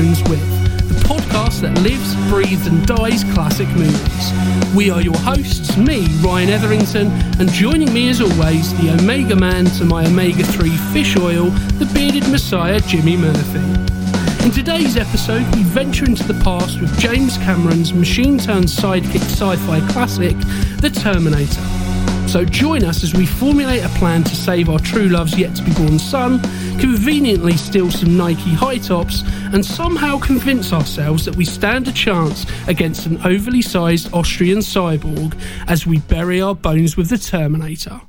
Bones With, the podcast that lives, breathes, and dies classic movies. We are your hosts, me, Ryan Etherington, and joining me as always, the Omega Man to my Omega 3 fish oil, the bearded messiah, Jimmy Murphy. In today's episode, we venture into the past with James Cameron's machine turned sidekick sci fi classic, The Terminator. So join us as we formulate a plan to save our true love's yet to be born son, conveniently steal some Nike high tops, and somehow convince ourselves that we stand a chance against an overly sized Austrian cyborg as we bury our bones with the Terminator.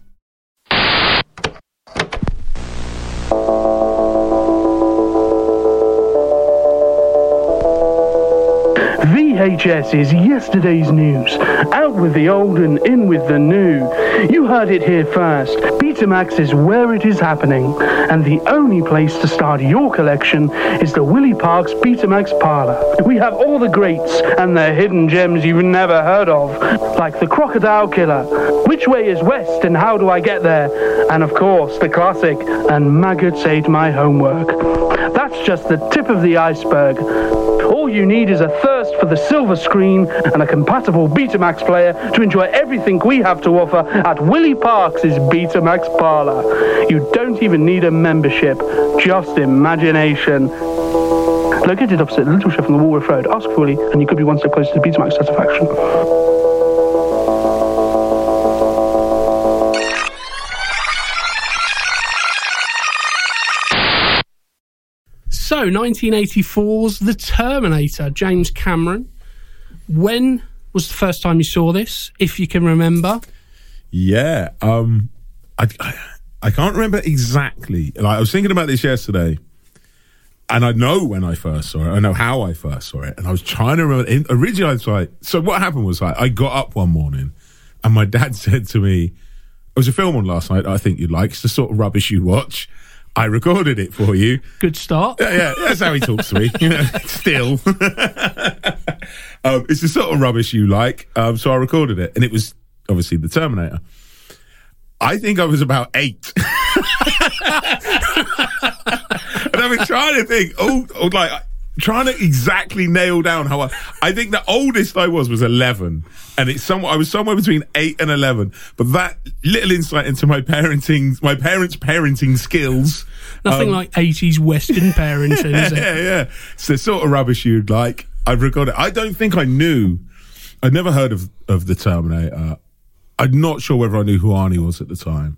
VHS is yesterday's news. Out with the old and in with the new. You heard it here first. Betamax is where it is happening. And the only place to start your collection is the Willie Parks Betamax Parlor. We have all the greats and the hidden gems you've never heard of, like the Crocodile Killer. Which way is west and how do I get there? And of course, the classic, and maggots ate my homework. That's just the tip of the iceberg. All you need is a thirst for the silver screen and a compatible Betamax player to enjoy everything we have to offer at Willie Parks' Betamax Parlor. You don't even need a membership, just imagination. Located opposite the Little Chef on the Walworth Road, ask Willie and you could be one step closer to Betamax satisfaction. So, 1984's The Terminator, James Cameron. When was the first time you saw this, if you can remember? Yeah, um, I, I can't remember exactly. Like I was thinking about this yesterday, and I know when I first saw it. I know how I first saw it, and I was trying to remember. In, originally, I was like, so what happened was like I got up one morning, and my dad said to me, "There was a film on last night. I think you'd like. It's the sort of rubbish you watch." I recorded it for you. Good start. Yeah, yeah, that's how he talks to me. You know, still, um, it's the sort of rubbish you like. Um, so I recorded it, and it was obviously the Terminator. I think I was about eight, and I've been trying to think. Oh, oh, like trying to exactly nail down how I. I think the oldest I was was eleven, and it's somewhere I was somewhere between eight and eleven. But that little insight into my parenting, my parents' parenting skills. Nothing um, like 80s Western parenting, is it? yeah, yeah. It's the sort of rubbish you'd like. I've recorded. I don't think I knew. I'd never heard of of the Terminator. I'm not sure whether I knew who Arnie was at the time.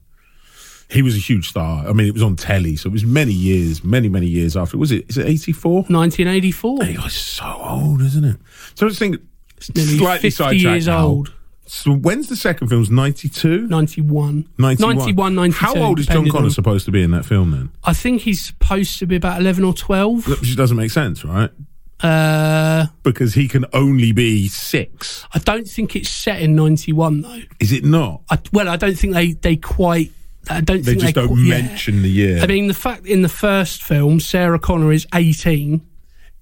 He was a huge star. I mean, it was on telly, so it was many years, many many years after. Was it? Is it 84? 1984. Hey, it's so old, isn't it? So I was thinking, Nearly slightly 50 sidetracked years now. old. So when's the second film? 92? 91. 91. 91, 92. How old is John Connor on- supposed to be in that film then? I think he's supposed to be about 11 or 12. Which doesn't make sense, right? Uh, Because he can only be six. I don't think it's set in 91, though. Is it not? I, well, I don't think they, they quite. I don't They just they don't yeah. mention the year. I mean, the fact in the first film, Sarah Connor is 18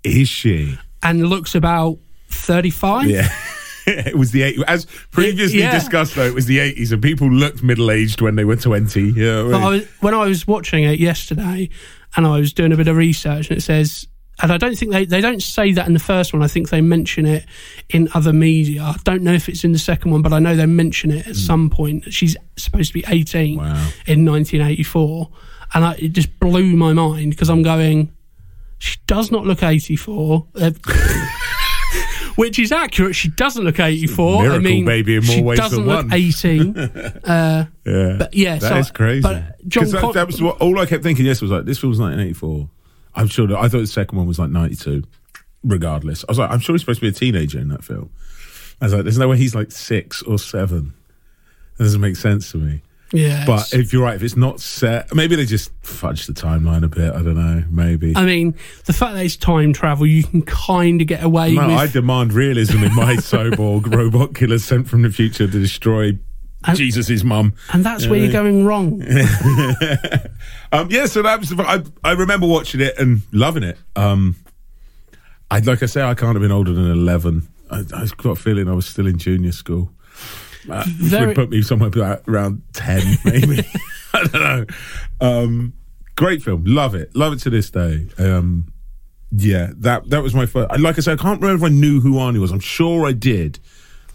is she? and looks about 35. Yeah. it was the eight as previously Yeah. discussed though it was the 80s and people looked middle-aged when they were 20 yeah But I when I was watching it yesterday and I was doing a bit of research, and it says, and I don't think they, they don't say that in the first one. I think they mention it in other media. I don't know if it's in the second one, but I know they mention it at some point. She's supposed to be 18 Wow. in 1984. And I, it just blew my mind because I'm going, she does not look 84. Uh, Which is accurate. She doesn't look 84. I Miracle mean, baby in more she ways than doesn't one. look 18. uh, yeah but yeah, that so- is crazy but John that, Con- that was what all I kept thinking yes was like this was 1984 I'm sure that I thought the second one was like 92 regardless I was like I'm sure he's supposed to be a teenager in that film I was like there's no way he's like six or seven that doesn't make sense to me yeah. but if you're right if it's not set maybe they just fudged the timeline a bit I don't know maybe I mean, the fact that it's time travel, you can kind of get away No, with. I demand realism in my cyborg robot killer sent from the future to destroy And- Jesus' mum. and that's where you're going wrong. Um, yeah, so that was. I, I remember watching it and loving it. Um, I like I say, I can't have been older than eleven. I, I've got a feeling I was still in junior school. Uh, Very- would put me somewhere around ten, maybe. I don't know. Um, great film, love it, love it to this day. Um, Yeah, that that was my first. Like I said, I can't remember if I knew who Arnie was. I'm sure I did.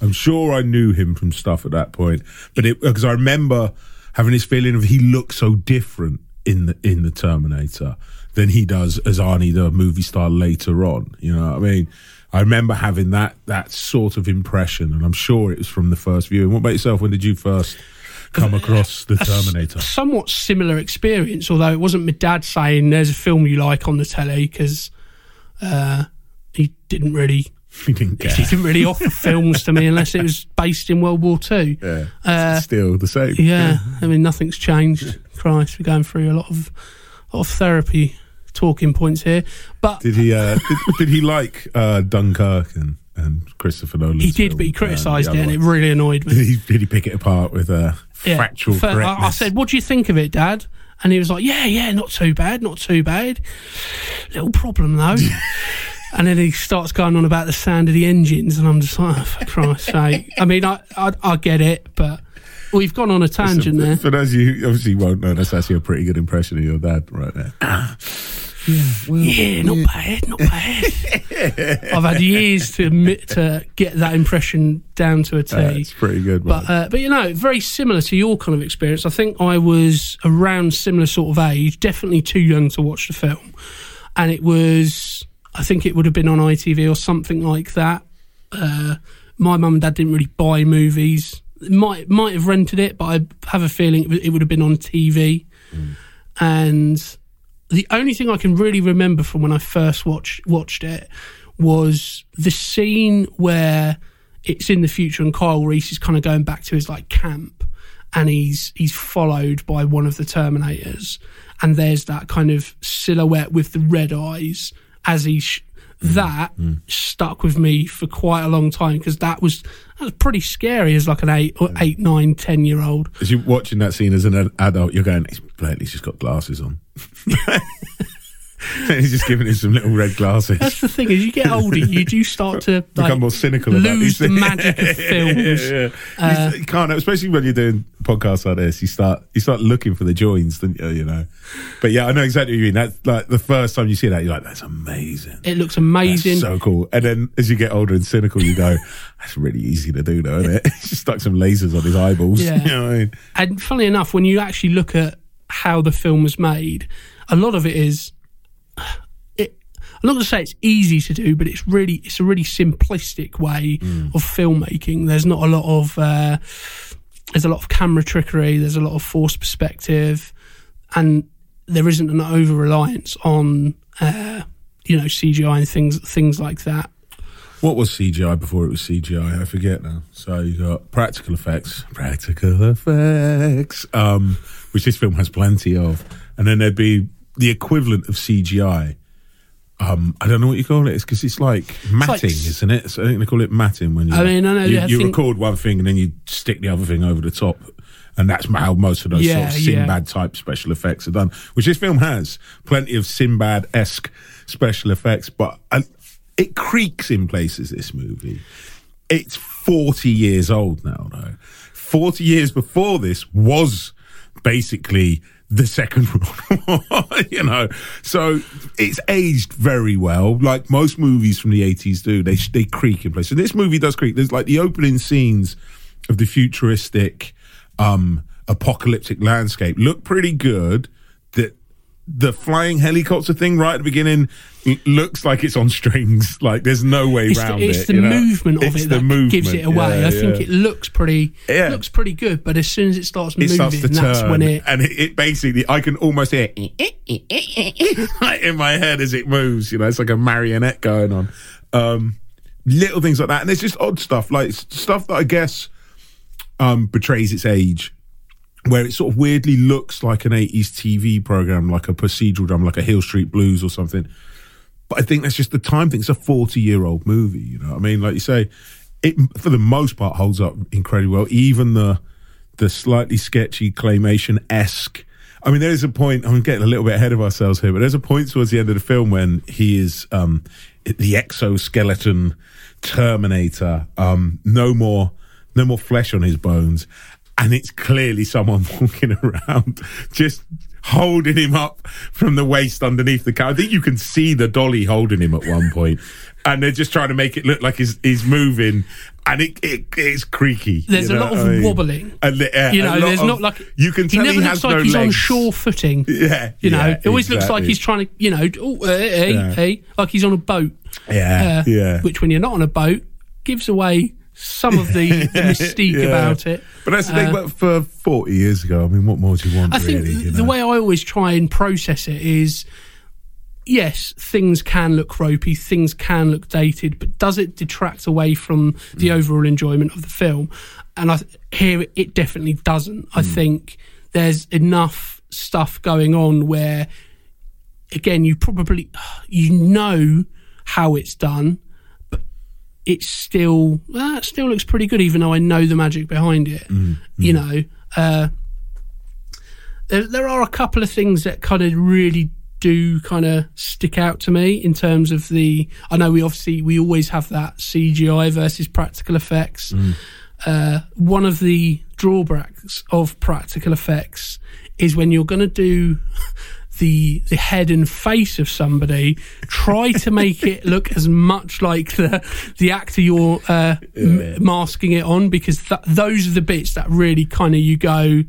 I'm sure I knew him from stuff at that point. But it because I remember having this feeling of he looked so different in the in the Terminator than he does as Arnie the movie star later on. You know what I mean? I remember having that that sort of impression, and I'm sure it was from the first viewing. What about yourself? When did you first come across the Terminator? Somewhat similar experience, although it wasn't my dad saying there's a film you like on the telly because uh, he didn't really He didn't care. he didn't really offer films to me unless it was based in World War Two. Yeah, Uh, still the same. Yeah, I mean nothing's changed. Christ, we're going through a lot of lot of therapy talking points here, but Did he? Uh, did, did he like uh, Dunkirk and, and Christopher Nolan? he did, but he criticised it, and it really annoyed me. Did he, did he pick it apart with a Yeah. factual Fir- I. I said, "What do you think of it, Dad?" And he was like, "Yeah, yeah, not too bad, not too bad. Little problem though." and then he starts going on about the sound of the engines, and I'm just like, oh, "For Christ's sake!" I mean, I, I I get it, but we've gone on a tangent for, there. for those you obviously won't know, that's actually a pretty good impression of your dad right there. Yeah, not bad, not bad. I've had years to admit to get that impression down to a T. That's pretty good, man. But uh, but you know, very similar to your kind of experience. I think I was around similar sort of age, definitely too young to watch the film, and it was. I think it would have been on ITV or something like that. Uh, my mum and dad didn't really buy movies. Might might have rented it, but I have a feeling it, would- have been on TV. And the only thing I can really remember from when I first watched watched it was the scene where it's in the future and Kyle Reese is kind of going back to his like camp and he's he's followed by one of the Terminators and there's that kind of silhouette with the red eyes as he sh- that mm, mm. stuck with me for quite a long time because that was that was pretty scary as like an eight or eight nine ten year old. As you're watching that scene as an adult, you're going, he's, he's just got glasses on. and he's just giving him some little red glasses. That's the thing. As you get older, you do start to like, Become more cynical about lose these the things. magic of films. yeah, yeah. Uh, you can't, especially when you're doing podcasts like this. You start, you start looking for the joins, don't you? You know. But yeah, I know exactly what you mean. That's like the first time you see that, you're like, "That's amazing." It looks amazing. So cool. And then as you get older and cynical, you go, "That's really easy to do, though, isn't it?" just stuck some lasers on his eyeballs. Yeah. You know I mean? and funnily enough, when you actually look at how the film was made, a lot of it is. It, I'm not going to say it's easy to do, but it's really it's a really simplistic way of filmmaking. There's not a lot of uh, there's a lot of camera trickery. There's a lot of forced perspective, and there isn't an over reliance on uh, you know CGI and things things like that. What was CGI before it was CGI? I forget now. So you got practical effects, practical effects, um, which this film has plenty of, and then there'd be the equivalent of CGI. Um, I don't know what you call it. It's because it's like matting, s- isn't it? So I think they call it matting when you. I mean, I know, you, I you think- record one thing and then you stick the other thing over the top, and that's how most of those Yeah, sort of yeah. Sinbad type special effects are done. Which this film has plenty of Sinbad esque special effects, but uh, it creaks in places. This movie, it's forty years old now, though. Forty years before this was basically the second World War, you know. So it's aged very well, like most movies from the eighties do. They they creak in place. And this movie does creak. There's like the opening scenes of the futuristic, um, apocalyptic landscape look pretty good. The flying helicopter thing right at the beginning looks like it's on strings. Like there's no way It's around the, it's it. the you know? movement of It's it the that movement. gives it away. Yeah, I think yeah. it looks pretty Yeah. looks pretty good, but as soon as it starts it moving, starts that's turn, when it and it, it basically I can almost hear in my head as it moves. You know, it's like a marionette going on. Um, little things like that, and it's just odd stuff, like stuff that I guess um, betrays its age. Where it sort of weirdly looks like an 80s TV program, like a procedural drama, like a Hill Street Blues or something. But I think that's just the time thing. It's a 40 year old movie, you know what I mean? Like you say, it for the most part holds up incredibly well. Even the the slightly sketchy claymation esque. I mean, there's a point. I'm getting a little bit ahead of ourselves here, but there's a point towards the end of the film when he is um, the exoskeleton Terminator. Um, no more, no more flesh on his bones, and it's clearly someone walking around just holding him up from the waist underneath the car. I think you can see the dolly holding him at one point, and they're just trying to make it look like he's, he's moving. And it, it it's creaky. There's you a lot of I mean? wobbling. And the- yeah, You know, there's of- not like you can he never he looks has like no he's on sure footing. Yeah, You know, yeah, it always looks like he's trying to, you know, oh, hey, Yeah. hey, like he's on a boat. Yeah, Uh, yeah. Which, when you're not on a boat, gives away some of the, the mystique Yeah. about it. But that's the thing. Uh, But for forty years ago, I mean, what more do you want? I think really, you the way I always try and process it is yes, things can look ropey, things can look dated, but does it detract away from the Mm. overall enjoyment of the film? And I here it definitely doesn't. Mm. I think there's enough stuff going on where again you probably you know how it's done it still that still looks pretty good even though I know the magic behind it Mm, you know? Uh there, there are a couple of things that kind of really do kind of stick out to me in terms of the I know we obviously we always have that CGI versus practical effects. Uh, one of the drawbacks of practical effects is when you're going to do the the head and face of somebody, try to make it look as much like the the actor you're uh, m- masking it on, because th- those are the bits that really kind of you go.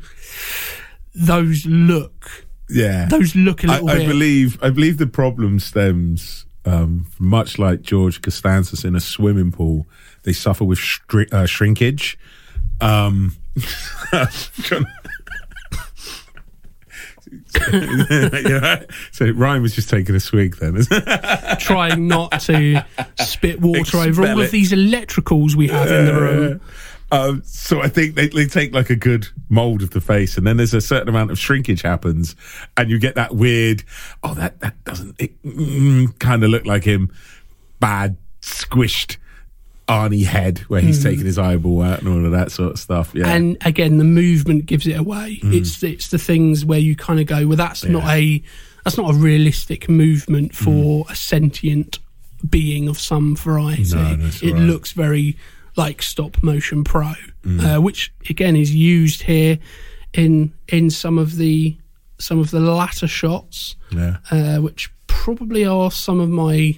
Those look, yeah, those look a I, little I bit. believe I believe the problem stems um, much like George Costanza in a swimming pool. They suffer with stri- uh, shrinkage. Um, yeah. So Ryan was just taking a swig then. trying not to spit water over all Expel of these electricals we have in the room. Um, so I think they, they take like a good mold of the face, and then there's a certain amount of shrinkage happens, and you get that weird. Oh, that that doesn't it mm, kind of look like him. Bad squished Arnie head where he's taking his eyeball out and all of that sort of stuff. Yeah, Hmm. And again, the movement gives it away. Mm. It's it's the things where you kind of go, well, that's not a that's not a realistic movement for Mm. a sentient being of some variety. No, it right. looks very like stop motion pro, Mm. uh, which again is used here in in some of the some of the latter shots, yeah, uh, which probably are some of my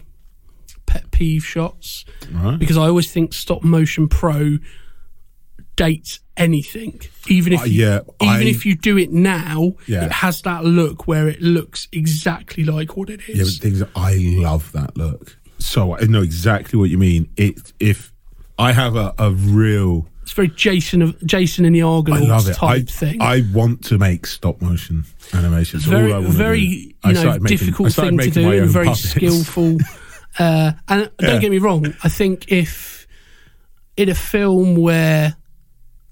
pet peeve shots right. because I always think stop motion pro dates anything, even if Uh, you, yeah, even I- if you do it now, Yeah. it has that look where it looks exactly like what it is. Yeah, things I love that look. So I know exactly what you mean. It if I have a, a real it's very Jason of Jason and the I love Argonauts it. type I, thing. I want to make stop motion animations. All very I wanna very do. you know started making- difficult thing to do and very puppets. skillful. Uh, and Yeah. don't get me wrong, I think if in a film where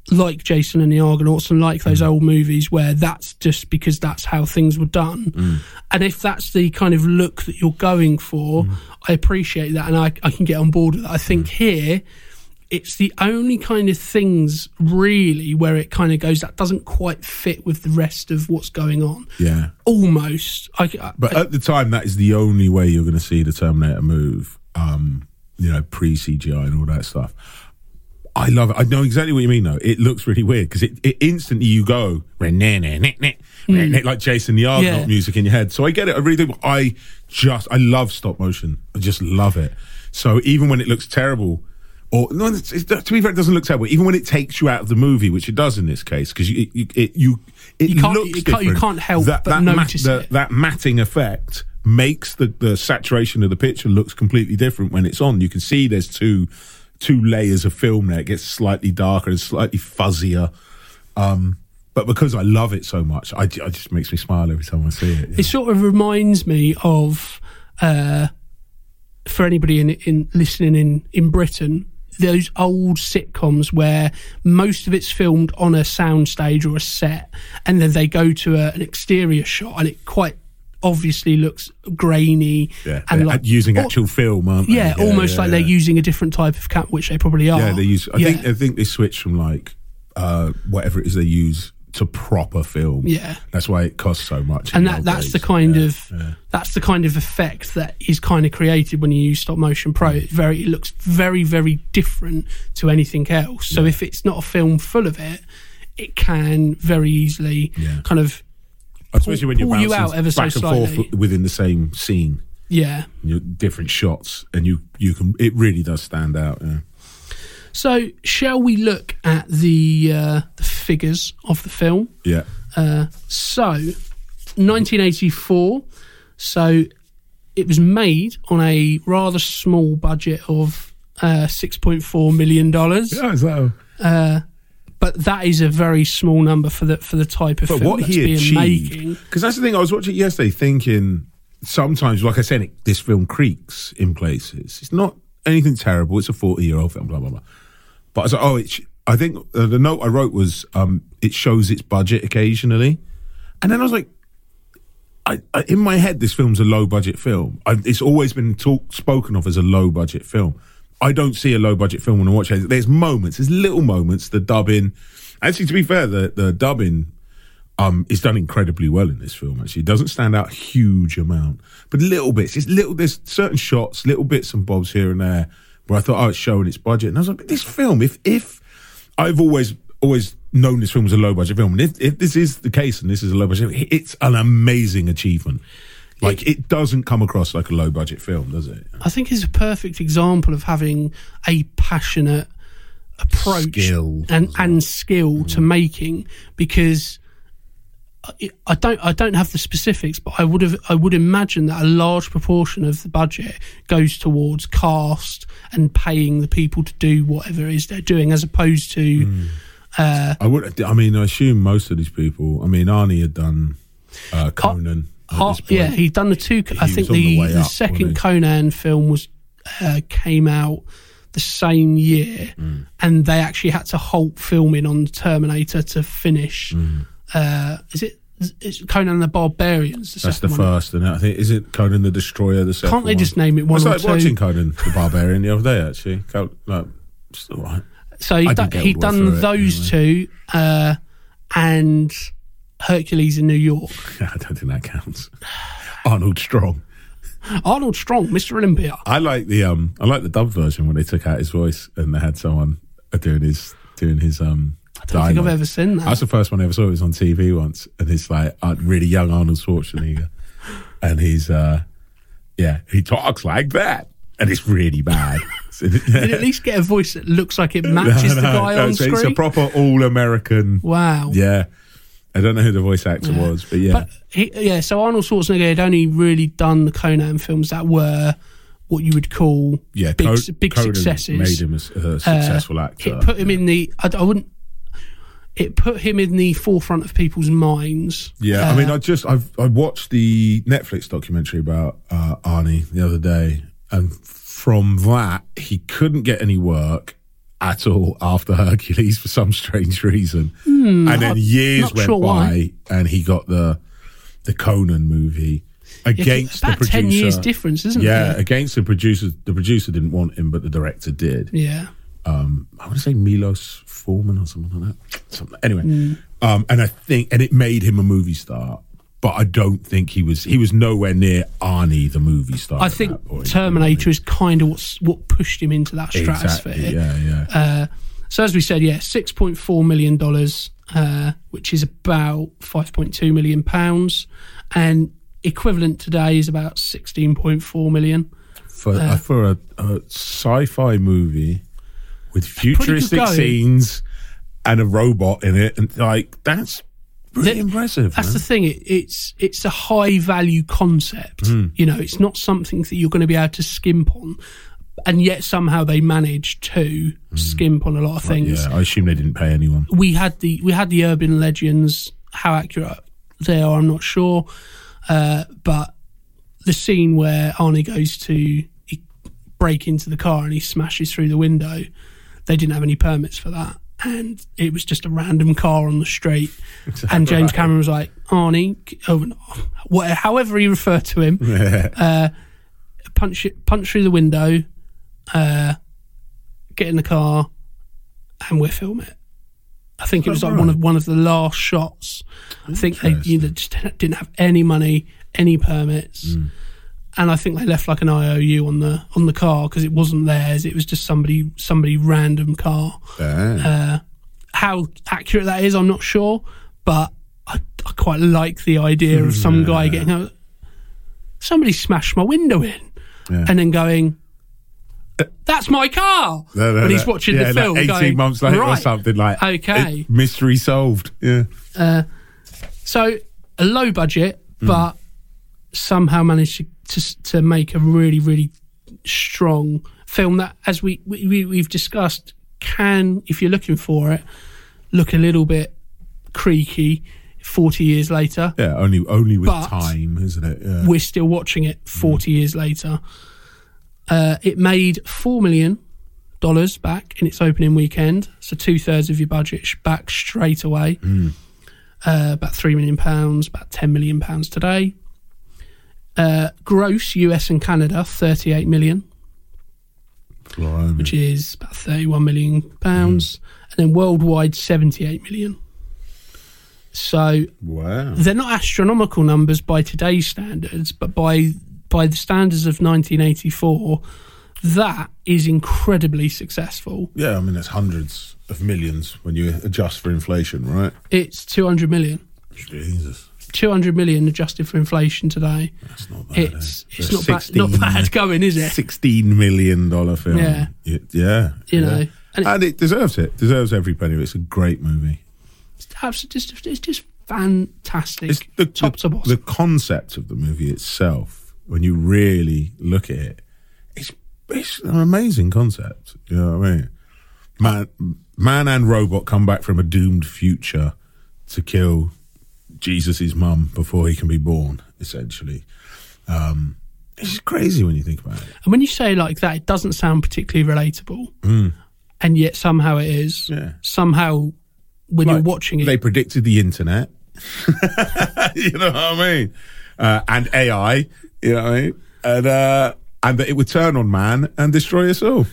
like Jason and the Argonauts and like Mm. those old movies where that's just because that's how things were done. Mm. And if that's the kind of look that you're going for, Mm. I appreciate that and I, I can get on board with that. I think here it's the only kind of things really where it kind of goes that doesn't quite fit with the rest of what's going on. Yeah, Almost. I, I- but at the time, that is the only way you're going to see the Terminator move. Um, you know, pre CGI and all that stuff. I love it. I know exactly what you mean, though. It looks really weird because it, it instantly you go like Jason the Argonaut Yeah. music in your head. So I get it. I really do. I just I love stop motion. I just love it. So even when it looks terrible, or no, it's, it's, to be fair, it doesn't look terrible. Even when it takes you out of the movie, which it does in this case, because you, it, it, you, it You can't- looks you can't- you can't help that, but that notice the- it. that matting effect makes the, the saturation of the picture looks completely different when it's on. You can see there's two two layers of film there. It gets slightly darker and slightly fuzzier. Um, but because I love it so much, I, it just makes me smile every time I see it. it sort of reminds me of uh, for anybody in, in listening in in Britain those old sitcoms where most of it's filmed on a soundstage or a set and then they go to a, an exterior shot and it quite obviously looks grainy Yeah, and like using or- actual film, aren't they? yeah, almost yeah, like yeah. they're using a different type of cap which they probably are Yeah, they use. I yeah. think I think they switch from like uh, whatever it is they use to proper film. Yeah. that's why it costs so much. and that, that's days. the kind Yeah, of yeah. that's the kind of effect that is kind of created when you use stop motion pro Mm. it very it looks very very different to anything else so if it's not a film full of it it can very easily Yeah. kind of Especially when you're pull you out ever so back and slightly. forth within the same scene, yeah. different shots, and you you can it really does stand out. Yeah. So, shall we look at the uh, the figures of the film? Yeah. Uh, so, 1984. So, it was made on a rather small budget of uh, 6.4 million dollars. Yeah, so. But that is a very small number for the for the type of But film what that's he being achieved, making. because that's the thing. I was watching yesterday, thinking sometimes, like I said, it, this film creaks in places. It's not anything terrible. It's a forty-year-old film, blah blah blah. But I was like, oh, it's. I think uh, the note I wrote was, um, it shows its budget occasionally, and then I was like, I, I, in my head, this film's a low budget film. I, it's always been talk, spoken of as a low budget film. I don't see a low budget film when I watch it. There's moments, there's little moments. The dubbing, actually, to be fair, the the dubbing um, is done incredibly well in this film. Actually, it doesn't stand out huge amount, but little bits. Just little. There's certain shots, little bits and bobs here and there where I thought, oh, it's showing its budget, and I was like, this film, if if I've always always known this film was a low budget film, and if if this is the case and this is a low budget, it's an amazing achievement. Like it doesn't come across like a low budget film, does it? I think it's a perfect example of having a passionate approach Skill and and skill to mm. making because I- don't I don't have the specifics, but I would have I would imagine that a large proportion of the budget goes towards cast and paying the people to do whatever it is they're doing, as opposed to I would. I mean, I assume most of these people. I mean, Arnie had done uh, Conan. point. yeah, he'd done the two. I think the the, the, up, second? Conan film was uh, came out the same year, Mm. and they actually had to halt filming on Terminator to finish. Mm. Uh, is it? It's Conan the Barbarians. The That's the one. first, and I think is it Conan the Destroyer. The second Can't they one? just name it I one or started two? watching Conan the Barbarian the other day. Actually, no, it's all right. So I he done, he'd all the way done through it, those two, uh, and Hercules in New York. I don't think that counts. Arnold Strong. Arnold Strong, Mr. Olympia. I like the um. I like the dub version when they took out his voice and they had someone doing his doing his um. I don't think I've ever seen that. That's the first one I ever saw. It was on TV once, and it's like uh, really young Arnold Schwarzenegger, and he's uh, yeah, he talks like that, and it's really bad. Did at least get a voice that looks like it matches the guy on it's, screen. it's a proper all American. wow. Yeah, I don't know who the voice actor was, but yeah, But he, yeah, so Arnold Schwarzenegger had only really done the Conan films that were what you would call yeah, big, Co- big Conan successes. made him a successful actor. It put him in the. I, I wouldn't. It put him in the forefront of people's minds. Yeah, I mean, I just I've I watched the Netflix documentary about uh, Arnie the other day, and from that he couldn't get any work at all after Hercules for some strange reason, and then years Hmm, not went sure by, why. and he got the the Conan movie against about the producer. ten years difference, isn't it? yeah, against the producer. The producer didn't want him, but the director did Yeah. Um, I want to say Milos Forman or something like that. Something. Anyway, Hmm. um, and I think, and it made him a movie star. But I don't think he was. He was nowhere near Arnie, the movie star. I think. Terminator is kind of what's, what pushed him into that stratosphere. Exactly. Yeah, yeah. Uh, so as we said, yeah, six point four million dollars, uh, which is about five point two million pounds, and equivalent today is about sixteen point four million. for uh, for a, a sci-fi movie with futuristic scenes and a robot in it, and like that's really The- impressive. That's man. the thing; it, it's it's a high value concept. Hmm. You know, it's not something that you're going to be able to skimp on, and yet somehow they managed to skimp on a lot of things. Yeah, I assume they didn't pay anyone. we had the we had the urban legends. How accurate they are, I'm not sure. Uh, but the scene where Arnie goes to break into the car and he smashes through the window, they didn't have any permits for that, and it was just a random car on the street. and James Cameron was like, Arnie, oh, however he referred to him, uh, punch it, punch through the window, uh, get in the car, and we'll film it. I think it was like one of one of the last shots. I think they you know, just didn't have any money, any permits, and I think they left like an IOU on the on the car because it wasn't theirs. It was just somebody somebody random car. Uh, how accurate that is, I'm not sure, but I, I quite like the idea of some guy getting out. Somebody smashed my window in, Yeah. and then going. That's my car. No, no, but he's no. watching Yeah, the film. Like 18 going, months later or something like Okay. it- mystery solved. Yeah. So a low budget, Mm. but somehow managed to, to to make a really really strong film that, as we, we we've discussed, can if you're looking for it, look a little bit creaky. Forty years later, Yeah, only only with time, isn't it? Yeah. we're still watching it 40 years later. Uh, it made four million dollars back in its opening weekend, so two thirds of your budget back straight away. Uh, about three million pounds, about ten million pounds today. Uh, gross US and Canada 38 million, Blimey. which is about 31 million pounds, and then worldwide 78 million. So wow. they're not astronomical numbers by today's standards, but by by the standards of 1984, that is incredibly successful. Yeah, I mean, it's hundreds of millions when you adjust for inflation, right? It's 200 million. Jesus. 200 million adjusted for inflation today. That's not bad. It's eh? it's For not bad, not 16 bad going, is it? Sixteen million dollar film. Yeah. Y- yeah. You yeah. know, and and it- it, deserves it. Deserves every penny. It's a great movie. It's absolutely just it's just fantastic, It's the, top the, to bottom. the concept of the movie itself. When you really look at it, it's it's an amazing concept. You know what I mean? Man, man and robot come back from a doomed future to kill Jesus' mum before he can be born. Essentially, um, it's crazy when you think about it. and when you say like that, it doesn't sound particularly relatable, and yet somehow it is. Yeah. Somehow, when you're watching it, They predicted the internet. you know what I mean? Uh, and AI. You know what I mean? And uh, and that it would turn on man and destroy us all.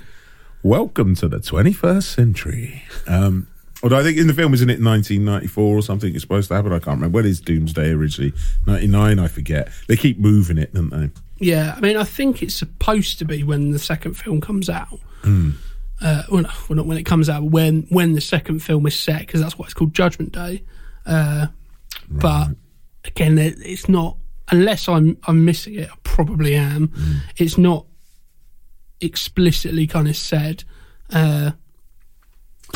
Welcome to the 21st century. Um, although I think in the film, isn't it 1994 or something? It's supposed to happen. I can't remember. When is Doomsday originally? 99, I forget. They keep moving it, don't they? Yeah, I mean, I think it's supposed to be when the second film comes out. Uh, well, no, well, not when it comes out, but when when the second film is set, because that's why it's called Judgment Day. Uh, But again, it, it's not unless I'm I'm missing it. I probably am. It's not explicitly kind of said. Uh,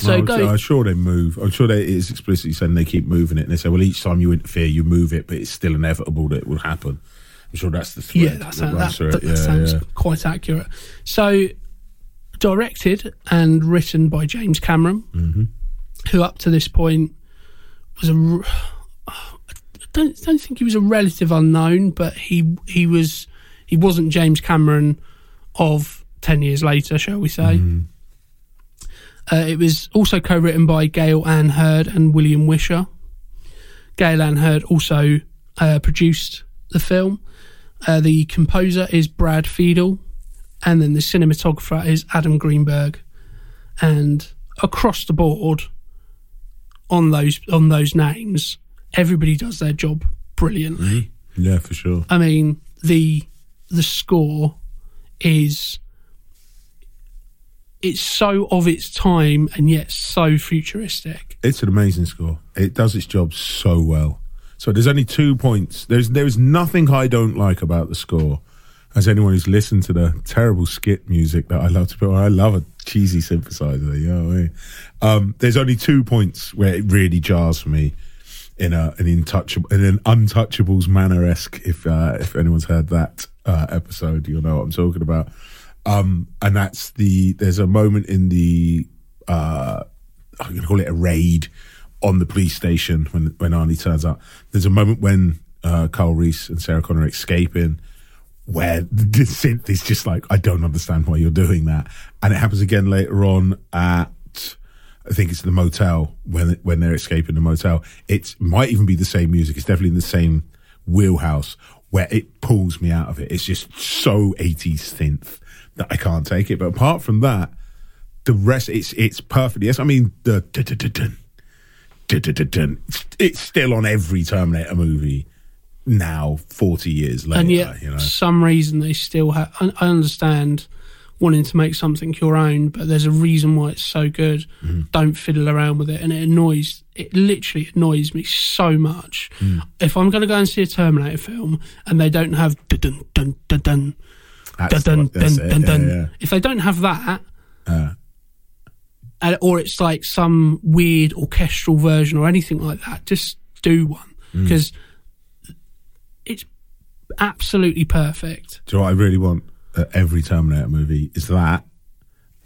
so I'm, go. I'm sure they move. I'm sure they, it is explicitly saying they keep moving it. And they say, well, each time you interfere, you move it, but it's still inevitable that it will happen. I'm sure that's the thread Yeah, that, runs that, that, that Yeah, sounds yeah. quite accurate. So, directed and written by James Cameron, Mm-hmm. who up to this point was a. I don't don't think he was a relative unknown, but he he was he wasn't James Cameron of ten years later, shall we say? Mm-hmm. Uh, it was also co-written by Gale Anne Hurd and William Wisher. Gale Anne Hurd also uh, produced the film. Uh, the composer is Brad Fiedel, and then the cinematographer is Adam Greenberg. And across the board, on those on those names, everybody does their job brilliantly. Yeah, for sure. I mean, the the score is it's so of its time and yet so futuristic. It's an amazing score. It does its job so well. So there's only two points. There's there is nothing I don't like about the score. As anyone who's listened to the terrible skit music that I love to put on, I love a cheesy synthesizer. You know what I mean? Um, there's only two points where it really jars for me in a an untouchable in an untouchables manner esque. If uh, if anyone's heard that uh, episode, you'll know what I'm talking about. Um, and that's the there's a moment in the uh, I'm to call it a raid on the police station when when Arnie turns up. There's a moment when uh, Carl Reese and Sarah Connor are escaping where the synth is just like, I don't understand why you're doing that. And it happens again later on at, I think it's the motel when when they're escaping the motel. It might even be the same music. It's definitely in the same wheelhouse where it pulls me out of it. It's just so 80s synth I can't take it. But apart from that, the rest, it's it's perfect. Yes, I mean the it's- it's still on every Terminator movie now, forty years later. and yet, you know, some reason they still have. I understand wanting to make something your own, but there's a reason why it's so good. Mm-hmm. Don't fiddle around with it, and it annoys. It literally annoys me so much. Mm. If I'm going to go and see a Terminator film and they don't have dun dun dun dun That's dun what- that's dun dun yeah, yeah. if they don't have that, Uh, and, or it's like some weird orchestral version or anything like that, just do one Mm. because it's absolutely perfect. Do you know what I really want at every Terminator movie is that,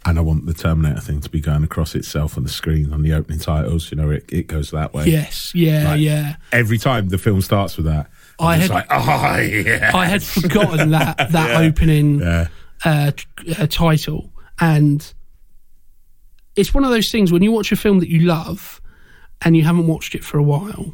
and I want the Terminator thing to be going across itself on the screen on the opening titles. You know, it, it goes that way. Yes, yeah, Like, yeah. Every time the film starts with that, I had- like, oh yeah, I had forgotten that that Yeah. opening yeah, uh, t- uh, title, and it's one of those things when you watch a film that you love and you haven't watched it for a while.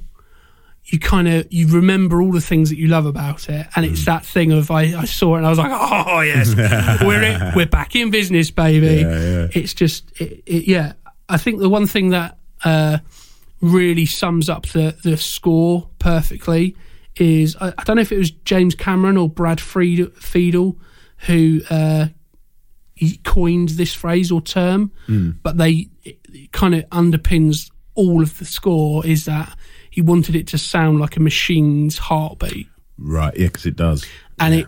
You kind of you remember all the things that you love about it, and Mm. it's that thing of I, I saw it and I was like, oh yes, we're in, we're back in business, baby. Yeah. It's just it, it, yeah. I think the one thing that uh, really sums up the the score perfectly is I, I don't know if it was James Cameron or Brad Fried- Fiedel who uh, coined this phrase or term, but they kind of underpins all of the score is that he wanted it to sound like a machine's heartbeat, right, yeah, because it does. and it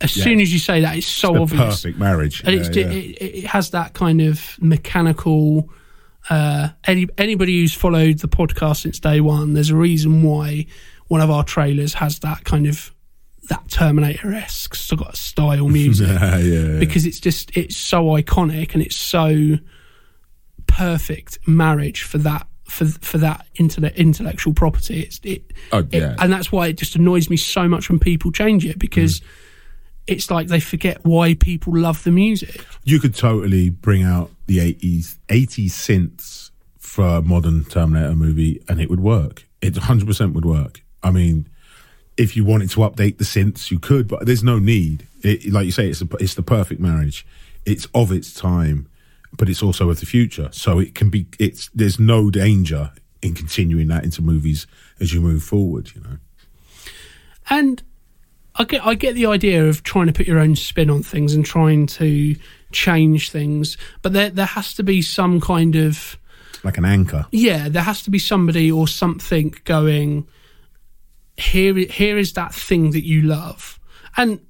as soon as you say that, it's so The obvious perfect marriage. and it's Yeah, yeah. It, it has that kind of mechanical. Uh, any anybody who's followed the podcast since day one, there's a reason why one of our trailers has that kind of that Terminator esque sort of style music yeah, yeah, yeah. because it's just it's so iconic and it's so perfect marriage for that for for that internet intellectual property. It's it, Oh, it- and that's why it just annoys me so much when people change it because. Mm. It's like they forget why people love the music. you could totally bring out the 80s 80 synths for a modern terminator movie and it would work it 100% would work i mean if you wanted to update the synths you could but there's no need. It, like you say it's a, it's the perfect marriage. It's of its time but it's also of the future. So it can be it's there's no danger in continuing that into movies as you move forward you know? And I get I get the idea of trying to put your own spin on things and trying to change things, but there there has to be some kind of like an anchor. Yeah, there has to be somebody or something going here here is that thing that you love. And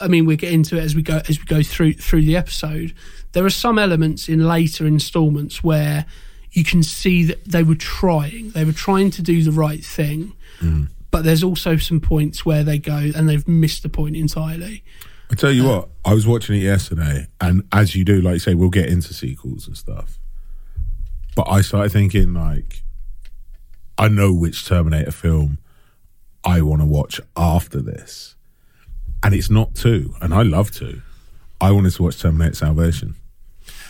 I mean we get into it as we go as we go through through the episode. There are some elements in later installments where you can see that they were trying. They were trying to do the right thing. Mm. But there's also some points where they go and they've missed the point entirely. I tell you uh, what, I was watching it yesterday, and as you do, like you say, we'll get into sequels and stuff. But I started thinking, like, I know which Terminator film I want to watch after this, and it's not two, and I love two. I wanted to watch Terminator Salvation,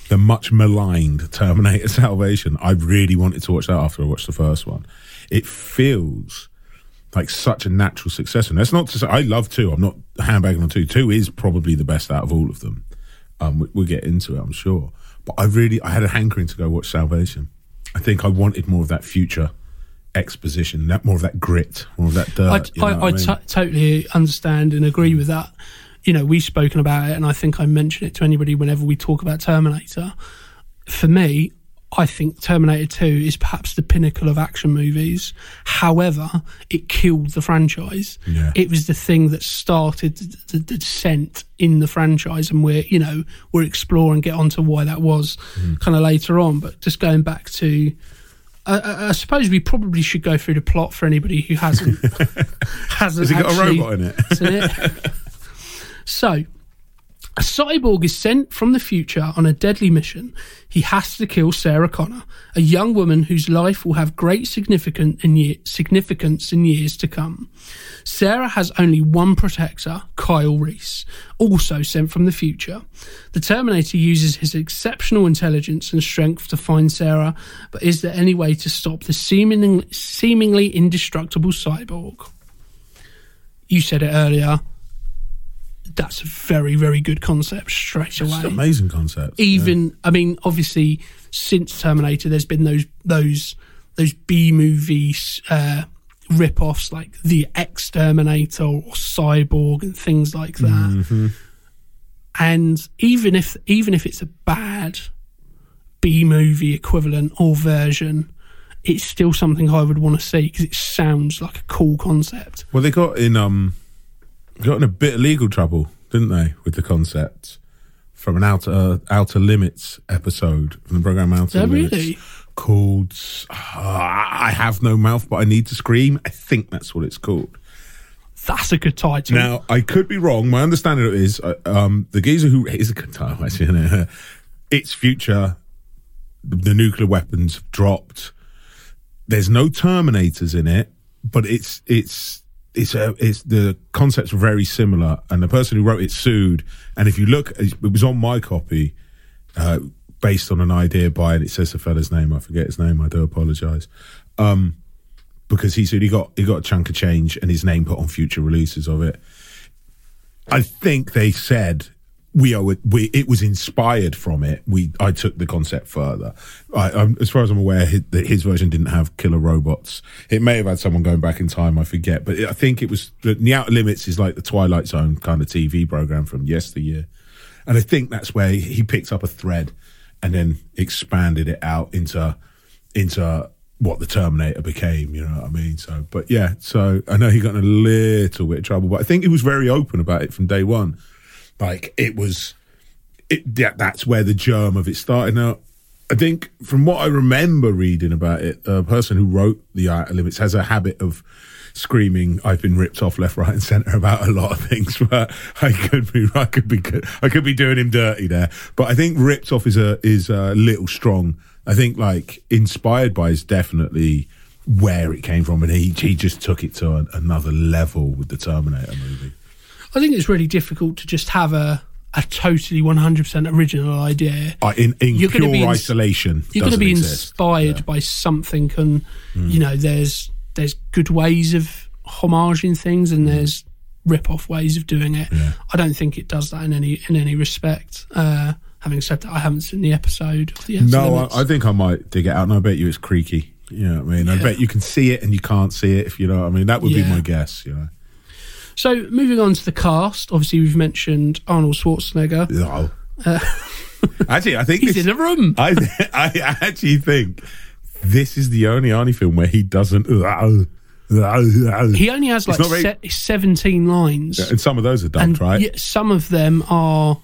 the much maligned Terminator Salvation. I really wanted to watch that after I watched the first one. It feels like such a natural successor. And that's not to say I love two. I'm not handbagging on two. Two is probably the best out of all of them. Um, we, we'll get into it, I'm sure. But I really, I had a hankering to go watch Salvation. I think I wanted more of that future exposition, that more of that grit, more of that dirt. I, I, I I mean? to- totally understand and agree with that. You know, we've spoken about it, and I think I mention it to anybody whenever we talk about Terminator. For me, I think Terminator 2 is perhaps the pinnacle of action movies. However, it killed the franchise. Yeah. It was the thing that started the, the, the descent in the franchise, and we're, you know, we're exploring, get onto why that was Mm. kind of later on. But just going back to I, I, I suppose we probably should go through the plot for anybody who hasn't hasn't Has he got a robot in it? it. so, a cyborg is sent from the future on a deadly mission. He has to kill Sarah Connor, a young woman whose life will have great significant in significance in years to come. Sarah has only one protector, Kyle Reese, also sent from the future. The Terminator uses his exceptional intelligence and strength to find Sarah, but is there any way to stop the seemingly indestructible cyborg? You said it earlier. That's a very, very good concept straight away. It's an amazing concept. even I mean, obviously, since Terminator, there's been those those those B movies uh, rip-offs like the Exterminator or Cyborg and things like that. and even if even if it's a bad B movie equivalent or version, it's still something I would want to see because it sounds like a cool concept. Well, they got in um, got in a bit of legal trouble, didn't they, with the concept from an outer outer limits episode from the program Outer Limits really? called uh, "I Have No Mouth But I Need to Scream." I think that's what it's called. That's a good title. Now, I could be wrong. My understanding of it is uh, um, the geezer who is a good title, actually. It? It's future. The, the nuclear weapons have dropped. There's no Terminators in it, but it's it's it's a it's the concepts very similar. And the person who wrote it sued. And if you look, it was on my copy, uh, based on an idea by, and it says the fella's name. I forget his name. I do apologise. Um, because he said he got he got a chunk of change and his name put on future releases of it. I think they said we owe it. We it was inspired from it. We I took the concept further. I, as far as I'm aware, his, his version didn't have killer robots. It may have had someone going back in time. I forget, but I think it was the, the Outer Limits is like the Twilight Zone kind of TV program from yesteryear, and I think that's where he picked up a thread and then expanded it out into into what the Terminator became, you know what I mean? So, but yeah, so I know he got in a little bit of trouble, but I think he was very open about it from day one. Like it was, it that, that's where the germ of it started. Now, I think from what I remember reading about it, a person who wrote the Outer Limits has a habit of screaming, "I've been ripped off left, right, and centre about a lot of things." But I could be, I could be, I could be doing him dirty there. But I think ripped off is a is a little strong. I think like inspired by is definitely where it came from, and he he just took it to an, another level with the Terminator movie. I think it's really difficult to just have a a totally 100% original idea. Uh, in in You're pure be isolation, You're going to be exist. inspired by something, and you know, there's there's good ways of homaging things, and there's rip-off ways of doing it. I don't think it does that in any in any respect. Uh, having said that, I haven't seen the episode. Of the No, I, I think I might dig it out, and I bet you it's creaky. You know what I mean? I bet you can see it and you can't see it. If you know what I mean, that would be my guess. You know, So moving on to the cast, obviously we've mentioned Arnold Schwarzenegger. no. Uh, actually, I think He's this, in the room. I I actually think this is the only Arnie film where he doesn't. He only has like very- se- 17 lines. and some of those are dubbed, right? yet some of them are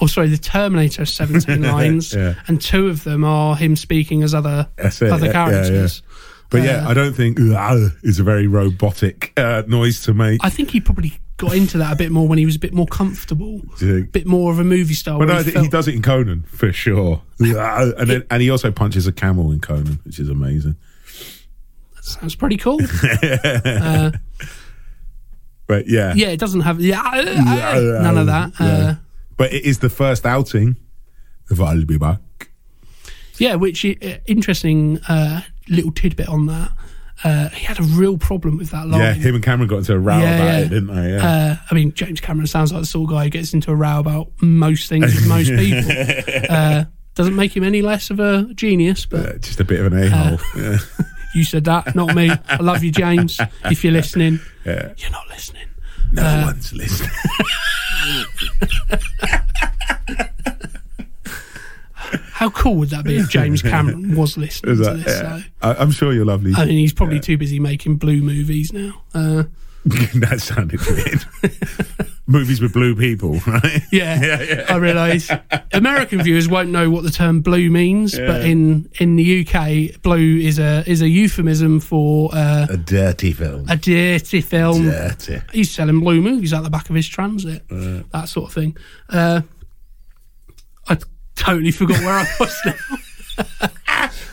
oh sorry the terminator has 17 lines Yeah. and two of them are him speaking as other it, other yeah, yeah, characters But yeah, I don't think is a very robotic uh, noise to make. i think he probably got into that a bit more when he was a bit more comfortable a bit more of a movie star But no, he think he does it in Conan for sure. and then, and he also punches a camel in Conan, which is amazing. That sounds pretty cool But yeah, yeah it doesn't have yeah uh, none of that uh, But it is the first outing of I'll be back. yeah which uh, interesting uh, little tidbit on that uh, he had a real problem with that line Yeah, him and Cameron got into a row Yeah, about yeah. it, didn't they? Yeah. Uh, I mean, James Cameron sounds like the sort of guy who gets into a row about most things with most people. Uh, doesn't make him any less of a genius, but Uh, just a bit of an a hole. yeah. you said that, not me. I love you, James. If you're listening, Yeah. you're not listening. No Uh, one's listening. How cool would that be if James Cameron was listening Is to this? yeah. So, I, I'm sure you're lovely. I mean, he's probably too busy making blue movies now. Uh, that sounded weird. Movies with blue people, right? yeah, Yeah, yeah. I realise American viewers won't know what the term blue means, but in in the UK, blue is a is a euphemism for uh, A dirty film. a dirty film. dirty. He's selling blue movies out the back of his transit, that sort of thing. Uh, totally forgot where I was now.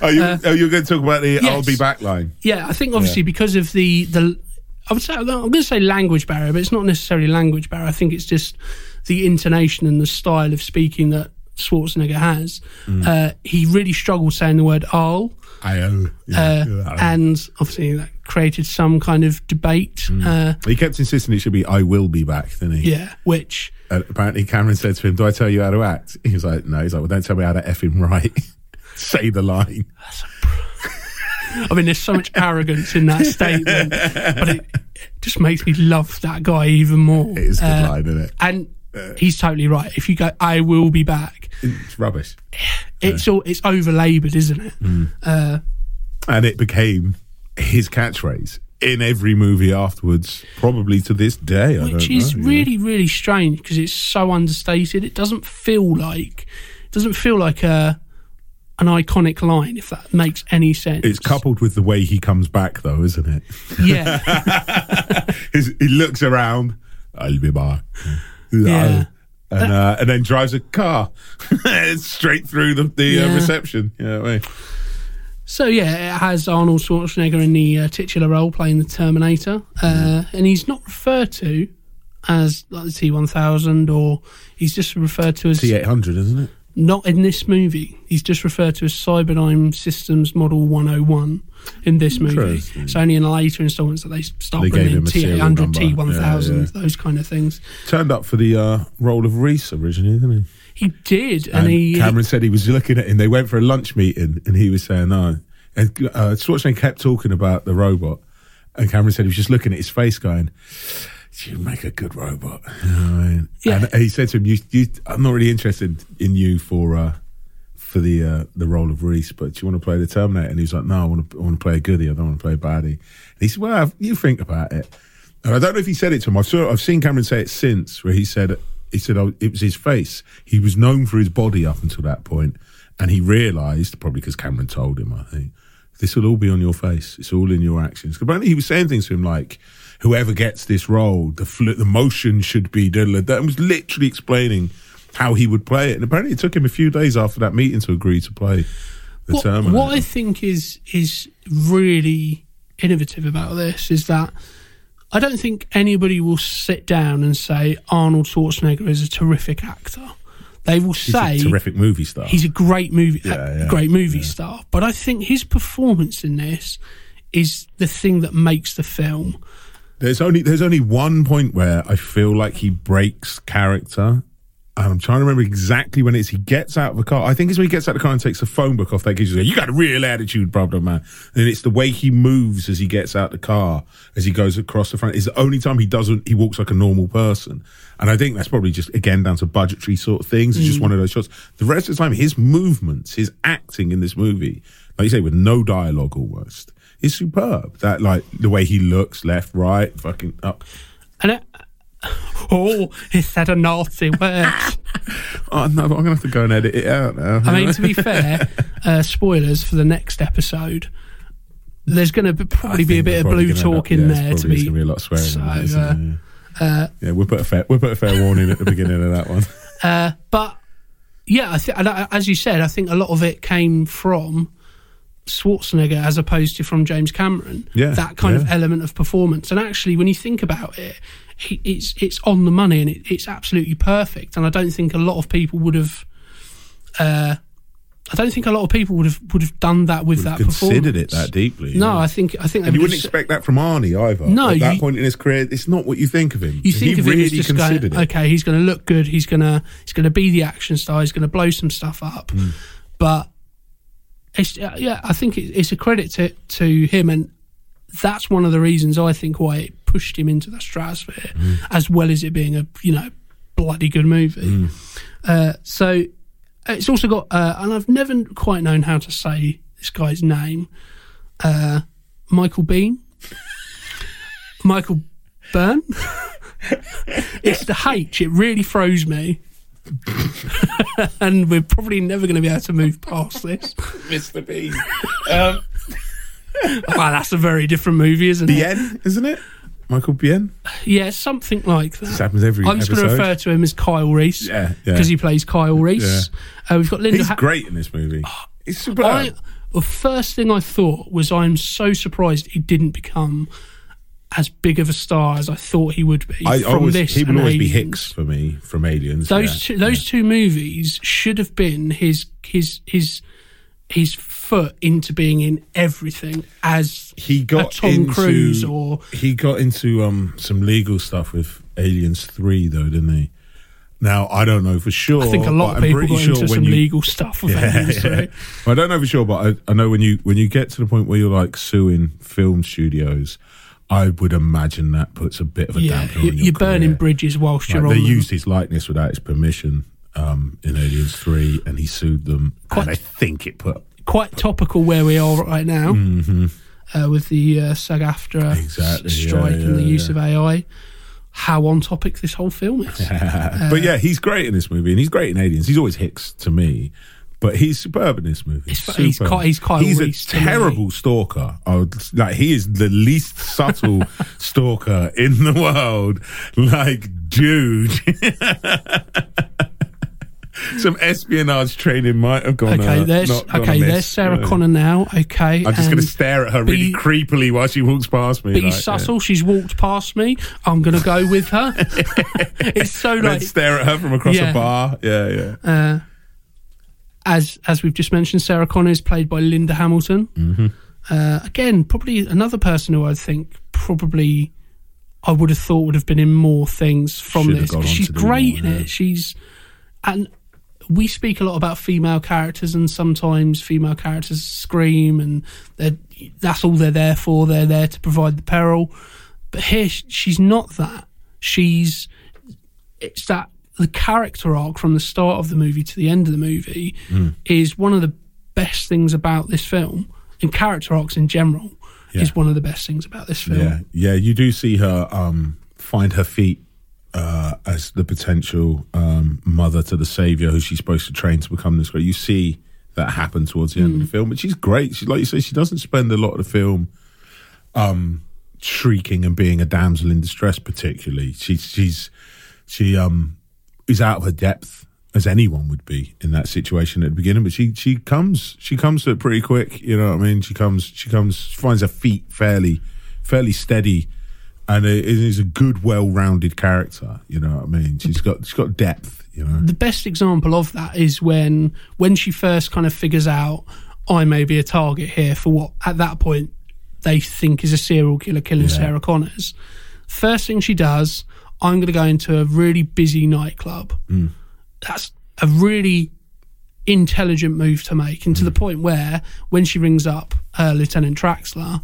Are you, are you going to talk about the I'll Uh, be back line? Yeah, I think obviously because of the the I would say I'm going to say language barrier, but it's not necessarily language barrier. I think it's just the intonation and the style of speaking that Schwarzenegger has. Uh, he really struggled saying the word "I'll," I owe. uh, and obviously that created some kind of debate. Uh, he kept insisting it should be I will be back, didn't he? yeah, which And apparently Cameron said to him, Do I tell you how to act? He was like, No. He's like, Well, don't tell me how to F him right. Say the line. I mean, there's so much arrogance in that statement, but it just makes me love that guy even more. It is a good Uh, line, isn't it? And he's totally right. If you go, I will be back. It's rubbish. It's all it's over laboured, isn't it? Mm. Uh, And it became his catchphrase in every movie afterwards, probably to this day. I which don't is know, you know. really really strange because it's so understated. It doesn't feel like it doesn't feel like a an iconic line if that makes any sense. It's coupled with the way he comes back, though, isn't it? yeah, he looks around. I'll be back. Yeah. And, uh, and then drives a car straight through the, the uh, Yeah. reception. Yeah. So yeah, it has Arnold Schwarzenegger in the uh, titular role playing the Terminator, uh, and he's not referred to as like the T one thousand, or he's just referred to as T eight hundred, isn't it? not in this movie. He's just referred to as Cyberdyne Systems Model one hundred one in this movie. It's only in the later installments that they start They bringing him in a T serial eight hundred. T one thousand, Yeah, those kind of things. Turned up for the uh, role of Reese originally, didn't he? He did, and, And he Cameron said he was looking at him. They went for a lunch meeting, and he was saying no. And uh, Schwarzenegger kept talking about the robot, and Cameron said he was just looking at his face, going, "You make a good robot." You know what I mean? Yeah. And he said to him, you, you, "I'm not really interested in you for uh, for the uh, the role of Reese, but do you want to play the Terminator?" And he was like, "No, I want to I want to play a goodie. I don't want to play a baddie." And he said, "Well, you think about it." And I don't know if he said it to him. I've, I've seen Cameron say it since, where he said he said oh, it was his face. He was known for his body up until that point, and he realised probably because Cameron told him, I think, this will all be on your face. It's all in your actions. Apparently, he was saying things to him like, "Whoever gets this role, the fl- the motion should be." da," and was literally explaining how he would play it. And apparently, it took him a few days after that meeting to agree to play the what, Terminator. what I think is is really innovative about this is that I don't think anybody will sit down and say Arnold Schwarzenegger is a terrific actor. They will He's say a terrific movie star. he's a great movie, Yeah, yeah, great movie star. But I think his performance in this is the thing that makes the film. There's only there's only one point where I feel like he breaks character. And I'm trying to remember exactly when it is. He gets out of the car. I think it's when he gets out of the car and takes the phone book off that gives you, you got a real attitude problem, man. And it's the way he moves as he gets out the car, as he goes across the front. Is the only time he doesn't, he walks like a normal person. And I think that's probably just, again, down to budgetary sort of things. It's just mm. one of those shots. The rest of the time, his movements, his acting in this movie, like you say, with no dialogue almost, is superb. That, like, the way he looks, left, right, fucking up. And oh, he said a naughty word. Oh no, I'm gonna have to go and edit it out now. I mean, to be fair, uh, spoilers for the next episode. There's going to probably be a bit of blue talk up- in yeah, it's there to be. be a lot of swearing. So, in there, isn't uh, there? yeah. yeah, we'll put a fair we'll put a fair warning at the beginning of that one. Uh, but yeah, I think as you said, I think a lot of it came from Schwarzenegger as opposed to from James Cameron. Yeah, that kind of element of performance. And actually, when you think about it, it's it's on the money and it, it's absolutely perfect. And I don't think a lot of people would have. Uh, I don't think a lot of people would have would have done that with that Considered it that deeply. No, yeah. I think I think you would wouldn't have- expect that from Arnie either. No, at that you- point in his career, it's not what you think of him. You think he of really him as just considered going, it. okay, he's going to look good. He's going to he's going to be the action star. He's going to blow some stuff up. Hmm. But it's yeah, I think it, it's a credit to to him, and that's one of the reasons I think why it pushed him into the stratosphere, Hmm. as well as it being a you know bloody good movie. Hmm. Uh, so it's also got, uh, and I've never quite known how to say this guy's name, uh, Michael Bean, Michael Byrne. it's the H. It really froze me. and we're probably never going to be able to move past this. Mr. Bean. um, Wow, that's a very different movie, isn't it? Biehn, isn't it? Michael Biehn. Yeah, something like This that. happens every I'm just going to refer to him as Kyle Reese. Yeah, yeah. Because he plays Kyle Reese. Uh, we've got Linda. He's Ha- great in this movie. He's superb. I, the first thing I thought was I'm so surprised he didn't become as big of a star as I thought he would be I from always, this. he and always be Hicks for me from Aliens. Those yeah. two, those two movies should have been his his his his foot into being in everything as he got Tom into, Cruise or he got into um some legal stuff with Aliens Three though, didn't he? Now I don't know for sure. I think a lot of people got sure into some you, legal stuff with Yeah, Aliens, yeah. right? I don't know for sure, but I, I know when you when you get to the point where you're like suing film studios, I would imagine that puts a bit of a Yeah, damper on your you're burning career. bridges whilst Like, you're they on. them. used his likeness without his permission um, in Aliens Three, and he sued them. Quite- and I think it put Quite topical where we are right now uh, with the uh, SAG-AFTRA Mm-hmm. Exactly, s- yeah, strike and the yeah, use of AI. How on topic this whole film is. but yeah, he's great in this movie, and he's great in Aliens. He's always Hicks to me, but he's superb in this movie. He's- he's Superb. He's Kyle He's a terrible stalker. I would, like he is the least subtle stalker in the world. Like, dude. Some espionage training might have gone. Okay, uh, there's okay. There's Sarah you. Connor now. Okay, I'm just going to stare at her really be- creepily while she walks past me. Be like, yeah. subtle. She's walked past me. I'm going to go with her. it's so like stare at her from across Yeah. a bar. Yeah, yeah. as as we've just mentioned, Sarah Connor is played by Linda Hamilton. Mm-hmm. Uh, again, probably another person who I think probably I would have thought would have been in more things from Should this. But she's great more, in yeah. it. She's and we speak a lot about female characters, and sometimes female characters scream, and that's all they're there for. They're there to provide the peril. But here, she's not that. She's it's that the character arc from the start of the movie to the end of the movie Hmm. is one of the best things about this film, and character arcs in general Yeah. is one of the best things about this film. Yeah, yeah, you do see her um, find her feet uh, as the potential um, mother to the savior who she's supposed to train to become this great. You see that happen towards the end of the film, but she's great. She, like you say, she doesn't spend a lot of the film um, shrieking and being a damsel in distress. Particularly, she's she's she um is out of her depth as anyone would be in that situation at the beginning. But she she comes she comes to it pretty quick. You know what I mean? She comes she comes she finds her feet fairly fairly steady, and it is a good, well rounded character. You know what I mean? She's got she's got depth. You know. the best example of that is when when she first kind of figures out I may be a target here for what at that point they think is a serial killer killing Sarah Connors. First thing she does, I'm going to go into a really busy nightclub. That's a really intelligent move to make, and to the point where when she rings up uh, Lieutenant Traxler,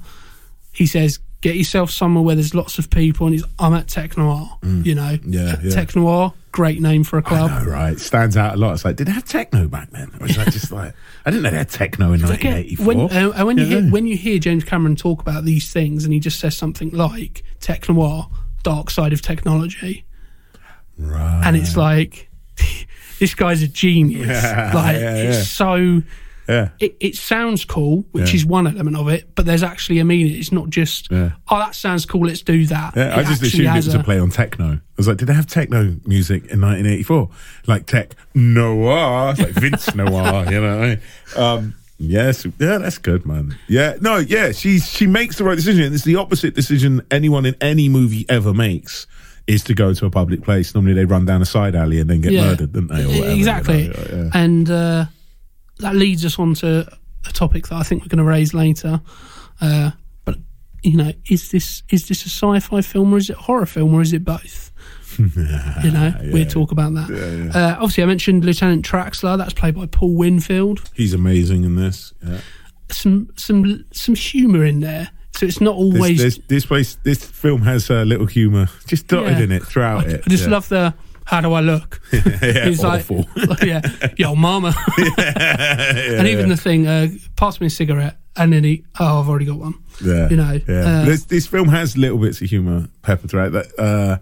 he says, "Get yourself somewhere where there's lots of people." And he's, "I'm at Tech Noir." You know, Yeah, yeah. Tech Noir, great name for a club. know, right? Stands out a lot. It's like, did they have techno back then? Or was that just like, I didn't know they had techno in 1984. when, uh, when you Yeah. hear when you hear James Cameron talk about these things, and he just says something like "tech noir," dark side of technology, right. and it's like this guy's a genius. Yeah, like yeah, it's so. Yeah. It, it sounds cool, which Yeah. is one element of it, but there's actually a meaning. It's not just, Yeah. oh, that sounds cool, let's do that. Yeah, It I just assumed it was a a- play on techno. I was like, did they have techno music in 1984? Like tech noir, like Vince Noir, you know? Um, yes, yeah, that's good, man. Yeah, no, yeah, she's she makes the right decision. It's the opposite decision anyone in any movie ever makes. Is to go to a public place. Normally, they run down a side alley and then get Yeah. murdered, don't they? Or whatever, you exactly. know? Yeah. And uh, that leads us on to a topic that I think we're going to raise later. Uh, but you know, is this is this a sci-fi film or is it a horror film or is it both? you know, we'll talk about that. Uh, obviously, I mentioned Lieutenant Traxler. That's played by Paul Winfield. He's amazing in this. Yeah. Some some some humour in there. So it's not always. this, this place, this film has a little humour just dotted Yeah. in it throughout I, it. I just yeah. love the. How do I look? yeah, He's awful. like, yeah, yo, mama. and even the thing, uh, pass me a cigarette, and then he, oh, I've already got one. Yeah, You know, yeah. uh, this, this film has little bits of humour peppered throughout. That uh,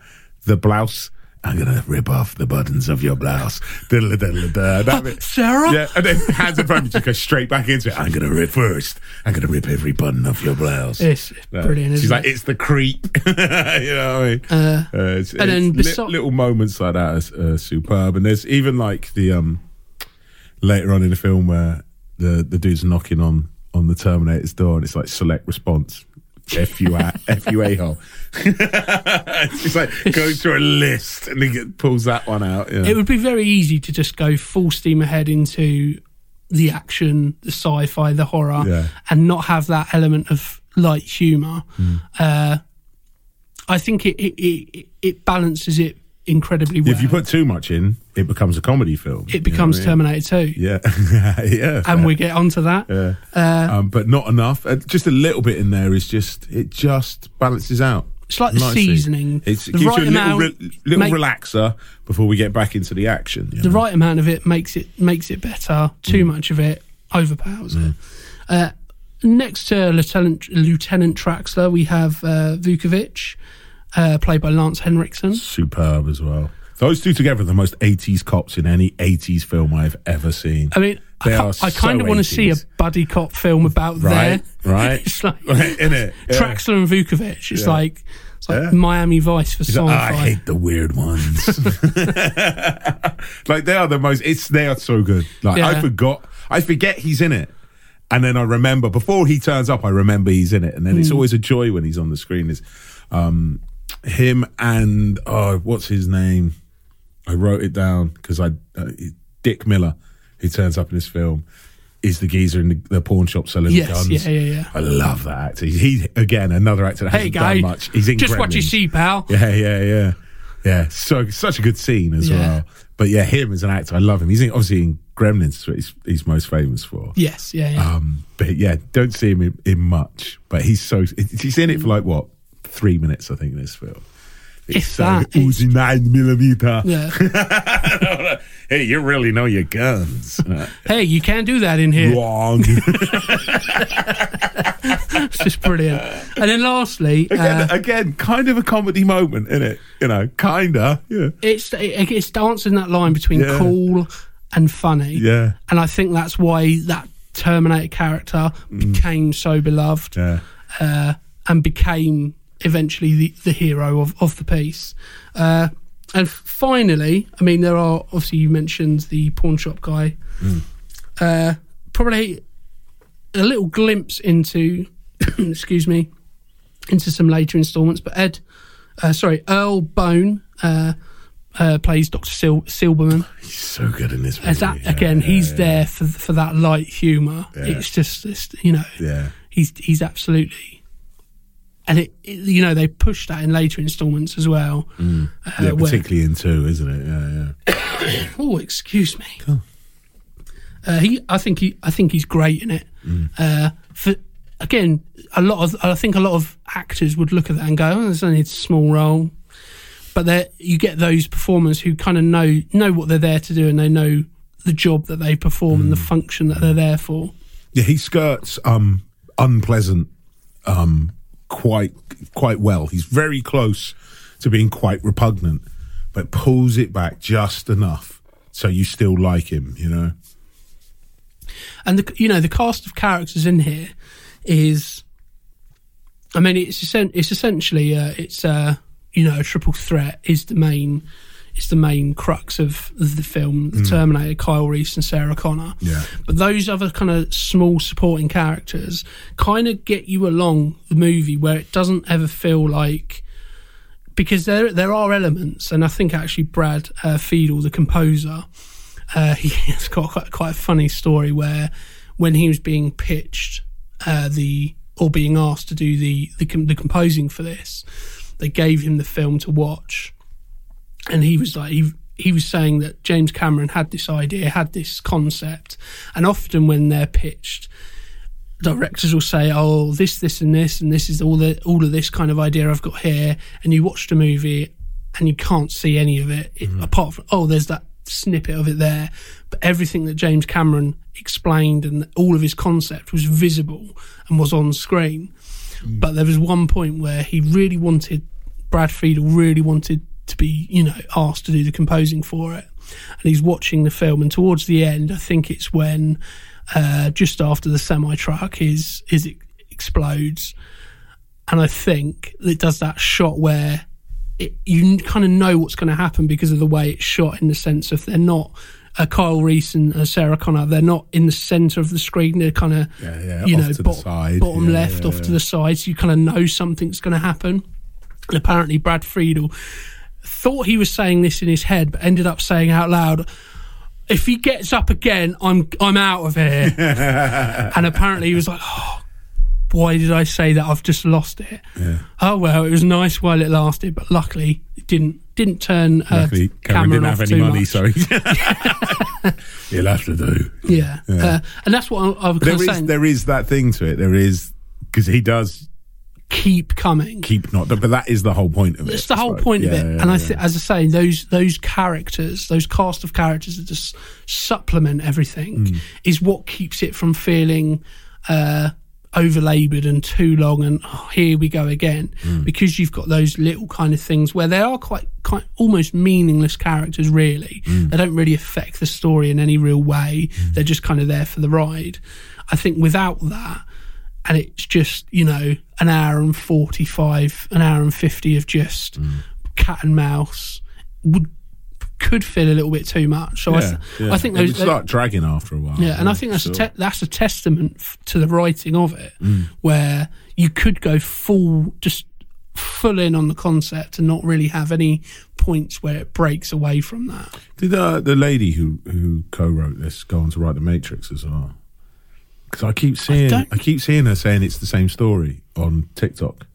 the blouse. I'm gonna rip off the buttons of your blouse. Diddle, diddle, diddle. Sarah? Yeah, and then hands in front of me, just go straight back into it. I'm gonna rip first. I'm gonna rip every button off your blouse. It's brilliant, She's like, it? it's the creep. you know what I mean? Uh, it's, and then it's besi- li- little moments like that are uh, superb. And there's even like the um later on in the film where the the dude's knocking on on the Terminator's door, and it's like select response. F you a F you a hole. it's like going through a list and he get, pulls that one out. Yeah. It would be very easy to just go full steam ahead into the action, the sci-fi, the horror, Yeah. and not have that element of light humour. Hmm. Uh, I think it it, it it balances it incredibly well. If you put too much in, it becomes a comedy film. it becomes you know I mean? Terminator 2. Yeah, yeah. And we get onto that. Yeah. Uh, um, but not enough. Uh, just a little bit in there is just it just balances out. It's like the nicely. seasoning. It's, The it gives right you a little, amount re- little make- relaxer before we get back into the action. you the know? right amount of it makes it makes it better. Too much of it overpowers it. Uh, next to Lieutenant Lieutenant Traxler, we have uh, Vukovic, uh, played by Lance Henriksen. Superb as well. Those two together are the most 80s cops in any 80s film I've ever seen. I mean, They are I kind so of want to see a buddy cop film about Right, there. right. it's like In it. Traxler and Vukovic. It's Yeah. like it's like Yeah. Miami Vice for sci-fi. like, "Ah, I hate the weird ones. like they are the most. It's they are so good. Like Yeah. I forgot. I forget he's in it, and then I remember before he turns up. I remember he's in it, and then Hmm. it's always a joy when he's on the screen. Is um, him and oh, what's his name? I wrote it down because I uh, Dick Miller, who turns up in this film, is the geezer in the, the pawn shop selling Yes, guns. yeah, yeah, yeah. I love that actor. He, again another actor that Hey hasn't guy, done much. He's in just what you see, pal. Yeah, yeah, yeah, yeah. So such a good scene as Yeah. well. But yeah, him as an actor, I love him. He's in, obviously in Gremlins. What he's, he's most famous for. Yes, yeah, yeah. Um, but yeah, don't see him in, in much. But he's so he's in it for like what three minutes, I think. In this film, it's If so that, it's- Uzi nine millimeter. yeah. Hey, you really know your guns. Hey, you can't do that in here. Wrong. It's just brilliant. And then lastly, again, uh, again, kind of a comedy moment in it. You know, kinda. Yeah. it's it, it's dancing that line between Yeah. cool and funny. Yeah. And I think that's why that Terminator character became so beloved Yeah. uh, and became eventually the, the hero of, of the piece. Uh, and finally, I mean, there are obviously you mentioned the pawn shop guy. Uh, probably a little glimpse into, excuse me, into some later installments. But Ed, uh, sorry, Earl Boen uh, uh, plays Doctor Sil- Silberman. He's so good in this movie. That Yeah, again, yeah, he's yeah. there for for that light humour. It's just, it's, you know, Yeah. he's he's absolutely, and it, it- you know they push that in later installments as well. Uh, Mm. Yeah, where- particularly in two, isn't it? Yeah, yeah. oh, excuse me. Uh, he, I think he, I think he's great in it. Mm. Uh, for again, a lot of, I think a lot of actors would look at that and go, "Oh, it's only a small role," but there you get those performers who kind of know know what they're there to do and they know the job that they perform Mm. and the function that they're there for. Yeah, he skirts um, unpleasant um, quite quite well. He's very close to being quite repugnant, but pulls it back just enough so you still like him. You know. and the you know the cast of characters in here is i mean it's it's essentially uh, it's uh you know a triple threat is the main is the main crux of the film the terminator kyle reese and sarah connor. Yeah. but those other kind of small supporting characters kind of get you along the movie where it doesn't ever feel like because there there are elements, and I think actually Brad uh, Fiedel, the composer, uh, he has got quite, quite a funny story where when he was being pitched uh, the or being asked to do the the, the composing for this, they gave him the film to watch, and he was like he he was saying that James Cameron had this idea, had this concept, and often when they're pitched, directors will say, "Oh, this, this, and this, and this is all the all of this kind of idea I've got here," and you watch the movie and you can't see any of it, it mm-hmm. apart from oh, there's that snippet of it there, but everything that James Cameron explained and all of his concept was visible and was on screen. Mm. But there was one point where he really wanted Brad Fiedel really wanted to be, you know, asked to do the composing for it. And he's watching the film, and towards the end, I think it's when uh, just after the semi truck is is it explodes, and I think it does that shot where it, you kind of know what's going to happen because of the way it's shot. In the sense of they're not uh, Kyle Reese and uh, Sarah Connor, they're not in the center of the screen. They're kind of Yeah, yeah, you off know to the bot- side. bottom Yeah, left, off to the side, so you kind of know something's going to happen. And apparently, Brad Fiedel thought he was saying this in his head, but ended up saying out loud, "If he gets up again, I'm I'm out of here." and apparently, he was like, "Oh why did I say that? I've just lost it. Yeah. Oh well, it was nice while it lasted, but luckily it didn't didn't turn uh, Luckily, Cameron, Cameron, didn't have any money, much. sorry. You'll have to do. Yeah, Uh, and that's what I, I was There of saying. there is that thing to it. There is because he does keep coming. keep not, but that is the whole point of it. It's the whole point of it. yeah, and I, yeah. th- as I say, those those characters, those cast of characters that just supplement everything, Mm. is what keeps it from feeling uh, overlabored and too long. And oh, here we go again, Mm. because you've got those little kind of things where they are quite, quite almost meaningless characters. Really, Mm. they don't really affect the story in any real way. They're just kind of there for the ride. I think without that and it's just you know an hour and 45 an hour and 50 of just Mm. cat and mouse would could feel a little bit too much so I, th- yeah. I think it those would start dragging after a while. yeah and I think that's sure. a te- that's a testament f- to the writing of it Mm. where you could go full just full in on the concept and not really have any points where it breaks away from that Did uh, the lady who who co-wrote this go on to write the Matrix as well? Because I keep seeing I, don't- keep seeing her saying it's the same story on TikTok.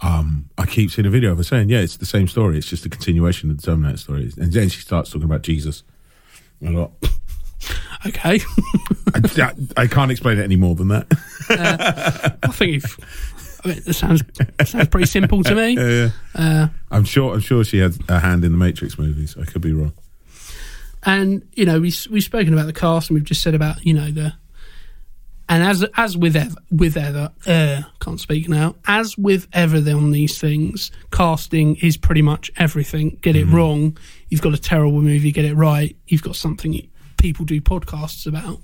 Um, I keep seeing a video of her saying, "Yeah, it's the same story. It's just a continuation of the Terminator story." And then she starts talking about Jesus a lot. okay I, I can't explain it any more than that. I think you've I mean, that sounds sounds pretty simple to me yeah, yeah. uh, I'm sure. I'm sure she had a hand in the Matrix movies. I could be wrong. and you know we we've spoken about the cast and we've just said about you know the and as as with ever with ever uh, can't speak now as with ever on these things casting is pretty much everything. Get it wrong you've got a terrible movie get it right you've got something people do podcasts about.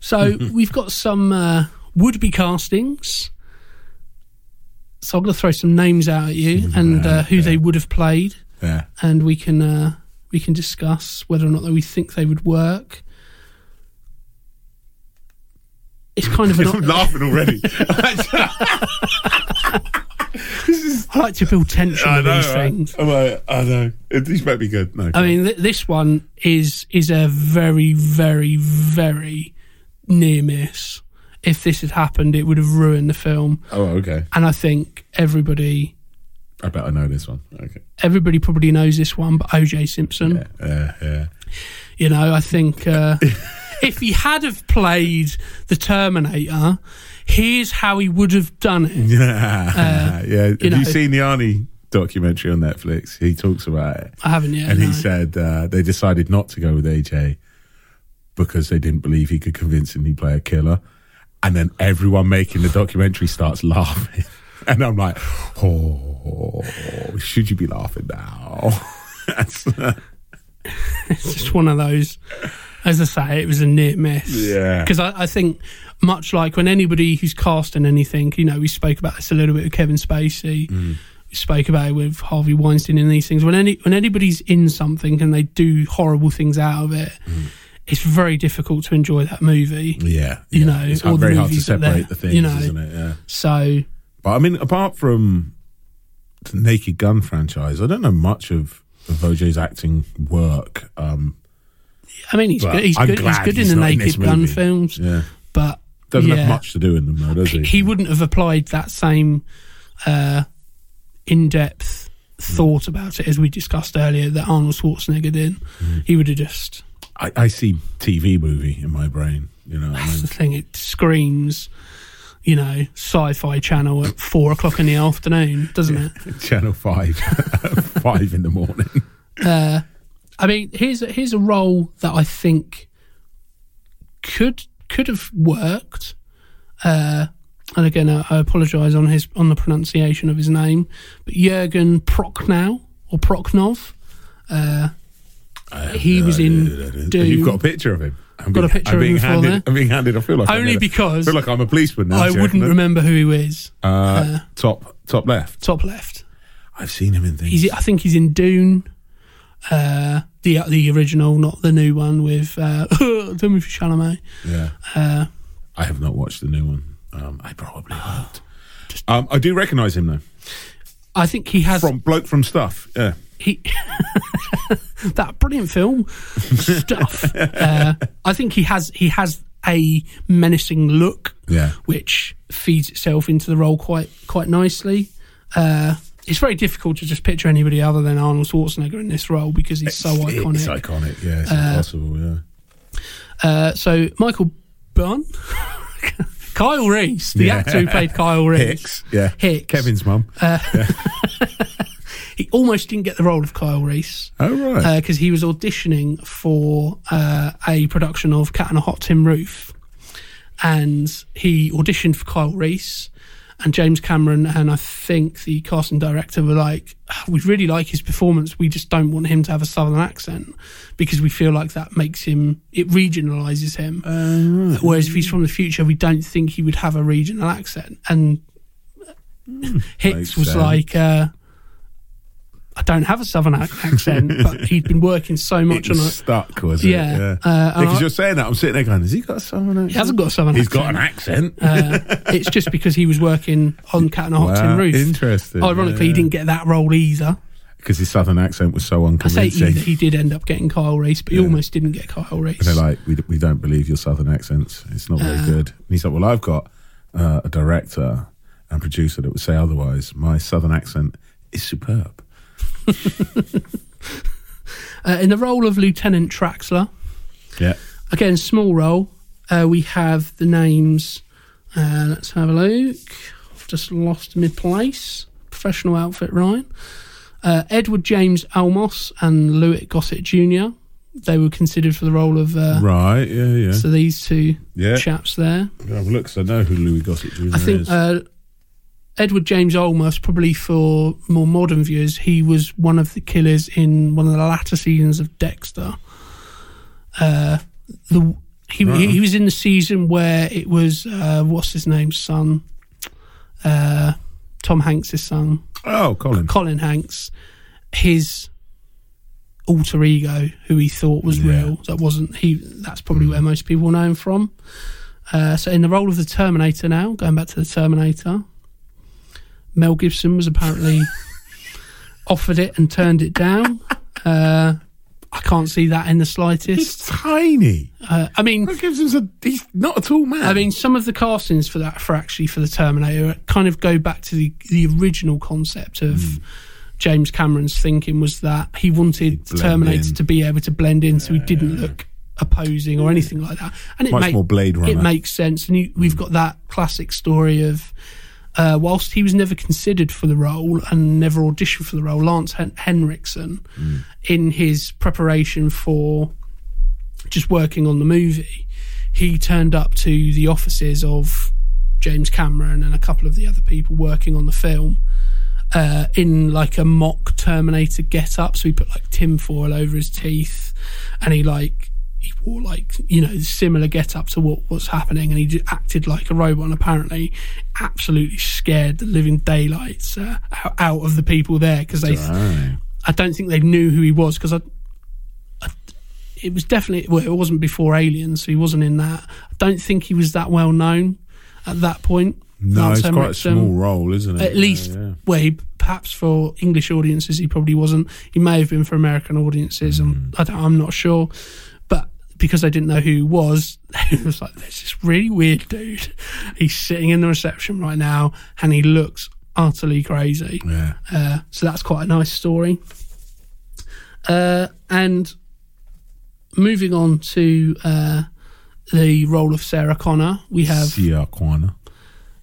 So we've got some uh, would be castings. So I'm going to throw some names out at you and uh, who they would have played. Yeah. and we can uh, we can discuss whether or not we think they would work. It's kind of an. I'm laughing already. I like to build tension I with know. these right? things. I'm like, I know. These might be good. No, I mean, th- this one is is a very, very, very near miss. If this had happened, it would have ruined the film. oh, okay. And I think everybody I bet I know this one. Okay. everybody probably knows this one, but OJ Simpson. Yeah, yeah, yeah. You know, I think uh, if he had have played the Terminator, here's how he would have done it. Yeah, yeah. Have you, know- seen the Arnie documentary on Netflix? He talks about it, I haven't yet. and no. he said uh, they decided not to go with OJ because they didn't believe he could convincingly play a killer, and then everyone making the documentary starts laughing, and I'm like, oh, should you be laughing now? It's just one of those. As I say, it was a near miss. Yeah. Because I, I think, much like when anybody who's casting anything, you know, we spoke about this a little bit with Kevin Spacey. Mm. We spoke about it with Harvey Weinstein and these things. When any when anybody's in something and they do horrible things out of it, Mm. it's very difficult to enjoy that movie. yeah, You yeah. know, it's hard, very hard to separate the things, you know. isn't it? Yeah. So But I mean, apart from the Naked Gun franchise, I don't know much of, of OJ's acting work. Um, I mean, he's But good. He's I'm good. He's good he's in the Naked Gun films, yeah, but doesn't yeah. have much to do in them, though, does he? he wouldn't have applied that same uh, in-depth thought about it as we discussed earlier that Arnold Schwarzenegger did. Mm. He would have just. I, I see TV movie in my brain. You know, what I That's mean? the thing. It screams, you know, sci-fi channel at four o'clock in the afternoon, doesn't it? Channel Five, five in the morning. Uh, I mean, here's a, here's a role that I think could could have worked. Uh, and again, I, I apologise on his on the pronunciation of his name, but Jurgen Prochnow or Prochnov. Uh, he was in Doom. You've got a picture of him. I'm Got a being- picture I'm of being him handed. there. I'm being handed. I feel like I'm Only because I feel like I'm a policeman now. I wouldn't remember who he is. Uh, top top left. Top left. I've seen him in things. He's, I think he's in Dune, uh, the the original, not the new one with uh, Timothy Chalamet. Yeah. Uh, I have not watched the new one. Um, I probably won't. Um, I do recognise him though I think he has from bloke from stuff. Yeah, he that brilliant film stuff. uh, I think he has he has a menacing look Yeah. which feeds itself into the role quite quite nicely. Uh, it's very difficult to just picture anybody other than Arnold Schwarzenegger in this role because he's so iconic. It's iconic. Yeah, it's impossible. Yeah. Uh, so Michael Byrne, Kyle Reese, the Yeah. actor who played Kyle Reese, Hicks. Yeah. Hicks. Kevin's mum. he almost didn't get the role of Kyle Reese oh right. because he was auditioning for uh, a production of Cat on a Hot Tin Roof, and he auditioned for Kyle Reese. And James Cameron and I think the casting director were like, "Ah, "We really like his performance. We just don't want him to have a southern accent because we feel like that makes him it regionalizes him. Whereas if he's from the future, we don't think he would have a regional accent." And Hicks was sense. like, uh, "I don't have a southern accent, but he'd been working so much on it." stuck, was Yeah, it? Yeah. uh, and because I- you're saying that, I'm sitting there going, "Has he got a southern accent? He hasn't got a southern He's accent. got an accent. Uh, it's just because he was working on Cat and a Hot Wow, Tin Roof. interesting, Ironically, he yeah. didn't get that role either. because his southern accent was so I say unconvincing. He did end up getting Kyle Reese, but he Yeah. almost didn't get Kyle Reese. They're like, we, we don't believe your southern accents. It's not Uh. very good. And he's like, well, I've got uh, a director and producer that would say otherwise. My southern accent is superb. Uh, in the role of Lieutenant Traxler, Yeah. again, small role, uh, we have the names. Uh, let's have a look. I've just lost mid place. Professional outfit, Ryan. Uh, Edward James Olmos and Louis Gossett Jr. They were considered for the role of. Uh, Right. Yeah. Yeah. So these two Yeah. chaps there. Yeah, well, look, I know who Louis Gossett Jr. I think is. Edward James Olmos, probably for more modern viewers, he was one of the killers in one of the latter seasons of Dexter. Uh, the he, he he was in the season where it was uh, what's his name's son, uh, Tom Hanks' son, oh, Colin. Colin Hanks, his alter ego, who he thought was Yeah. real, that wasn't he. That's probably where most people know him from. Uh, so in the role of the Terminator now, going back to the Terminator, Mel Gibson was apparently offered it and turned it down. Uh, I can't see that in the He's slightest. tiny. Uh, I mean, That gives him a. He's not a tall man. I mean, some of the castings for that, for actually for the Terminator, kind of go back to the the original concept of Hmm. James Cameron's thinking was that he wanted Terminator in. to be able to blend in, so he didn't look opposing or anything like that. And it Much make- more Blade Runner. It makes sense, and you, we've got that classic story of. Uh, whilst he was never considered for the role and never auditioned for the role, Lance Hen- Henriksen, Hmm. in his preparation for just working on the movie, he turned up to the offices of James Cameron and a couple of the other people working on the film uh, in like a mock Terminator get up. So he put like tinfoil over his teeth and he like. He wore like you know similar get up to what what's happening, and he just acted like a robot. And apparently, absolutely scared the living daylights uh, out, of the people there because they Right. I don't think they knew who he was because I, I, it was definitely well, it wasn't before Aliens, so he wasn't in that. I don't think he was that well known at that point. No, it's quite a small role, isn't it? At least, yeah. well, he, perhaps for English audiences, he probably wasn't. He may have been for American audiences, and Hmm. I don't, I'm not sure. Because they didn't know who he was, it was like, there's this really weird dude. He's sitting in the reception right now, and he looks utterly crazy. Yeah. Uh, so that's quite a nice story. Uh, and moving on to uh, the role of Sarah Connor, we have Sia Kwana.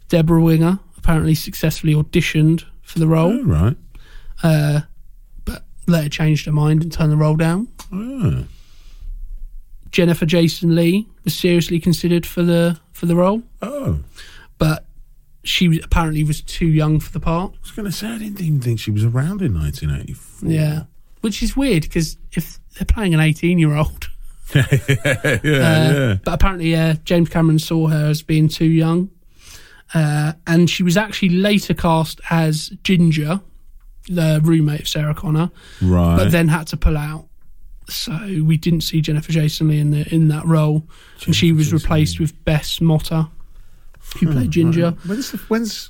Debra Winger, apparently successfully auditioned for the role, Oh, right. uh, but later changed her mind and turned the role down. Oh. Jennifer Jason Lee was seriously considered for the for the role, oh. but she apparently was too young for the part. I was going to say, I didn't even think she was around in 1984. Yeah, which is weird because if they're playing an 18 year old. yeah, yeah. But apparently, uh, James Cameron saw her as being too young. Uh, and she was actually later cast as Ginger, the roommate of Sarah Connor, Right. but then had to pull out. So we didn't see Jennifer Jason Lee in the in that role, and she was replaced with Bess Motta, who played Ginger. When's, the- when's,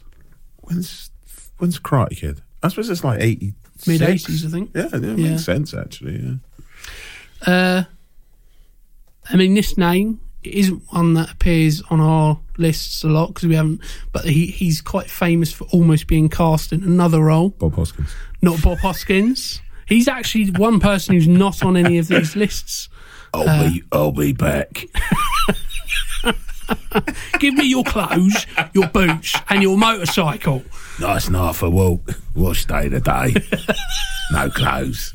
when's, when's Karate Kid? I suppose it's like 80. Mid 80s, I think. Yeah, yeah, Yeah. makes sense, actually. Yeah. Uh, I mean, this name it isn't one that appears on our lists a lot because we haven't. But he he's quite famous for almost being cast in another role, Bob Hoskins. not Bob Hoskins. He's actually one person who's not on any of these lists. I'll Uh, be I'll be back. Give me your clothes, your boots, and your motorcycle. Nice night for a walk. What stay today? no clothes.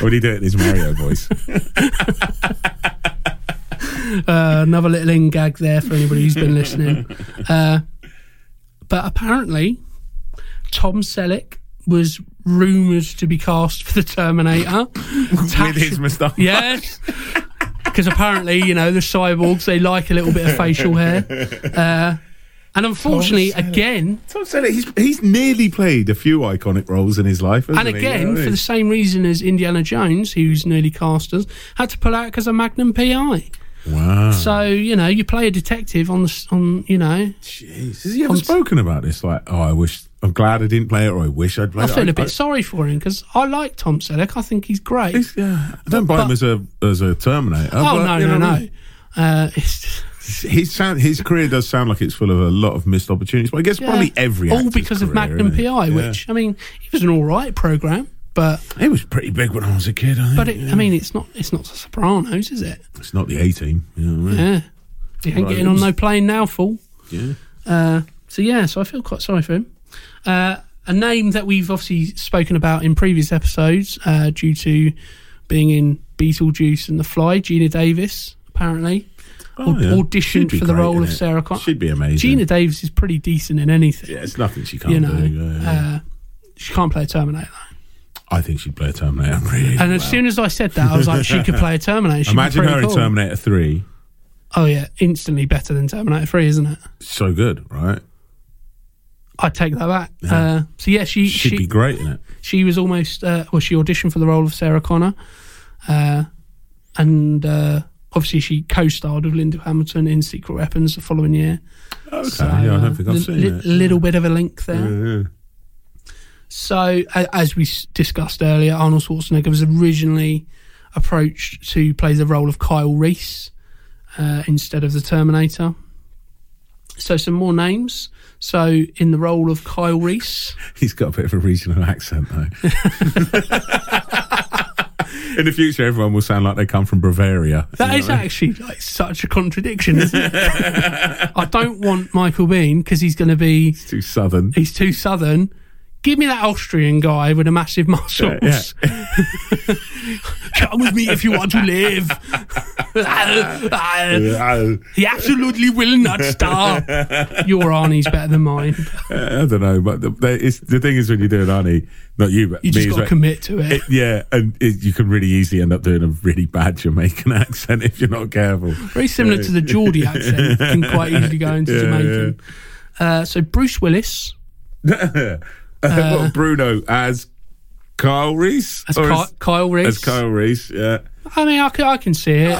What do you do in his Mario voice? Uh, another little in gag there for anybody who's been listening. Uh, but apparently, Tom Selleck was rumoured to be cast for the Terminator. With his moustache. Yes. Because apparently, you know, the cyborgs, they like a little bit of facial hair. Uh, and unfortunately, Selleck. again, Tom Selleck, he's he's nearly played a few iconic roles in his life, hasn't and he? You know again, for the same reason as Indiana Jones, who's nearly cast as, had to pull out because of Magnum PI. wow. So, you know, you play a detective on the, on, you know, Jeez. Has he ever On- spoken about this? Like, oh, I wish, I'm glad I didn't play it, or I wish I'd I played it. I feel a bit sorry for him because I like Tom Selleck. I think he's great. Yeah, I don't buy him But- as a as a Terminator. oh, but, no, you no, know what I no. mean? Uh, it's, His sound, his career does sound like it's full of a lot of missed opportunities. But I guess yeah, probably every all actor's because of career, Magnum isn't it? PI, Yeah. which I mean, it was an all right program, but it was pretty big when I was a kid. I think. but it, I mean, it's not it's not the Sopranos, is it? it's not the A team. You know what I mean? Yeah, he ain't Right. getting on no plane now, fool. Yeah. Uh, so yeah, so I feel quite sorry for him. Uh, a name that we've obviously spoken about in previous episodes, uh, due to being in Beetlejuice and The Fly, Geena Davis apparently Oh, yeah. auditioned for the great role of. Sarah Connor. She'd be amazing. Geena Davis is pretty decent in anything. Yeah, it's nothing she can't you know, do. Yeah, yeah. Uh, she can't play a Terminator. Though. I think she'd play a Terminator really And as soon as I said that, I was like, she could play a Terminator. She'd Imagine her cool. in Terminator 3. Oh yeah, instantly better than Terminator Three, isn't it? So good, right? I'd take that back. Uh, so yeah, she She'd she, be great in it. she was almost uh, well she auditioned for the role of sarah connor uh, and uh, obviously she co-starred with linda hamilton in secret weapons the following year Okay, So, yeah, I don't think I've li- seen li- it. little bit of a link there Yeah, yeah. so a- as we s- discussed earlier arnold schwarzenegger was originally approached to play the role of kyle reese uh, instead of the terminator so some more names so in the role of kyle reese He's got a bit of a regional accent, though. in the future, everyone will sound like they come from Bavaria. That is know what I mean? actually like such a contradiction, isn't it? I don't want Michael Biehn because he's going to be too southern. he's too southern. Give me that Austrian guy with the massive muscles. Yeah, Come with me if you want to live. he absolutely will not stop. Your Arnie's better than mine. I don't know, but the, the, it's, the thing is, when you're doing Arnie, not you, but You me just got to well, commit to it. it- yeah, and it, you can really easily end up doing a really bad Jamaican accent if you're not careful. Very similar to the Geordie accent. Can quite easily go into Yeah, Jamaican. Uh, so Bruce Willis well, Bruno as Kyle Reese, as Ky- Kyle Reese. as Kyle Reese, yeah. I mean, I can, I can see it,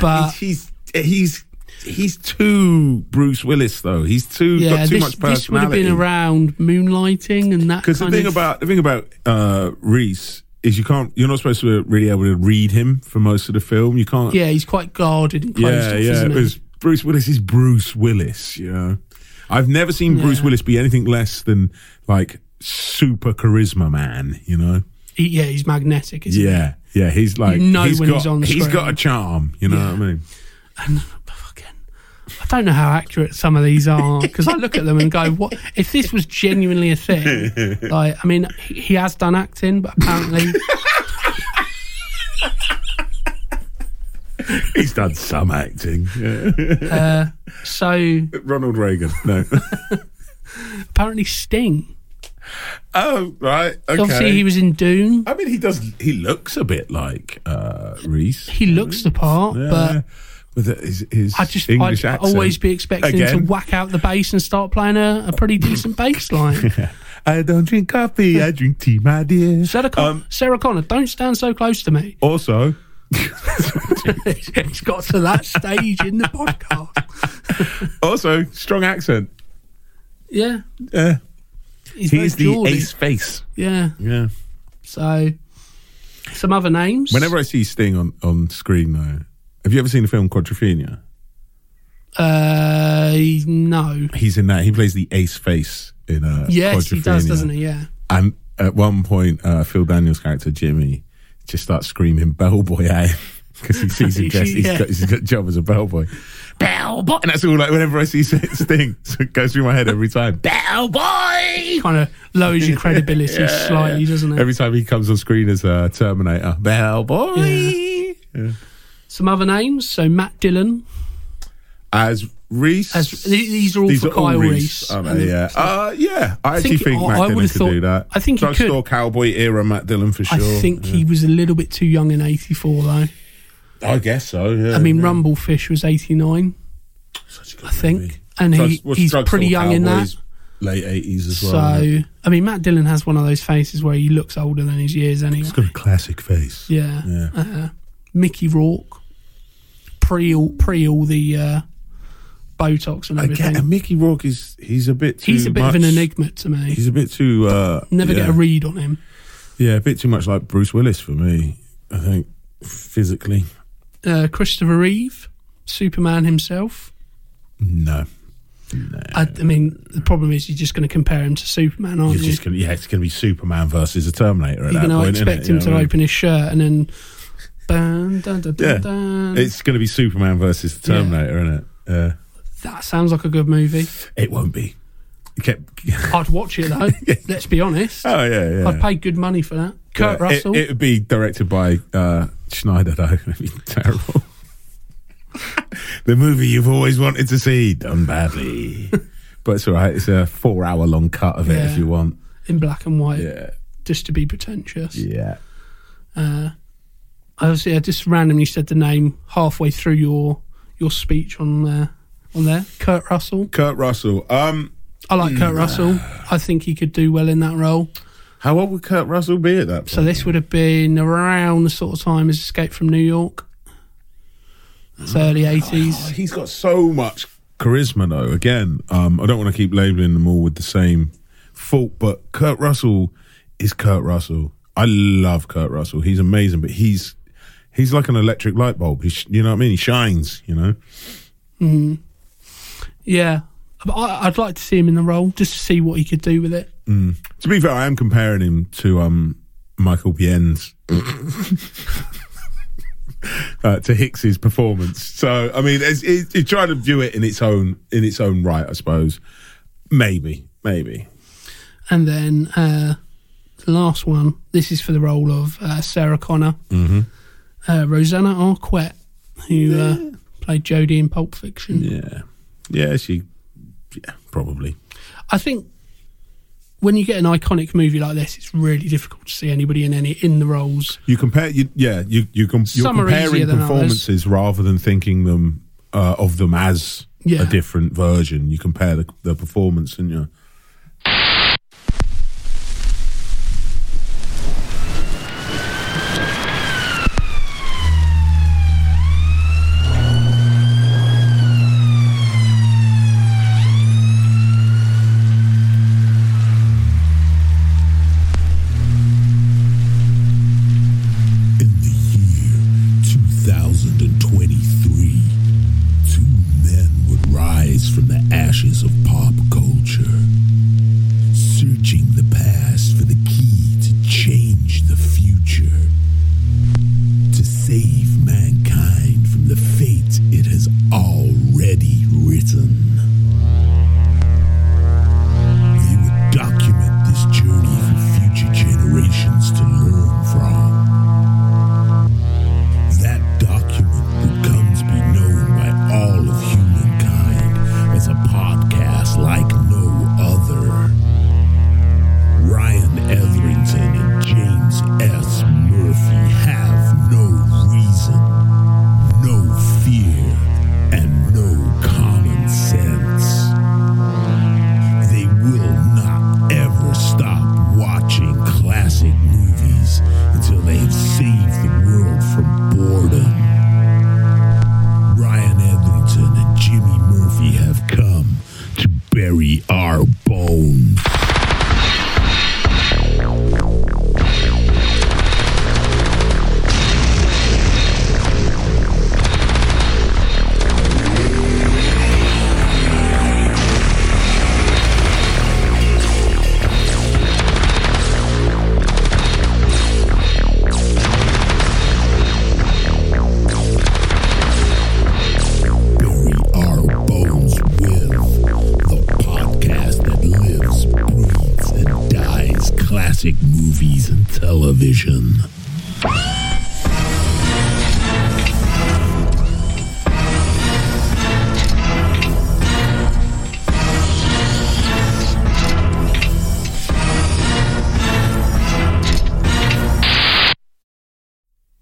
but he's he's he's too Bruce Willis though. He's too yeah, got too this, much this would have been around moonlighting and that Because the thing of. about the thing about uh, Reese is you can't you're not supposed to really able to read him for most of the film. You can't. yeah, he's quite guarded and closed yeah, off, yeah. Bruce Willis is Bruce Willis. You know, I've never seen Bruce Willis be anything less than like super charisma man. You know. He- yeah, he's magnetic, isn't he? Yeah, yeah. He's like You know he's when got he's on he's got a charm. You know Yeah. what I mean? And fucking, I don't know how accurate some of these are because I look at them and go, "What if this was genuinely a thing?" Like, I mean, he, he has done acting, but apparently, He's done some acting. Yeah. so Ronald Reagan. No. apparently Sting. oh right. Okay. Obviously, he was in Dune. I mean, he does. He looks a bit like uh, Reese. He looks the part, Yeah. but with his, his I just English I'd accent. always be expecting him to whack out the bass and start playing a, a pretty decent bass line. I don't drink coffee. I drink tea, my dear. Sarah, Con- Um, Sarah Connor, don't stand so close to me. also, it's got to that stage in the podcast. also strong accent. Yeah, Yeah, he's, he's the Geordie. ace face. Yeah, Yeah. so some other names. Whenever I see Sting on on screen, though, Have you ever seen the film Quadrophenia? Uh, no. He's in that. He plays the ace face in uh, Yes, he does, Quadrophenia. doesn't he? Yeah. And at one point, uh, Phil Daniels' character Jimmy just starts screaming "bellboy" eh? at him because he sees him dressed. He's got, he's got a job as a bellboy. Bellboy, and that's all. Like whenever I see Sting, so it goes through my head every time. Bellboy. Kind of lowers your credibility slightly, doesn't it? Every time he comes on screen as a Terminator, Bellboy. Yeah. Some other names. So Matt Dillon. As Reese. As these are all These for are all Kyle Reese, aren't Yeah. Uh, yeah. I actually think- think, Matt I Dillon could thought- do that. I think he Drugstore could. cowboy era Matt Dillon for sure. I think he was a little bit too young in '84, though. I guess so. Yeah. I mean, yeah. Rumblefish was '89, Such a good I think, movie. and he, he's pretty young in that. Late eighties as So, well. yeah. I mean, Matt Dillon has one of those faces where he looks older than his years anyway. He's got a classic face. Yeah. Yeah. Uh, Mickey Rourke, pre all, pre all the uh, Botox and everything. Again, and Mickey Rourke is he's a bit too he's a bit of an enigma to me. He's a bit too uh Never yeah. get a read on him. Yeah, a bit too much like Bruce Willis for me. I think physically. Uh, Christopher Reeve, Superman himself. No. No. I, I mean, the problem is you're just going to compare him to Superman, aren't You're you? just gonna, yeah, it's going to be Superman versus a Terminator at You're that going to point. expect him You to know what I mean? open his shirt and then. Dun, dun, dun, dun, Yeah. dun. It's going to be Superman versus the Yeah. Terminator, isn't it? Yeah. That sounds like a good movie. It won't be. It kept- I'd watch it though. Let's be honest. oh yeah, yeah. I'd pay good money for that. Kurt Yeah, Russell. It, would be directed by uh, Snyder, though. It'd be terrible. the movie you've always wanted to see done badly, but it's all right. It's a four-hour-long cut of it Yeah. if you want. in black and white, Yeah, just to be pretentious. yeah. Uh, I was yeah, just randomly said the name halfway through your your speech on uh, on there. Kurt Russell. Kurt Russell. Um, I like Kurt Russell. I think he could do well in that role. how old would Kurt Russell be at that point? So this would have been around the sort of time as Escape from New York. It's early Oh, eighties. he's got so much charisma, though. Again, um, I don't want to keep labeling them all with the same fault, but Kurt Russell is Kurt Russell. I love Kurt Russell. He's amazing, but he's he's like an electric light bulb. He, sh- you know what I mean? He shines. You know. Yeah, I'd like to see him in the role just to see what he could do with it. To be fair, I am comparing him to um, Michael Biehn's. Uh, to Hicks's performance, so I mean, it's, trying to view it in its own in its own right, I suppose. Maybe, maybe. And then uh, the last one. This is for the role of uh, Sarah Connor, Mm-hmm. uh, Rosanna Arquette, who uh, played Jodie in Pulp Fiction. Yeah, yeah, she, yeah, probably. I think when you get an iconic movie like this, it's really difficult to see anybody in any in the roles. You compare, you, yeah, you you com- you're Some comparing performances rather than thinking them uh, of them as Yeah. a different version. You compare the, the performance, and you.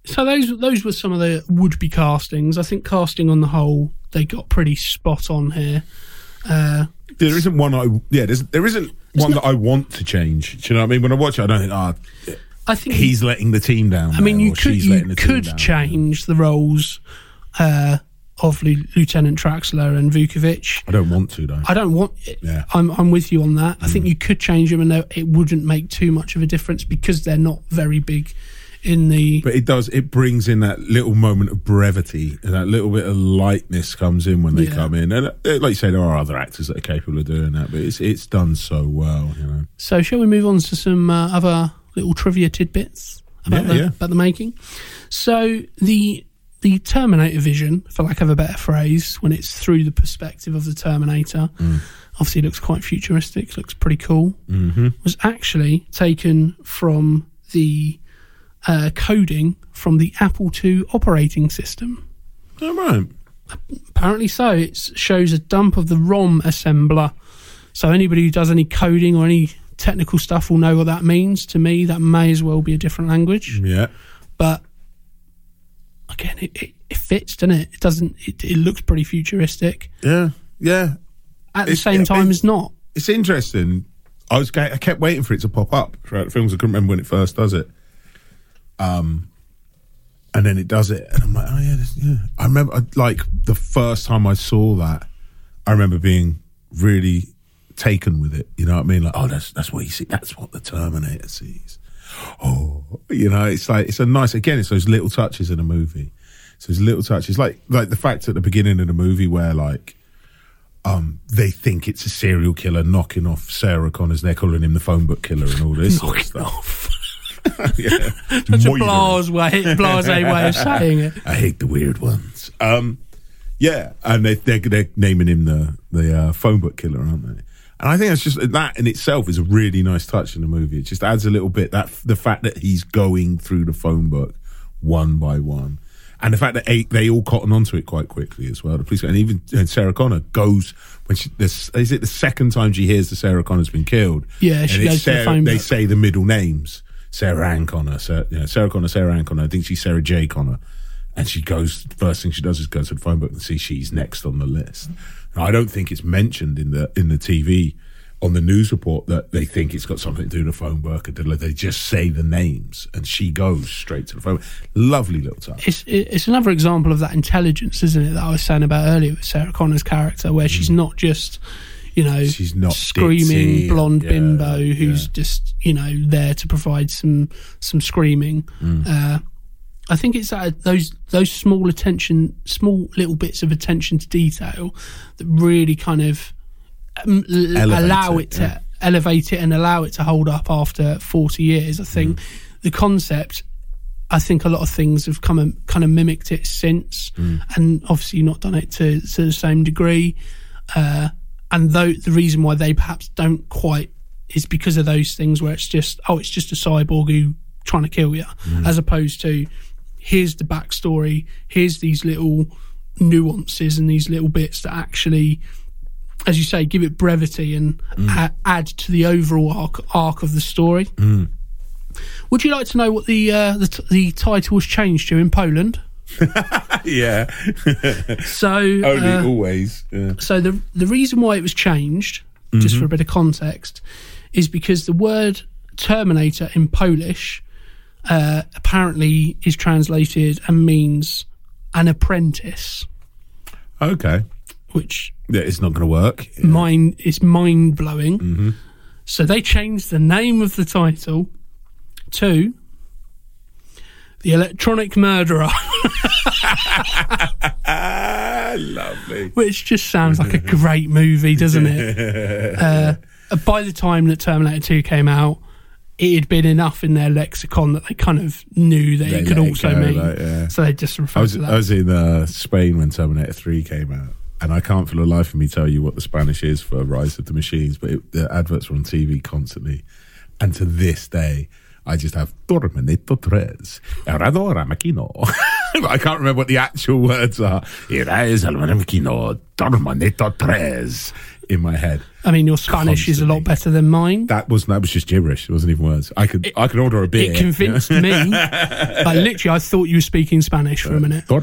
So those those were some of the would be castings. I think casting on the whole they got pretty spot on here. Uh, There isn't one I yeah. There's, there isn't one that I want to change. Do you know what I mean? When I watch it, I don't think ah I think he's letting the team down. I mean, you could you letting the team could change the roles uh, of Lu- Lieutenant Traxler and Vukovic. I don't want to though. I don't want. Yeah. I'm I'm with you on that. I think you could change them, and it wouldn't make too much of a difference because they're not very big in the. But it does. It brings in that little moment of brevity and that little bit of lightness comes in when they Yeah. come in. And uh, like you say, there are other actors that are capable of doing that, but it's it's done so well. You know. So shall we move on to some uh, other little trivia tidbits about Yeah, the yeah. about the making? So the the Terminator vision, for lack of a better phrase, when it's through the perspective of the Terminator, Mm. obviously looks quite futuristic, looks pretty cool. Mm-hmm. Was actually taken from the uh, coding from the Apple II operating system. All right. Apparently so. It shows a dump of the ROM assembler. So anybody who does any coding or any technical stuff will know what that means. To me, that may as well be a different language. Yeah. But again, it, it, it fits, doesn't it? It doesn't. It, it looks pretty futuristic. Yeah. Yeah. At the It's- same time, it's- as not. It's interesting. I was I kept waiting for it to pop up throughout the films. I couldn't remember when it first does it. Um, and then it does it, and I'm like, oh yeah, this, yeah. I remember I- like the first time I saw that. I remember being really taken with it. You know what I mean? Like, oh, that's that's what you see. That's what the Terminator sees. Oh, you know, it's like it's a nice. Again, it's those little touches in a movie. It's those little touches, like like the fact at the beginning of the movie where like um, they think it's a serial killer knocking off Sarah Connors. They're calling him the phone book killer and all this sort of stuff. yeah. Such a Moidering. blase way, blase way of saying it. I hate the weird ones. Um, yeah, and they, they're, they're naming him the the uh, phone book killer, aren't they? And I think that's just that in itself is a really nice touch in the movie. It just adds a little bit that the fact that he's going through the phone book one by one, and the fact that they, they all cotton onto it quite quickly as well. The police and even uh, Sarah Connor goes when she this is it the second time she hears that Sarah Connor's been killed. Yeah, she And goes to the Sarah- phone They book. say the middle names. Sarah Ann Connor, Sarah, you know, Sarah Connor, Sarah Ann Connor. I think she's Sarah J. Connor. And she goes, first thing she does is go to the phone book and see she's next on the list. And I don't think it's mentioned in the in the TV on the news report that they think it's got something to do with the phone. And they just say the names and she goes straight to the phone. Lovely little touch. It's it's another example of that intelligence, isn't it? That I was saying about earlier with Sarah Connor's character, where she's not just, you know, Mm. She's not screaming ditzy, blonde yeah, bimbo who's yeah. just you know there to provide some some screaming. Mm. Uh, I think it's that, those those small attention, small little bits of attention to detail that really kind of um, allow it, it to yeah. elevate it and allow it to hold up after 40 years. I think Mm. the concept, I think a lot of things have come and kind of mimicked it since, Mm. and obviously not done it to, to the same degree. Uh, and though the reason why they perhaps don't quite is because of those things where it's just, oh, it's just a cyborg who trying to kill you, Mm. as opposed to here's the backstory, here's these little nuances and these little bits that actually as you say, give it brevity and a- add to the overall arc, arc of the story. Would you like to know what the uh, the, t- the title was changed to in Poland? yeah. So, Only uh, always. Yeah. so the the reason why it was changed, just for a bit of context, is because the word Terminator in Polish uh, apparently is translated and means an apprentice, Okay. which Yeah, it's not going to work. mind is mind blowing. So they changed the name of the title to the Electronic Murderer, lovely. which just sounds like a great movie, doesn't it? Uh, by the time that Terminator Two came out, it had been enough in their lexicon that they kind of knew that They it could let it also go, mean. like, yeah. So they just I referred was, to that. I was in uh, Spain when Terminator 3 came out, and I can't for the life of me tell you what the Spanish is for Rise of the Machines, but it, the adverts were on TV constantly. And to this day, I just have Terminator 3, Eradora Makino. I can't remember what the actual words are. Era es el Makino, Terminator 3 in my head. I mean, your Spanish is a lot better than mine. That was that was just gibberish. It wasn't even words. I could I could order a beer. It convinced me. Like, literally, I thought you were speaking Spanish for a minute. Uh,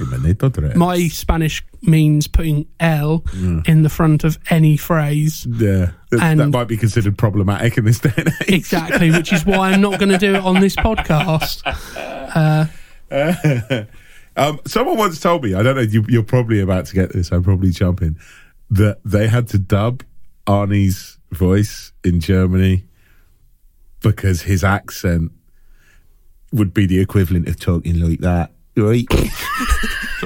my Spanish means putting L mm. in the front of any phrase. yeah, that, and- that might be considered problematic in this day and age. Exactly, which is why I'm not going to do it on this podcast. Uh, um, someone once told me, I don't know, you, you're probably about to get this, I'm probably jumping, that they had to dub Arnie's voice in Germany because his accent would be the equivalent of talking like that. Right?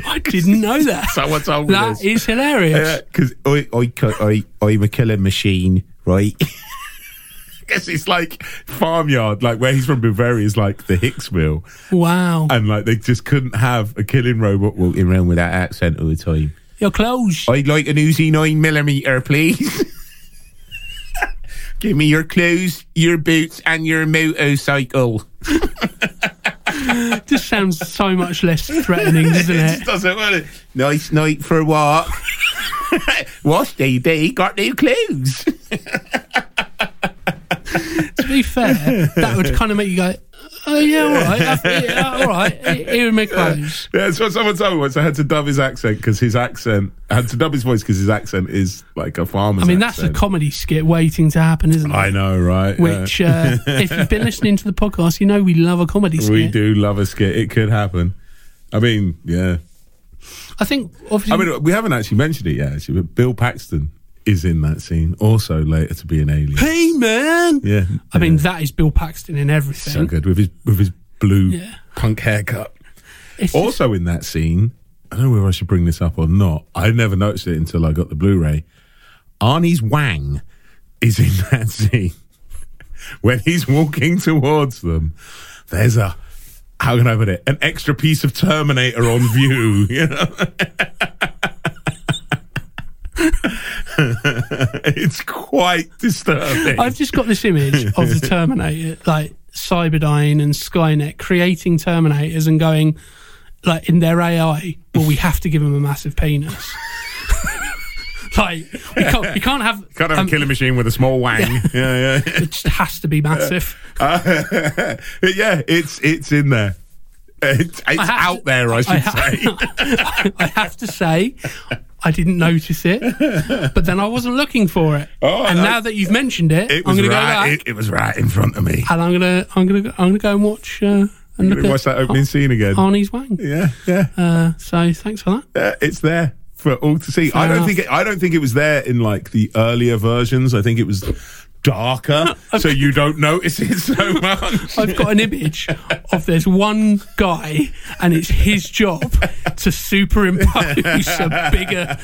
I didn't know that. Someone told me That this. is hilarious. Because I, I, I, I'm a killing machine, right? I guess it's like farmyard, like where he's from Bavaria is like the Hicks Hicksville, Wow. and like they just couldn't have a killing robot walking around with that accent all the time. Your clothes. I'd like an Uzi 9 millimeter, please. Give me your clothes, your boots, and your motorcycle. just sounds so much less threatening, doesn't It it? doesn't it. Nice night for a walk. What's day? Got new clothes. To be fair, that would kind of make you go, oh, yeah, all right. Yeah, all right. My clothes. Yeah, that's what someone told me once. I had to dub his accent because his accent. I had to dub his voice because his accent is like a farmer's. I mean, that's a comedy skit waiting to happen, isn't it? I know, right? yeah. Which, uh, if you've been listening to the podcast, you know we love a comedy skit. we do love a skit. It could happen. I mean, yeah. I think, obviously, I mean, we haven't actually mentioned it yet, actually, but Bill Paxton is in that scene, also later to be an alien. hey, man. Yeah, I mean, that is Bill Paxton in everything. so good with his with his blue Yeah. punk haircut. It's just- Also in that scene, I don't know whether I should bring this up or not. I never noticed it until I got the Blu-ray. Arnie's Wang is in that scene when he's walking towards them. There's a how can I put it? An extra piece of Terminator on view. You know, it's quite disturbing. I've just got this image of the Terminator, like Cyberdyne and Skynet creating Terminators and going, like, in their AI, well, we have to give them a massive penis. like, we can't, we can't have. Can't have um, a killing machine with a small wang. yeah, yeah. yeah. It just has to be massive. Uh, yeah, it's it's in there. It's, it's out to- there, I should I ha- say. I have to say, I didn't notice it, but then I wasn't looking for it. Oh, and I- now that you've mentioned it, It I'm going to go right. back It, it was right in front of me. and I'm going to, I'm going to, I'm going to go and watch uh, and look Watch at that opening scene again. Arnie's wang. Yeah, yeah, Uh, so thanks for that. yeah. It's there for all to see. I don't enough. think it, I don't think it was there in like the earlier versions. I think it was darker, so you don't notice it so much. I've got an image of there's one guy and it's his job to superimpose a bigger,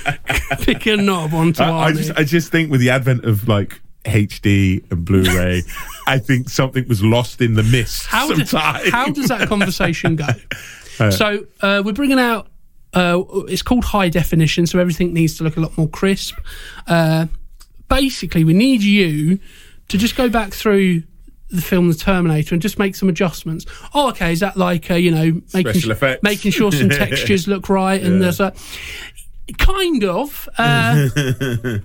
bigger knob onto I, I just I just think with the advent of like HD and Blu-ray, I think something was lost in the mist. how, does, how does that conversation go? so uh, we're bringing out. Uh, it's called high definition, so everything needs to look a lot more crisp. Basically, we need you to just go back through the film The Terminator and just make some adjustments. Oh, okay, is that like uh, you know making Special effects. making sure some textures look right and there's a kind of. Uh,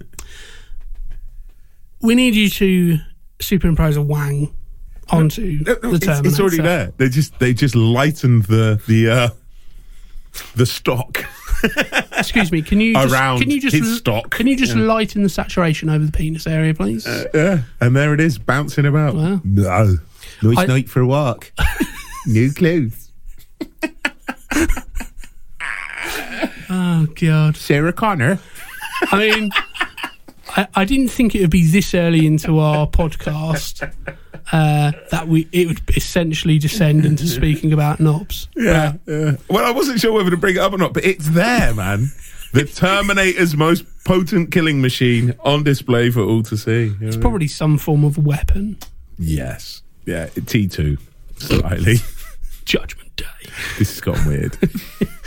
we need you to superimpose a wang onto No, no, the it's, Terminator. it's already there. They just they just lightened the the uh, the stock. Excuse me. Can you just, Around can you just his stock. Can you just lighten the saturation over the penis area, please? Uh, yeah, and there it is, bouncing about. Wow. No, nice I- night for a walk. New clothes. oh God. Sarah Connor. I mean, I, I didn't think it would be this early into our podcast uh, that we it would essentially descend into speaking about knobs. Yeah, yeah. Well, I wasn't sure whether to bring it up or not, but it's there, man. The Terminator's most potent killing machine on display for all to see. It's Probably some form of weapon. yes, yeah. T two, slightly. Judgment Day. this has gotten weird.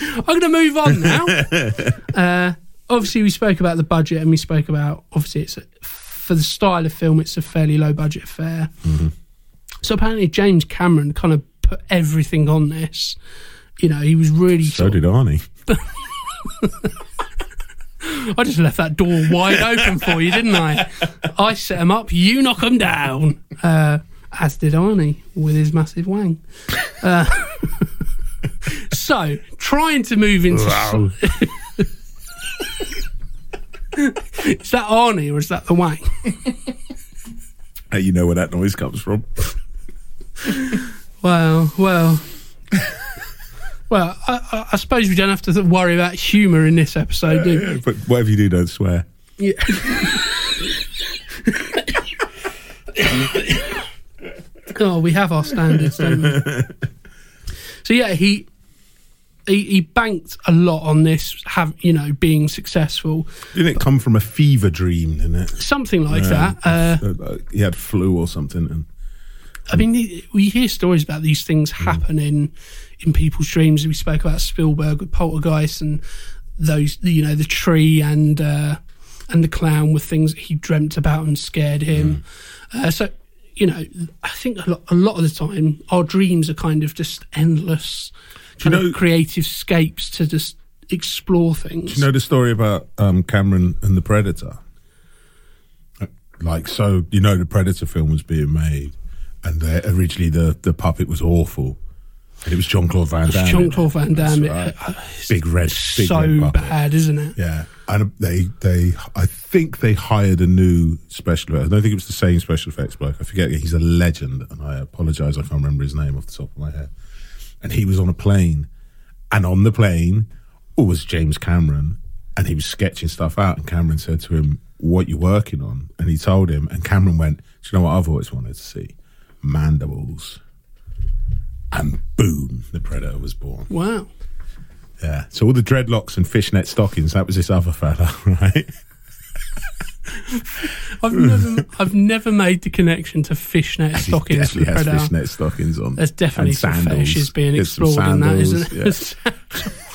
I'm going to move on now. uh, obviously, we spoke about the budget, and we spoke about obviously it's a, for the style of film, it's a fairly low budget affair. So apparently James Cameron kind of put everything on this. You know, he was really. So did Arnie. I just left that door wide open for you, didn't I? I set him up, you knock him down. Uh, as did Arnie with his massive wang. Uh, so, trying to move into. is that Arnie or is that the wang? Hey, you know where that noise comes from. Well, well. Well, I, I, I suppose we don't have to worry about humour in this episode, do we? But whatever you do, don't swear. Yeah. oh, we have our standards, don't we? So yeah, he he, he banked a lot on this, have you know, being successful, Didn't it come from a fever dream, didn't it? something like that. Uh, Uh, he had flu or something. And I mean, we hear stories about these things happening in in people's dreams. We spoke about Spielberg with Poltergeist and those, you know, the tree and uh, and the clown were things that he dreamt about and scared him. Uh, so, you know, I think a lot, a lot of the time our dreams are kind of just endless, kind know- of creative scapes to just explore things. you know the story about um, Cameron and the Predator? Like, so you know, the Predator film was being made, and the, originally the the puppet was awful, and it was John Claude Van Damme. Jean Claude Van Damme, right. uh, it's Big red, big so red bad, isn't it? Yeah, and they they I think they hired a new special. I don't think it was the same special effects bloke. I forget. He's a legend, and I apologise. I can't remember his name off the top of my head. And he was on a plane, and on the plane was James Cameron, and he was sketching stuff out. And Cameron said to him, "What you working on?" And he told him, and Cameron went, "Do you know what I've always wanted to see? Mandibles." And boom, the Predator was born. Wow. Yeah. So all the dreadlocks and fishnet stockings, that was this other fella, right? I've never, I've never made the connection to fishnet stockings for Definitely has fishnet stockings on. There's definitely And some sandals. fetishes being explored in that, sandals, isn't it? yeah.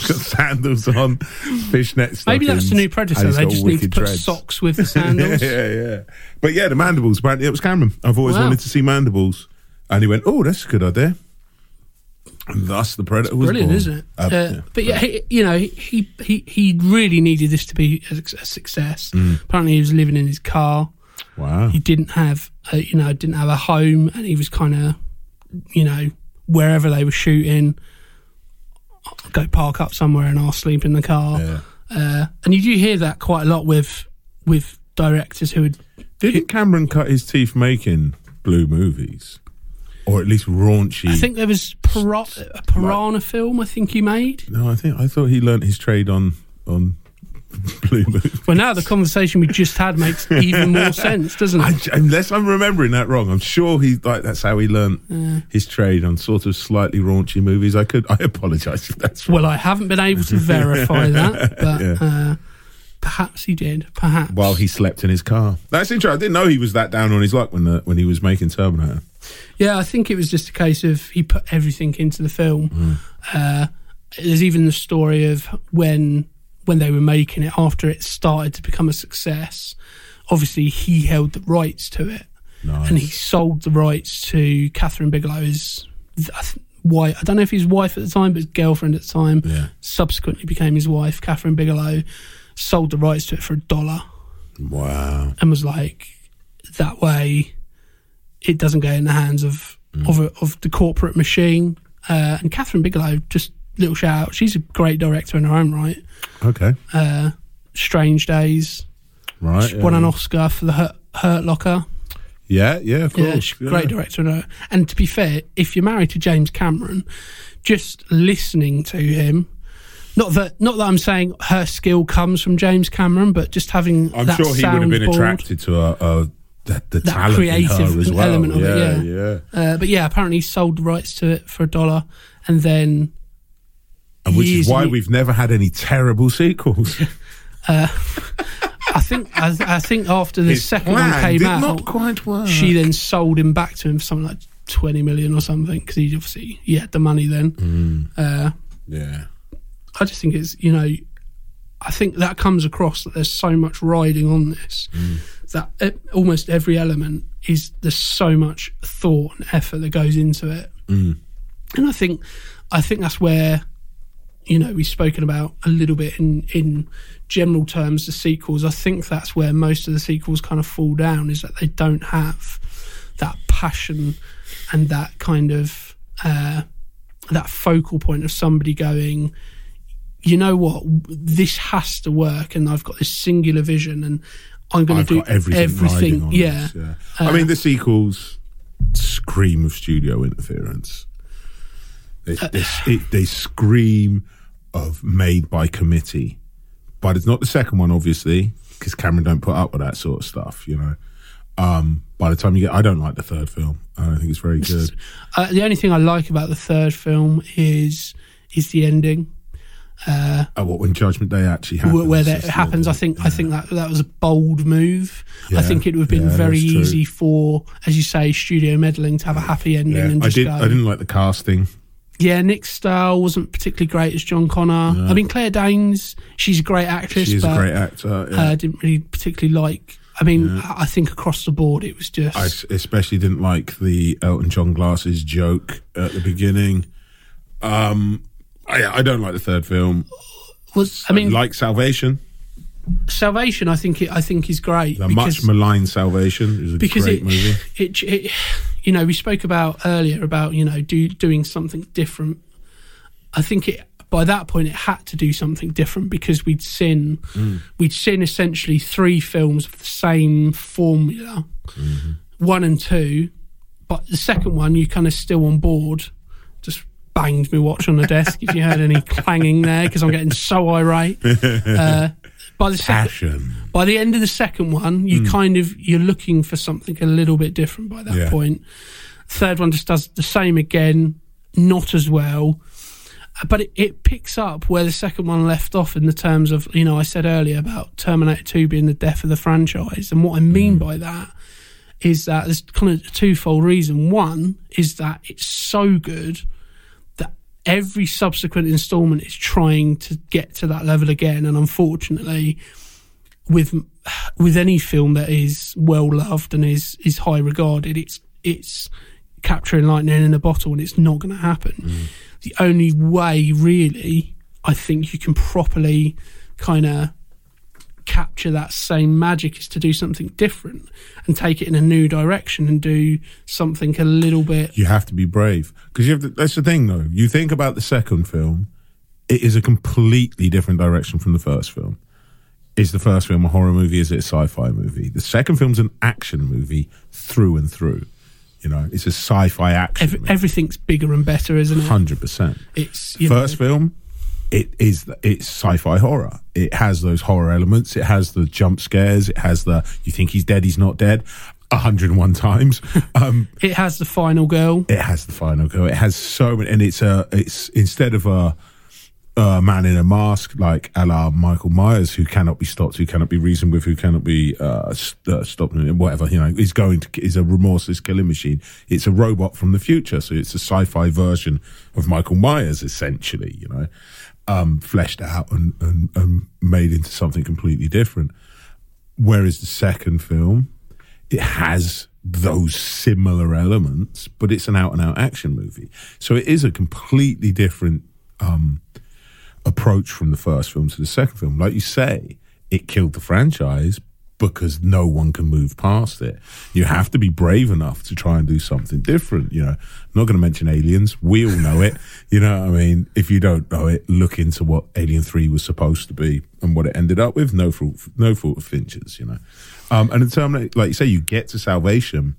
Got sandals on, fishnet stockings. Maybe that's the new Predator. They just need to put dreads. socks with the sandals. yeah, yeah. But yeah, the mandibles. Apparently, it was Cameron. I've always Wow. wanted to see mandibles, and he went, "Oh, that's a good idea." And thus, the predator was Brilliant, born. isn't it? Uh, Uh, yeah. but yeah, he, you know, he, he he really needed this to be a, a success. Mm. Apparently, he was living in his car. wow. He didn't have, a, you know, didn't have a home, and he was kind of, you know, wherever they were shooting, I'll go park up somewhere and I'll sleep in the car. Yeah. Uh, and you do hear that quite a lot with with directors who would Didn't Cameron cut his teeth making blue movies, or at least raunchy? I think there was Pira- a Piranha film. I think he made. No, I think I thought he learnt his trade on on blue. Well, now the conversation we just had makes even more sense, doesn't I, it? unless I'm remembering that wrong, I'm sure he like that's how he learnt his trade on sort of slightly raunchy movies. I could I apologise if that's wrong. Well, I haven't been able to verify that, but Yeah. uh, perhaps he did. Perhaps. While he slept in his car. That's interesting. I didn't know he was that down on his luck when the, when he was making Terminator. Yeah, I think it was just a case of he put everything into the film. Uh, there's even the story of when when they were making it after it started to become a success. Obviously, he held the rights to it. Nice. and he sold the rights to Kathryn Bigelow's wife. I don't know if his wife at the time, but his girlfriend at the time. Yeah. Subsequently became his wife. Catherine Bigelow sold the rights to it for a dollar Wow. and was like, that way, it doesn't go in the hands of of, a, of the corporate machine. Uh, and Kathryn Bigelow, just little shout out, she's a great director in her own right. Okay. Uh, Strange Days, Right. she won yeah. an Oscar for the Hurt, Hurt Locker. Yeah, yeah, of course. Yeah, great director. And, and to be fair, if you're married to James Cameron, just listening to him, not that not that I'm saying her skill comes from James Cameron, but just having I'm sure he would have been soundboard, attracted to a, a the, the That talent creative as well. element of yeah, it, yeah. Uh, but yeah, apparently he sold the rights to it for a dollar, and then And which is why we've never had any terrible sequels. I think I, I think after the His second one came out, not quite work. she then sold him back to him for something like twenty million or something because he obviously he had the money then. Mm. Uh, yeah. I just think it's you know I think that comes across that there's so much riding on this that e- almost every element is there's so much thought and effort that goes into it, and I think I think that's where you know we've spoken about a little bit in in general terms the sequels. I think that's where most of the sequels kind of fall down is that they don't have that passion and that kind of uh, that focal point of somebody going you know what? This has to work and i've got this singular vision and i'm going I've to do everything, riding on yeah Uh, this, yeah. I mean, the sequels scream of studio interference. They, they, it, they scream of made by committee, but it's not the second one, obviously, because Cameron don't put up with that sort of stuff. You know, um, by the time you get, I don't like the third film. I don't think it's very good. uh, the only thing i like about the third film is is the ending Oh, what when Judgment Day actually happens? where, that happens i think i think that that was a bold move i think it would have been yeah, very easy for as you say studio meddling to have a happy ending Yeah, and I just did. go I didn't like the casting. Yeah, Nick Stahl wasn't particularly great as John Connor. I mean, Claire Danes, she's a great actress, She's a great actor. yeah. uh, didn't really particularly like. I mean, I I think across the board it was just. I especially didn't like the Elton John glasses joke at the beginning. Um, I, I don't like the third film. was I mean, like Salvation, Salvation. I think it. I think is great the because much maligned Salvation is a because great it, movie. it it you know we spoke about earlier about you know do doing something different. I think it by that point it had to do something different because we'd seen Mm. we'd seen essentially three films of the same formula, Mm-hmm. one and two, but the second one you kind of still on board. Banged my watch on the desk if you heard any clanging there because I'm getting so irate. Uh, by the Passion. by the end of the second one, you kind of you're looking for something a little bit different by that Yeah. point. Third one just does the same again, not as well. But it, it picks up where the second one left off in the terms of, you know, I said earlier about Terminator 2 being the death of the franchise. And what I mean by that is that there's kind of a twofold reason. One is that it's so good every subsequent installment is trying to get to that level again. And unfortunately, with with any film that is well loved and is is high regarded, it's it's capturing lightning in a bottle, and it's not going to happen. Mm. The only way, really, I think you can properly kind of capture that same magic is to do something different and take it in a new direction and do something a little bit You have to be brave because you have. To, that's the thing, though. You think about the second film; it is a completely different direction from the first film. Is the first film a horror movie? Is it a sci-fi movie? The second film's an action movie through and through. You know, it's a sci-fi action. every, everything's bigger and better, isn't it? Hundred percent. It's you First know, film, it is it's sci-fi horror. It has those horror elements. It has the jump scares. It has the you think he's dead, he's not dead, hundred and one times. Um, it has the final girl. it has the final girl. It has so many, and it's a it's instead of a. A man in a mask, like a la Michael Myers, who cannot be stopped, who cannot be reasoned with, who cannot be uh, st- uh, stopped, whatever you know, is going to is a remorseless killing machine. It's a robot from the future, so it's a sci-fi version of Michael Myers, essentially. You know, um, fleshed out and, and, and made into something completely different. Whereas the second film, it has those similar elements, but it's an out and out action movie. So it is a completely different um, approach from the first film to the second film. Like you say, it killed the franchise because no one can move past it. You have to be brave enough to try and do something different. You know, I'm not going to mention aliens. We all know it. You know what I mean? If you don't know it, look into what Alien 3 was supposed to be and what it ended up with. No fault, no fault of Fincher's, you know. Um, and in terms like you say, you get to salvation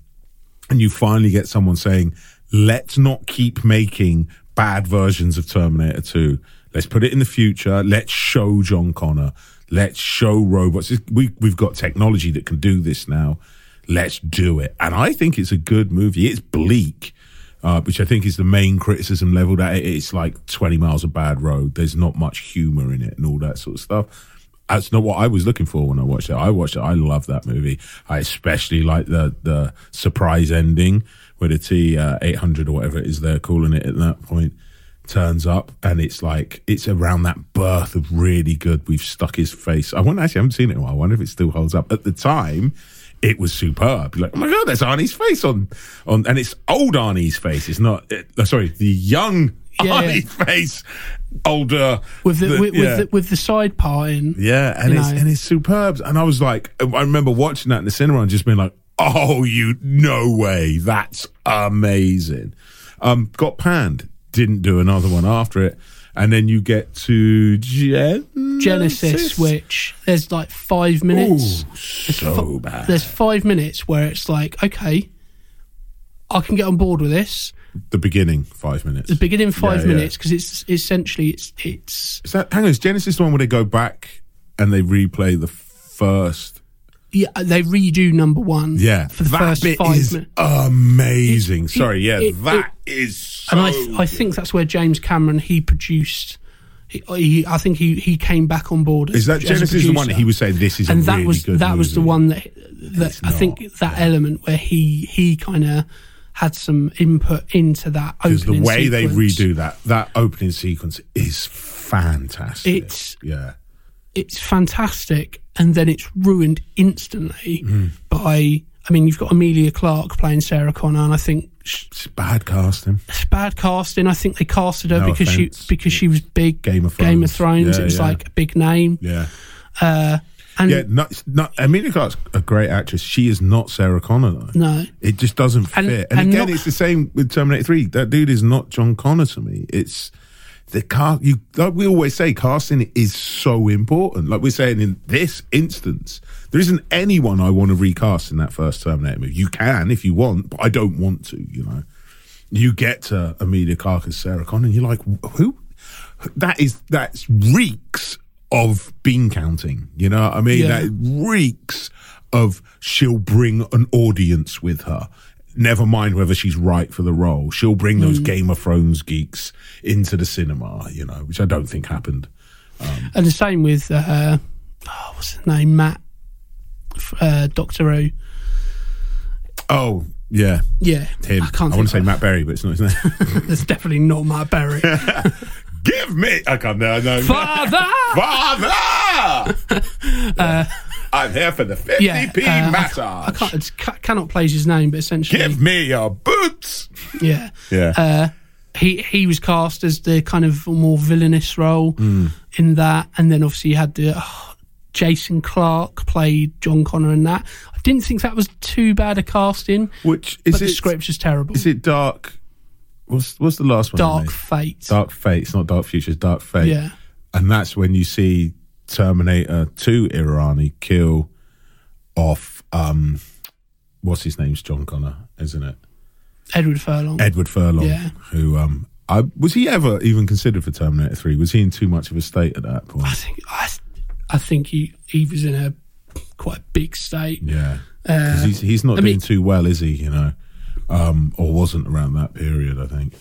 and you finally get someone saying, let's not keep making bad versions of Terminator 2. Let's put it in the future. Let's show John Connor. Let's show robots. We, we've got technology that can do this now. Let's do it. And I think it's a good movie. It's bleak, uh, which I think is the main criticism leveled at it. It's like 20 miles of bad road. There's not much humor in it and all that sort of stuff. That's not what I was looking for when I watched it. I watched it. I love that movie. I especially like the the surprise ending where the T uh, eight hundred or whatever it is they're calling it at that point turns up, and it's like it's around that birth of really good. We've stuck his face. I wonder actually, I haven't seen it in a while. I wonder if it still holds up. At the time, it was superb. You're like, oh my god, there's Arnie's face on on, and it's old Arnie's face. It's not. Uh, sorry, the young Yeah, Arnie's face, older with the, the- with, yeah. with, the, with the side part in. Yeah, and it's know. and it's superb. And I was like, I remember watching that in the cinema and just being like, oh, you no way, that's amazing. Um, got panned, didn't do another one after it, and then you get to Gen- Genesis, which there's like five minutes. Ooh, so bad. There's five minutes where it's like, okay, I can get on board with this. The beginning five minutes. The beginning five Yeah, yeah. minutes because it's essentially it's it's Is that hang on? Is Genesis the one where they go back and they replay the first? Yeah uh, they redo number one Yeah, for the that first bit five is minutes. amazing. It- Sorry, yeah, it- that is. So and I th- I think that's where James Cameron he produced. He, he I think he he came back on board. Is that Genesis the one that he was saying this is and a that really was good that was the one that that I think that element where he he kind of had some input into that because the opening way they redo that that opening sequence is fantastic. It's- yeah, it's fantastic, and then it's ruined instantly Mm. by. I mean, you've got Emilia Clarke playing Sarah Connor, and I think it's bad casting. it's bad casting. I think they casted her No because offense. she because she was big. Game of Game of Thrones. Thrones. Yeah, it was yeah. like a big name. Yeah, Uh, and yeah. Not, not Emilia Clarke's a great actress. She is not Sarah Connor though. no, It just doesn't fit. And- And, and again, not- it's the same with Terminator Three. That dude is not John Connor to me. It's the cast. You like we always say, casting is so important. Like we're saying in this instance, there isn't anyone I want to recast in that first Terminator movie. You can if you want, but I don't want to. You know, you get to Emilia Clarke as Sarah Connor, and you're like, who? That is that reeks of bean counting. You know what I mean? Yeah. That reeks of she'll bring an audience with her. Never mind whether she's right for the role. She'll bring Mm. those Game of Thrones geeks into the cinema, you know, which I don't think happened. and the same with uh, oh, what's his name, Matt, uh, Doctor Who. Oh, yeah. Yeah, Him. I I, can't. want to say Matt Berry, but it's not his name. It's definitely not Matt Berry. Give me. I can't. No, no. Father. Father! I'm here for the 50p Uh, Yeah, uh, I- massage. I can't. Cannot place his name, but essentially, Give me your boots. yeah. Yeah. Uh, he he was cast as the kind of more villainous role Mm. in that, and then obviously you had the oh, Jason Clarke played John Connor in that. I didn't think that was too bad a casting, Which is but it? the script was terrible. Is it dark? What's what's the last one? Dark? Fate. Dark Fate. It's not Dark Future. It's Dark Fate. Yeah. And that's when you see Terminator Two Irani kill off. um What's his name's John Connor, isn't it? Edward Furlong. Edward Furlong. Yeah. Who um I was he ever even considered for Terminator Three? Was he in too much of a state at that point? I think I, I think he he was in a quite big state. Yeah. 'Cause he's he's not Uh, I doing mean- too well, is he? You know, um, or wasn't around that period, I think.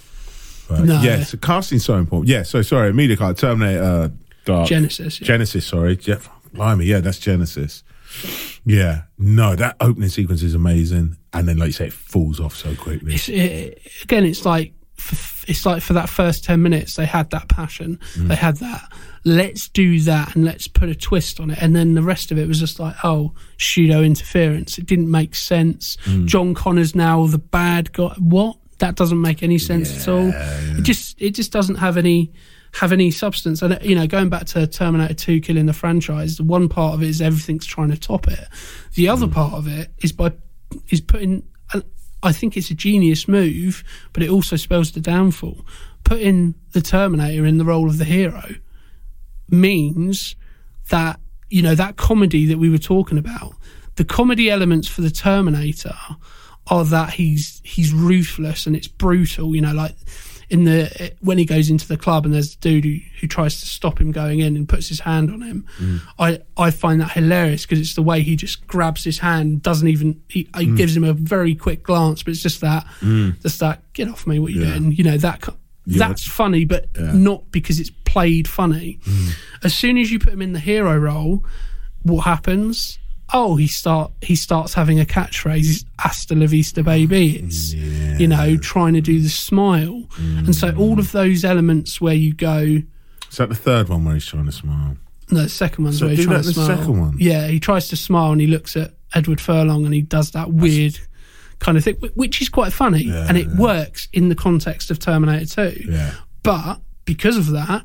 But No. yeah, so casting's so important. Yeah, so sorry, Emilia Clarke, Terminator, uh, Dark Genesis, yeah. Genesis. Sorry, Jeff, blimey, yeah, that's Genesis. Yeah, no, that opening sequence is amazing, and then like you say, it falls off so quickly. It's, it, again, it's like it's like for that first ten minutes they had that passion, Mm. they had that. Let's do that and let's put a twist on it, and then the rest of it was just like, oh, pseudo interference. It didn't make sense. Mm. John Connor's now the bad guy. What? That doesn't make any sense at all. It just it just doesn't have any have any substance. And you know, going back to Terminator Two killing the franchise, the one part of it is everything's trying to top it. The other hmm. part of it is by is putting. Uh, I think it's a genius move, but it also spells the downfall. Putting the Terminator in the role of the hero means that you know that comedy that we were talking about the comedy elements for the terminator are that he's he's ruthless and it's brutal you know like in the when he goes into the club and there's a dude who, who tries to stop him going in and puts his hand on him mm. i i find that hilarious because it's the way he just grabs his hand doesn't even he, he mm. gives him a very quick glance but it's just that mm. just that get off me what you Yeah. doing you know that that's funny but Yeah. not because it's played funny. As soon as you put him in the hero role, what happens? Oh, he start he starts having a catchphrase, "Hasta la vista, baby." It's you know trying to do the smile, and so mm. all of those elements where you go. Is that the third one where he's trying to smile? No, the second one's So where he's trying to smile. second one? Yeah, he tries to smile and he looks at Edward Furlong and he does that weird kind of thing, which is quite funny and it works in the context of Terminator 2. Yeah. But because of that,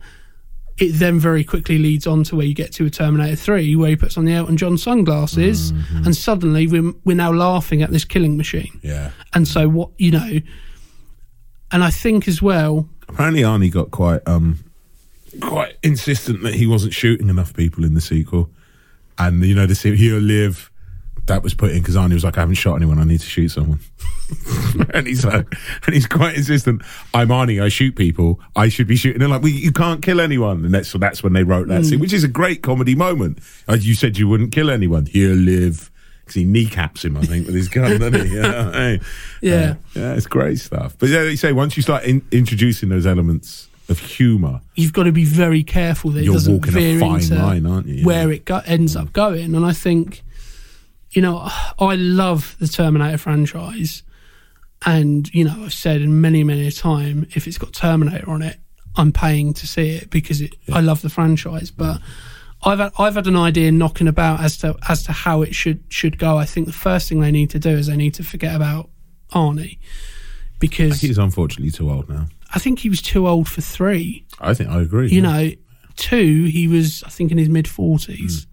it then very quickly leads on to where you get to a Terminator 3 where he puts on the Elton John sunglasses Mm-hmm. and suddenly we're, we're now laughing at this killing machine. Yeah. And so what, you know, and I think as well, Apparently, Arnie got quite um quite insistent that he wasn't shooting enough people in the sequel, and you know the he'll live. That was put in because Arnie was like, "I haven't shot anyone. I need to shoot someone." and he's like, and he's quite insistent. I'm Arnie. I shoot people. I should be shooting. They're like, well, "You can't kill anyone." And that's so that's when they wrote that scene, which is a great comedy moment. As you said, you wouldn't kill anyone. He'll live. Because he kneecaps him, I think, with his gun, doesn't he? Yeah, hey. Yeah. Uh, yeah, it's great stuff. But yeah, they say once you start in, introducing those elements of humour, you've got to be very careful that You're doesn't walking a veer fine into line, aren't you? Where it go- ends up going. And I think, you know, oh, I love the Terminator franchise, and you know, I've said in many, many a time, if it's got Terminator on it, I'm paying to see it because it, I love the franchise. But I've had, I've had an idea knocking about as to as to how it should should go. I think the first thing they need to do is they need to forget about Arnie because he's unfortunately too old now. I think he was too old for three I think I agree. you yeah. know, two, he was I think in his mid forties, hmm.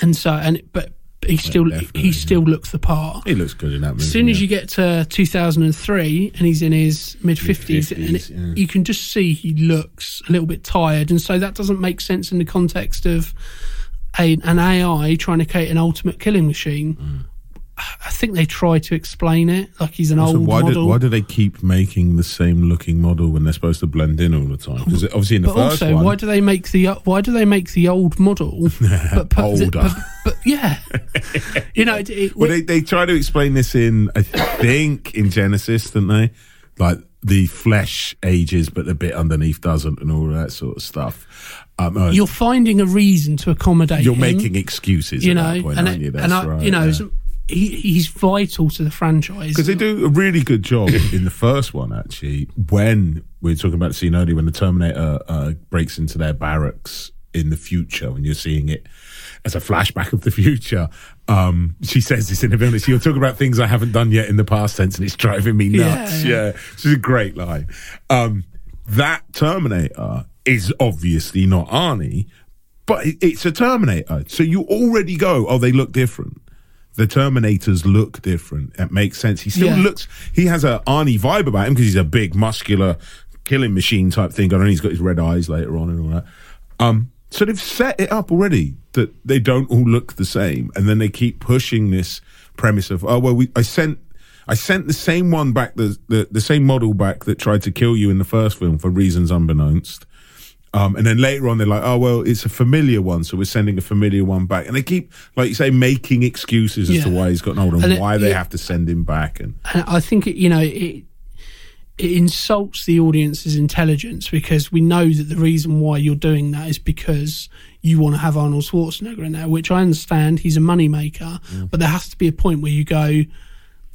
And so and but he still he still looks the part. he looks good in that movie. As soon as yeah. you get to 2003 and he's in his mid 50s, and it, yeah. you can just see he looks a little bit tired, and so that doesn't make sense in the context of a, an AI trying to create an ultimate killing machine. Mm. I think they try to explain it like he's an So old why do, model. why do they keep making the same looking model when they're supposed to blend in all the time? Because obviously in the But first also, one, why do they make the why do they make the old model but put Older. but, but yeah, you know, it, it, well, they, they try to explain this in I think in Genesis, don't they? Like the flesh ages, but the bit underneath doesn't, and all that sort of stuff. Um, uh, you're finding a reason to accommodate. you're him, making excuses, you at know, that point, and, aren't you? And I, right. you know, yeah. He, he's vital to the franchise Because they do a really good job in the first one, actually, when we are talking about the scene earlier, when the Terminator uh, breaks into their barracks in the future, when you're seeing it as a flashback of the future. Um, she says this in a minute. You're talking about things I haven't done yet in the past tense, and it's driving me nuts. Yeah, Yeah, is a great line. Um, that Terminator is obviously not Arnie, but it's a Terminator. So you already go, oh, they look different. The Terminators look different. It makes sense. He still Yeah. looks. He has a Arnie vibe about him because he's a big, muscular, killing machine type thing. going know he's got his red eyes later on and all that. Um, so they've set it up already that they don't all look the same, and then they keep pushing this premise of, oh well, we I sent. I sent the same one back, the, the the same model back that tried to kill you in the first film for reasons unbeknownst. Um, and then later on, they're like, "Oh well, it's a familiar one, so we're sending a familiar one back." And they keep, like you say, making excuses as to why he's gotten older and, And it- why they yeah. have to send him back. And And I think it, you know it it insults the audience's intelligence because we know that the reason why you're doing that is because you want to have Arnold Schwarzenegger in there, which I understand he's a moneymaker, but there has to be a point where you go,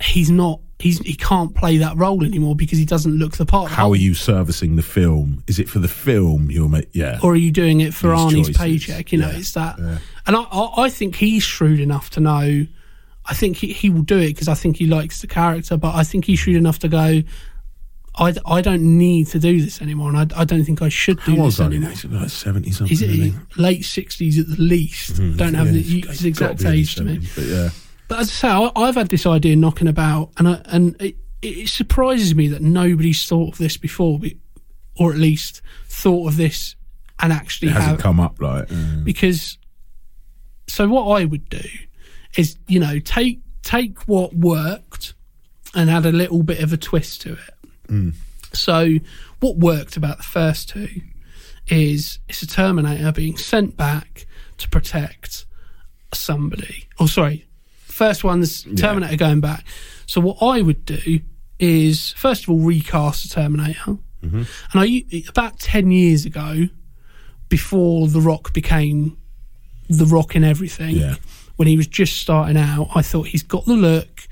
he's not, he's he can't play that role anymore because he doesn't look the part. how are you servicing the film? Is it for the film you're? Yeah, or are you doing it for These Arnie's choices. paycheck? You know, Yeah, it's that. And I, I, I think he's shrewd enough to know. I think he, he will do it because I think he likes the character, but I think he's shrewd enough to go. I, I don't need to do this anymore, and I, I don't think I should do how this is anymore. Like seventy something. Isn't he? late sixties at the least. Hmm, don't have Yeah, the, his he's exact gotta be in age his to me. But yeah, But as I say, I, I've had this idea knocking about, and I, and it, it surprises me that nobody's thought of this before, or at least thought of this and actually it hasn't have come up like. uh, because. So what I would do is, you know, take take what worked and add a little bit of a twist to it. So what worked about the first two is it's a Terminator being sent back to protect somebody. Oh, sorry. First one's Terminator going back. So what I would do is first of all recast the Terminator, mm-hmm. and I about ten years ago, before The Rock became The Rock in everything. Yeah. When he was just starting out, I thought he's got the look.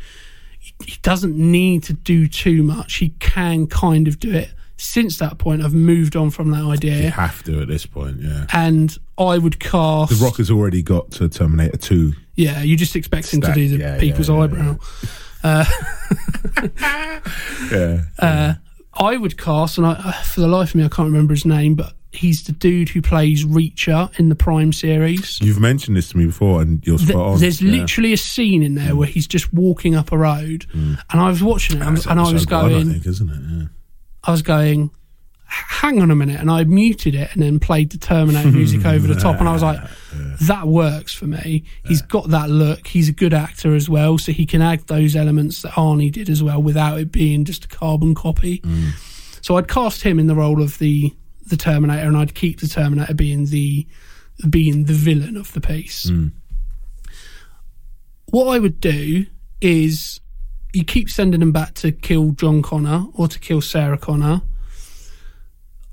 He doesn't need to do too much. He can kind of do it. Since that point, I've moved on from that idea. You have to at this point, yeah. and I would cast. The Rock has already got to Terminator 2. Yeah, you just expect him to do the yeah, people's yeah, yeah, eyebrow. Yeah. Uh, I would cast, and I, uh, for the life of me, I can't remember his name, but he's the dude who plays Reacher in the Prime series. You've mentioned this to me before, and you're spot on. there's yeah. Mm. literally a scene in there where he's just walking up a road, and I was watching it, and, That's and I was going, I think, isn't it? I was going, hang on a minute, and I muted it and then played the Terminator music over the top, and I was like, that works for me. He's got that look. He's a good actor as well, so he can add those elements that Arnie did as well without it being just a carbon copy. Mm. So I'd cast him in the role of the the Terminator, and I'd keep the Terminator being the being the villain of the piece. Mm. What I would do is you keep sending them back to kill John Connor or to kill Sarah Connor.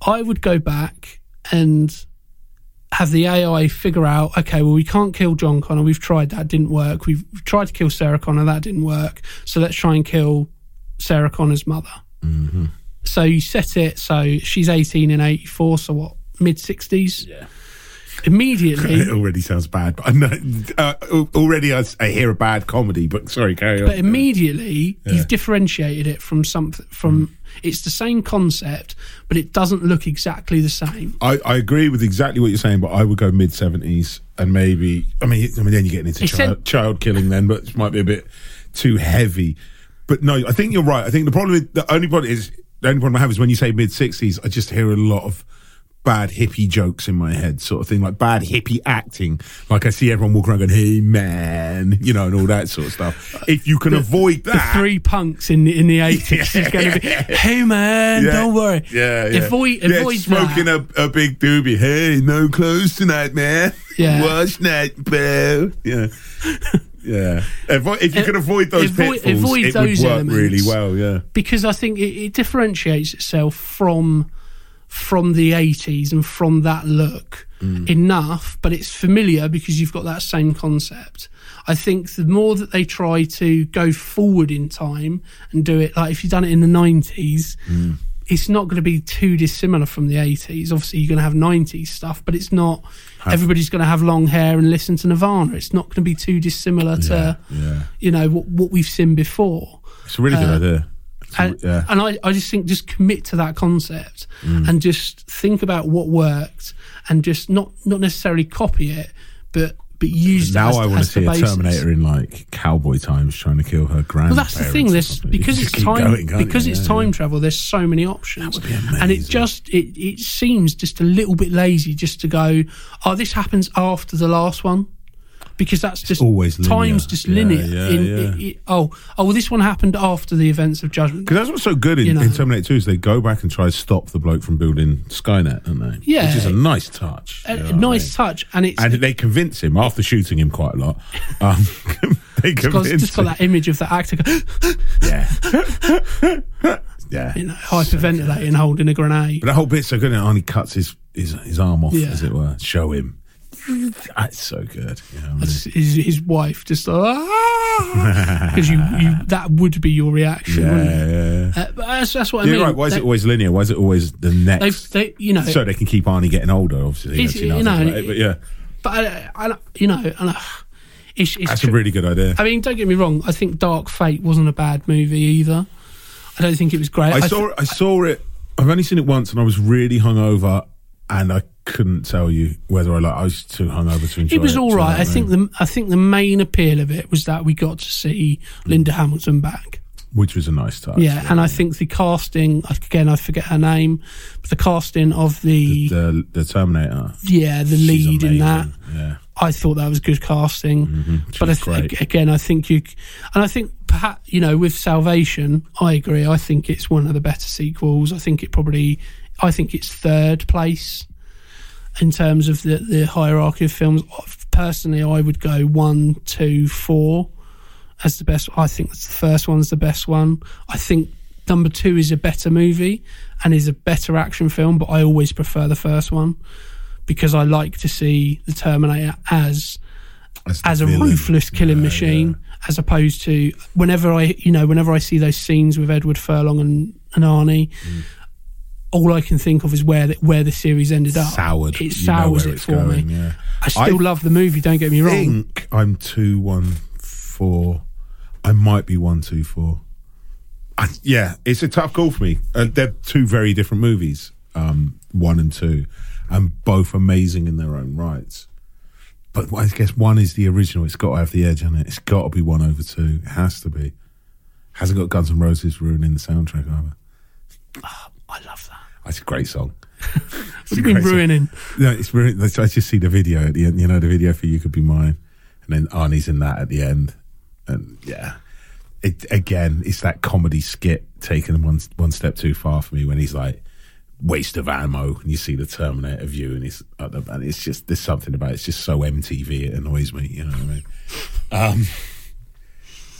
I would go back and have the AI figure out, okay, well, we can't kill John Connor. We've tried that, didn't work. We've tried to kill Sarah Connor, that didn't work. So let's try and kill Sarah Connor's mother. Mm-hmm. So you set it so she's 18 in 84, so what, mid 60s? Yeah. Immediately, It already sounds bad, but I know, uh, already I hear a bad comedy. But sorry, carry on. but immediately you've differentiated it from something from it's the same concept but it doesn't look exactly the same I, I agree with exactly what you're saying, but I would go mid seventies and maybe. I mean, I mean, then you're getting into child, in- child killing, then, but it might be a bit too heavy. But no, I think you're right. I think the problem, with, the only problem is the only problem I have is when you say mid sixties, I just hear a lot of bad hippie jokes in my head, sort of thing, like bad hippie acting. Like I see everyone walking around going, "Hey man," you know, and all that sort of stuff. If you can avoid that, the three punks in the, in the 80s is going to be hey man Yeah. don't worry Yeah, yeah. avoid yeah, avoid smoking a, a big doobie. Hey, no clothes tonight, man. Yeah. Watch night, bro. Yeah. Yeah. If you can avoid those avoid- pitfalls, avoid it those would work really well, yeah. because I think it, it differentiates itself from from the 80s and from that look Mm. enough, but it's familiar because you've got that same concept. I think the more that they try to go forward in time and do it, like if you've done it in the 90s, Mm. it's not going to be too dissimilar from the 80s. Obviously, you're going to have 90s stuff, but it's not. Everybody's going to have long hair and listen to Nirvana. It's not going to be too dissimilar to, yeah. you know, what, what we've seen before It's a really good idea. And, yeah. and I, I just think just commit to that concept Mm. and just think about what worked and just not not necessarily copy it but but use it now as, I want to see a. Terminator in like cowboy times trying to kill her grandparents. well that's the thing there's because it's time going, because you? it's Yeah, time yeah. travel there's so many options That would be and it just it, it seems just a little bit lazy just to go oh this happens after the last one because that's just always linear. time's just Yeah, linear yeah, in, yeah. it- it- oh oh well this one happened after the events of judgment Because that's what's so good in, You know. in Terminator 2 is they go back and try to stop the bloke from building Skynet, don't they? Yeah. Which is a nice touch. a, a what I nice mean? touch and it's And they convince him after shooting him quite a lot. Um, they Because convince just got that image of that actor, go, Yeah. yeah. you know, hyperventilating, holding a grenade. But that whole bit's so good, and only cuts his, his, his arm off, as it were. Show him. That's so good. You know, what I mean? His, his wife just because you, you that would be your reaction. yeah, yeah, yeah. Uh, but that's, that's what I mean. right. Why is They- it always linear? Why is it always the next? They, you know, so they can keep Arnie getting older, obviously. Actually, you know, it, but yeah, but I, I, you know, and, uh, it's, it's that's tr- a really good idea. I mean, don't get me wrong. I think Dark Fate wasn't a bad movie either. I don't think it was great. I th- saw it, I saw it. I've only seen it once, and I was really hungover, and I couldn't tell you whether I like. I was too hungover to enjoy it. it was all do you know right. I think mean? the I think the main appeal of it was that we got to see Linda mm. Hamilton back. which was a nice touch. Yeah, and I think the casting again, I forget her name, but the casting of the, the the Terminator. yeah the lead in that. Yeah, I thought that was good casting. Mm-hmm. She But I th- again, I think you, and I think perhaps you know with Salvation, I agree. I think it's one of the better sequels. I think it probably, I think it's third place in terms of the the hierarchy of films. Personally, I would go one, two, four as the best. I think the first one's the best one. I think number two is a better movie and is a better action film, but I always prefer the first one because I like to see the Terminator as as a villain. ruthless killing Yeah, machine, as opposed to whenever I, you know, whenever I see those scenes with Edward Furlong and, and Arnie, Mm. All I can think of is where the, where the series ended up. Soured. It sours it it's for going, me. Yeah. I still I love the movie. Don't get me wrong. I think I'm two one four. I might be one two four. I, yeah, it's a tough call for me. Uh, they're two very different movies, um, one and two, and both amazing in their own rights. But I guess one is the original. It's got to have the edge on it. It's got to be one over two. It has to be. Hasn't got Guns N' Roses ruining the soundtrack either. I love that. That's a great song. What do you mean ruining? No, it's really. I just see the video at the end. You know, the video for "You Could Be Mine," and then Arnie's in that at the end, and yeah, it again. It's that comedy skit taken one one step too far for me when he's like waste of ammo, and you see the Terminator view, and at the, and it's just there's something about it. it's just so MTV. It annoys me. You know what I mean? Um,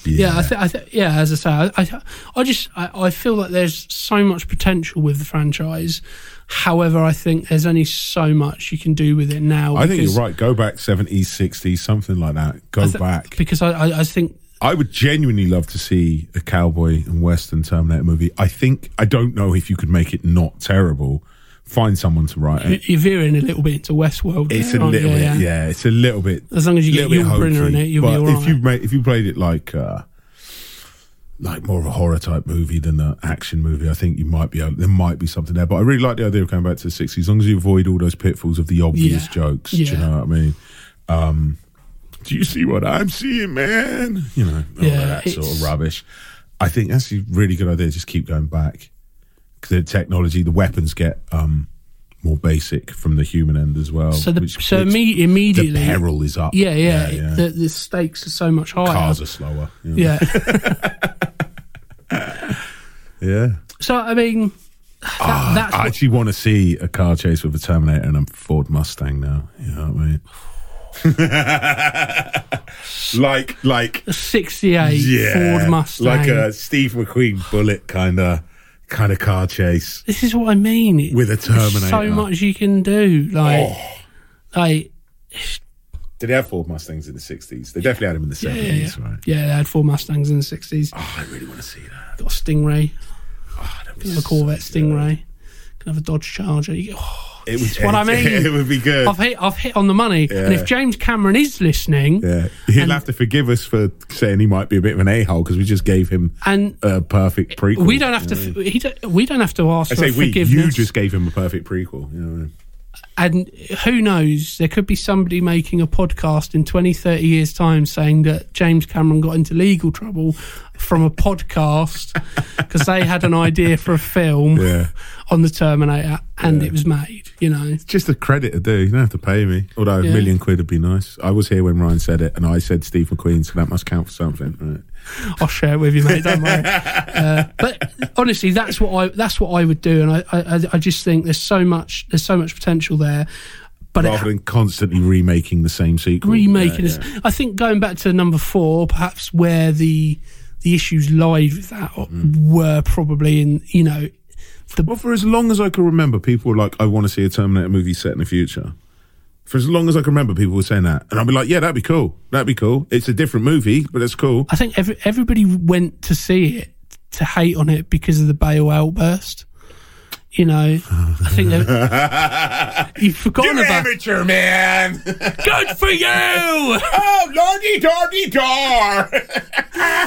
Yeah, I, th- I th- yeah. As I say, I, I, I just I, I feel like there's so much potential with the franchise. However, I think there's only so much you can do with it now. I think you're right. Go back seventies, sixties, something like that. Go th- back. because I, I, I think I would genuinely love to see a cowboy and western Terminator movie. I think I don't know if you could make it not terrible. Find someone to write it. you're veering a little bit into Westworld. It's there, a aren't you? little bit, yeah. It's a little bit. As long as you get little Yul Brynner in it, you'll but be all if you made, if you played it like uh, like more of a horror type movie than an action movie, I think you might be able, there might be something there. But I really like the idea of going back to the sixties, as long as you avoid all those pitfalls of the obvious Yeah. jokes. Do you know what I mean? Um, do you see what I'm seeing, man? You know, all Yeah, that sort of rubbish. I think that's a really good idea. Just keep going back the technology, the weapons get um, more basic from the human end as well. So the which- so imme- the immediately, peril is up. yeah, yeah, yeah. The, the stakes are so much higher. Cars are slower. Yeah. yeah. yeah. so I mean, that, that's I what, actually want to see a car chase with a Terminator and a Ford Mustang now. You know what I mean? like, like, 68 yeah, Ford Mustang. like a Steve McQueen bullet kind of, kind of car chase. this is what I mean. With a there's so much you can do. Like, Oh. like Did they have Ford Mustangs in the sixties? They definitely had them in the yeah, yeah, seventies, yeah. right? yeah, they had Ford Mustangs in the 60s. Oh, I really want to see that. Got a Stingray, Oh, that'd be can have a so Corvette good. Stingray, can have a Dodge Charger. You oh, It this would, is what I mean. It would be good. I've hit, I've hit on the money. And if James Cameron is listening, Yeah, he'll And- have to forgive us for saying he might be a bit of an a hole because we just gave him and a perfect prequel. we don't have to, you know what I mean? he don't, we don't have to ask I for say we. forgiveness. You just gave him a perfect prequel. You know what I mean? And who knows, there could be somebody making a podcast in 20, 30 years' time saying that James Cameron got into legal trouble from a podcast because they had an idea for a film Yeah. on the Terminator and it was made, you know. Just a credit to do. You don't have to pay me. Although a million quid would be nice. I was here when Ryan said it, and I said Steve McQueen, so that must count for something. Right? I'll share it with you, mate. Don't worry. Uh, but honestly, that's what I that's what I would do, and I, I I just think there's so much there's so much potential there. But Rather it, than constantly remaking the same sequel. remaking Yeah, this, I think going back to number four, perhaps where the the issues lied with that Mm-hmm. were probably in you know Well, for as long as I can remember, people were like, I want to see a Terminator movie set in the future. For as long as I can remember, people were saying that. And I'd be like, yeah, that'd be cool. That'd be cool. It's a different movie, but it's cool. I think every, everybody went to see it to hate on it because of the Bale outburst. You know, I think that you've forgotten You're about. amateur, man. Good for you. oh, lordy, dardy, dar.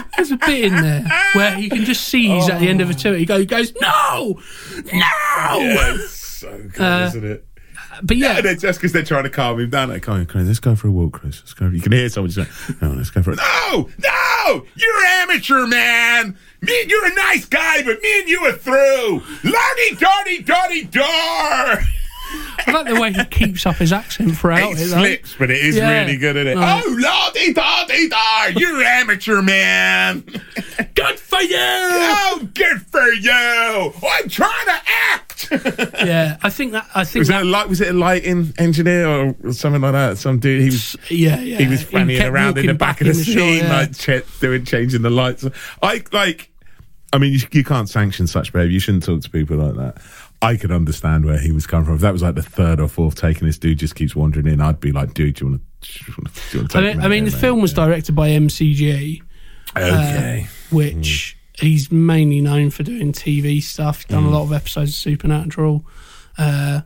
There's a bit in there where you can just see he's at the end of a tour. He goes, no, no. so good, Uh, isn't it? But yeah, And just because they're trying to calm him down. Like, Chris, let's go for a walk, Chris. Let's go. You can hear someone just going, no, let's go for a. No, no, you're amateur, man. Me, you're a nice guy, but me and you are through. Lardy, dardy, dardy, dar. I like the way he keeps up his accent throughout It it. slips, but it is Yeah. really good at it. Right. Oh, oh lardy, dardy, dar. You're amateur, man. Good for you. Oh, good for you. Oh, I'm trying to act. Yeah, I think that. I think was that. that a light? Was it a lighting engineer or something like that? Some dude. He was. Yeah, yeah. He was fannying around in the back of the, shot, scene, yeah. like ch- doing changing the lights. I like. I mean, you, you can't sanction such behavior. You shouldn't talk to people like that. I could understand where he was coming from. If that was like the third or fourth take, and this dude just keeps wandering in, I'd be like, dude, do you want to? I mean, I mean the film was directed by MCG, uh, Okay. which hmm. he's mainly known for doing TV stuff. He's done a hmm. lot of episodes of Supernatural. Uh,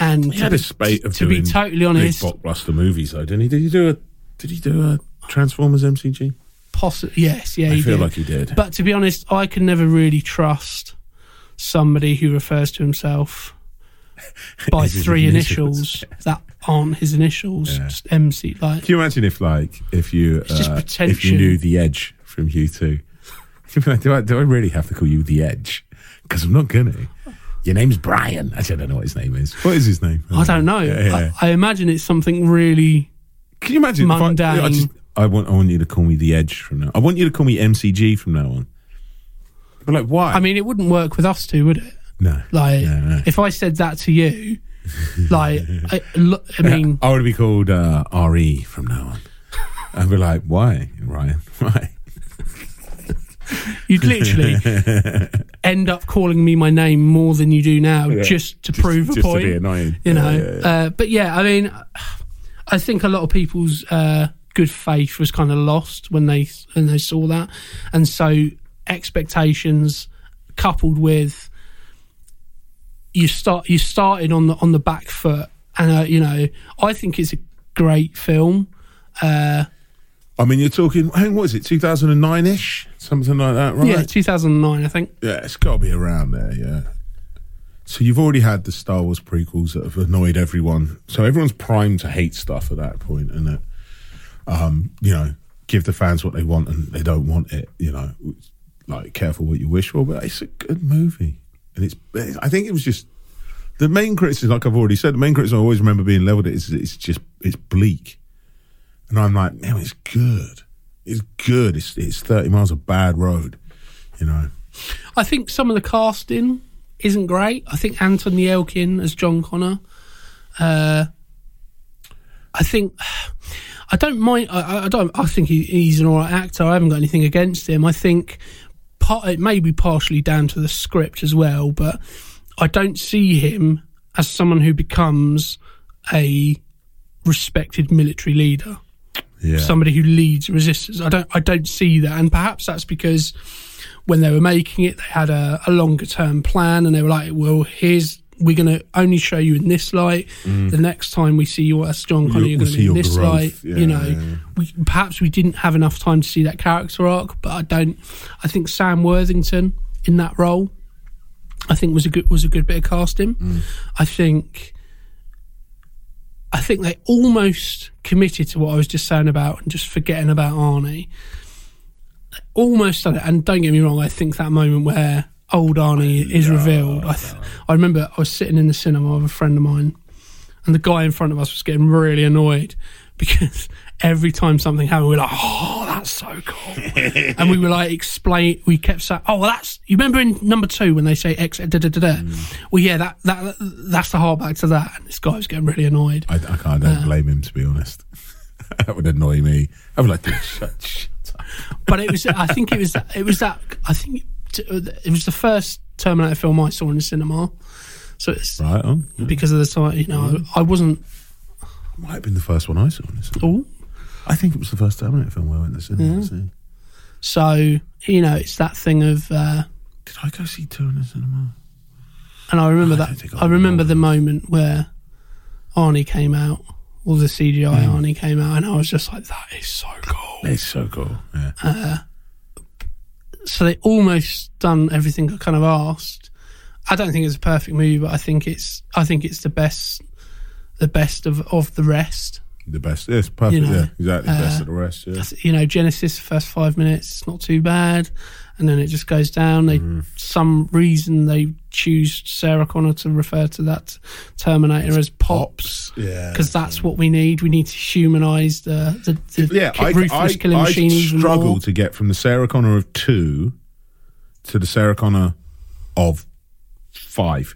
and he had a spate of to be doing totally big honest, blockbuster movies, though, didn't he? Did he do a? Did he do a Transformers MCG? Yes, yeah, I he feel did. like he did. But to be honest, I can never really trust somebody who refers to himself by three initials. initials that aren't his initials. Yeah. Just MC. Like, Can you imagine if, like, if you uh, if you knew the Edge from U two? You'd be like, do I do I really have to call you the Edge? Because I'm not gonna. Your name's Brian. Actually, I don't know what his name is. What is his name? I don't know. Yeah, yeah. I, I imagine it's something really. Can you imagine? if I- Mundane. I, just, I want I want you to call me the Edge from now. I want you to call me MCG from now on. But like, why? I mean, it wouldn't work with us two, would it? no. Like, No, no. if I said that to you, like, I, I mean, I would be called uh, RE from now on. I'd be like, why, Ryan? Why? you'd literally end up calling me my name more than you do now, just to prove a just point. to be annoying. you know. Yeah, yeah, yeah. Uh, but yeah, I mean, I think a lot of people's uh, good faith was kind of lost when they when they saw that, and so expectations coupled with you start you started on the on the back foot, and uh, you know, I think it's a great film. Uh, I mean, you're talking. Hang, what is it? 2009 ish, something like that, right? Yeah, 2009, I think. Yeah, it's got to be around there, yeah. So you've already had the Star Wars prequels that have annoyed everyone. So everyone's primed to hate stuff at that point, and that, um, you know, give the fans what they want, and they don't want it. You know, like careful what you wish for, but it's a good movie, and it's. I think it was just the main criticism, like I've already said, the main criticism I always remember being leveled at is it's just it's bleak, and I'm like, man, it's good. It's good. It's it's 30 miles of bad road, you know. I think some of the casting isn't great. I think Anton Yelchin as John Connor. Uh, I think I don't mind. I, I- don't. I think he, he's an alright actor. I haven't got anything against him. I think part, it may be partially down to the script as well, but I don't see him as someone who becomes a respected military leader Yeah. somebody who leads resistance. I don't I don't see that, and perhaps that's because when they were making it, they had a, a longer term plan, and they were like, "Well, here's we're going to only show you in this light. The next time we see you as John Connor, You'll- you're going to be in this growth. light." Yeah, you know, yeah, yeah. we perhaps we didn't have enough time to see that character arc, but I don't. I think Sam Worthington in that role, I think was a good was a good bit of casting. Mm. I think. I think they almost committed to what I was just saying about and just forgetting about Arnie. They almost done it. And don't get me wrong, I think that moment where old Arnie is revealed. I, th- I remember I was sitting in the cinema with a friend of mine, and the guy in front of us was getting really annoyed because every time something happened, we were like, "Oh, that's so cool," and we were like, "Explain." We kept saying, "Oh, well, that's." You remember in number two when they say X, da da da da. Mm. Well, yeah, that that that's the hardback to that. And this guy was getting really annoyed. I, I can't. I don't uh, blame him to be honest. that would annoy me. I would like to shut. shut up. but it was I think it was it was that I think Uh, it was the first Terminator film I saw in the cinema. So it's Right on. Yeah. because of the time, you know, mm-hmm. I wasn't. Might have been the first one I saw. in the cinema. Oh, I think it was the first Terminator film I went to cinema. see. so you know, it's that thing of. Uh, Did I go see two in the cinema? and I remember I that. I I remember remember. the moment where Arnie came out, all the CGI mm. Arnie came out, and I was just like, "That is so cool." It's so cool. Yeah. Uh, so they almost done everything I kind of asked. I don't think it's a perfect movie, but I think it's I think it's the best the best of of the rest. the best. Yes, perfect. You know, yeah, exactly. uh, best of the rest. Yeah. You know, Genesis first five minutes it's not too bad, and then it just goes down. They Mm-hmm. some reason they choose Sarah Connor to refer to that Terminator as Pops. Yeah. Because that's what we need. We need to humanise the the, the yeah, I, ruthless I, killing I machine even struggle more. to get from the Sarah Connor of two to the Sarah Connor of five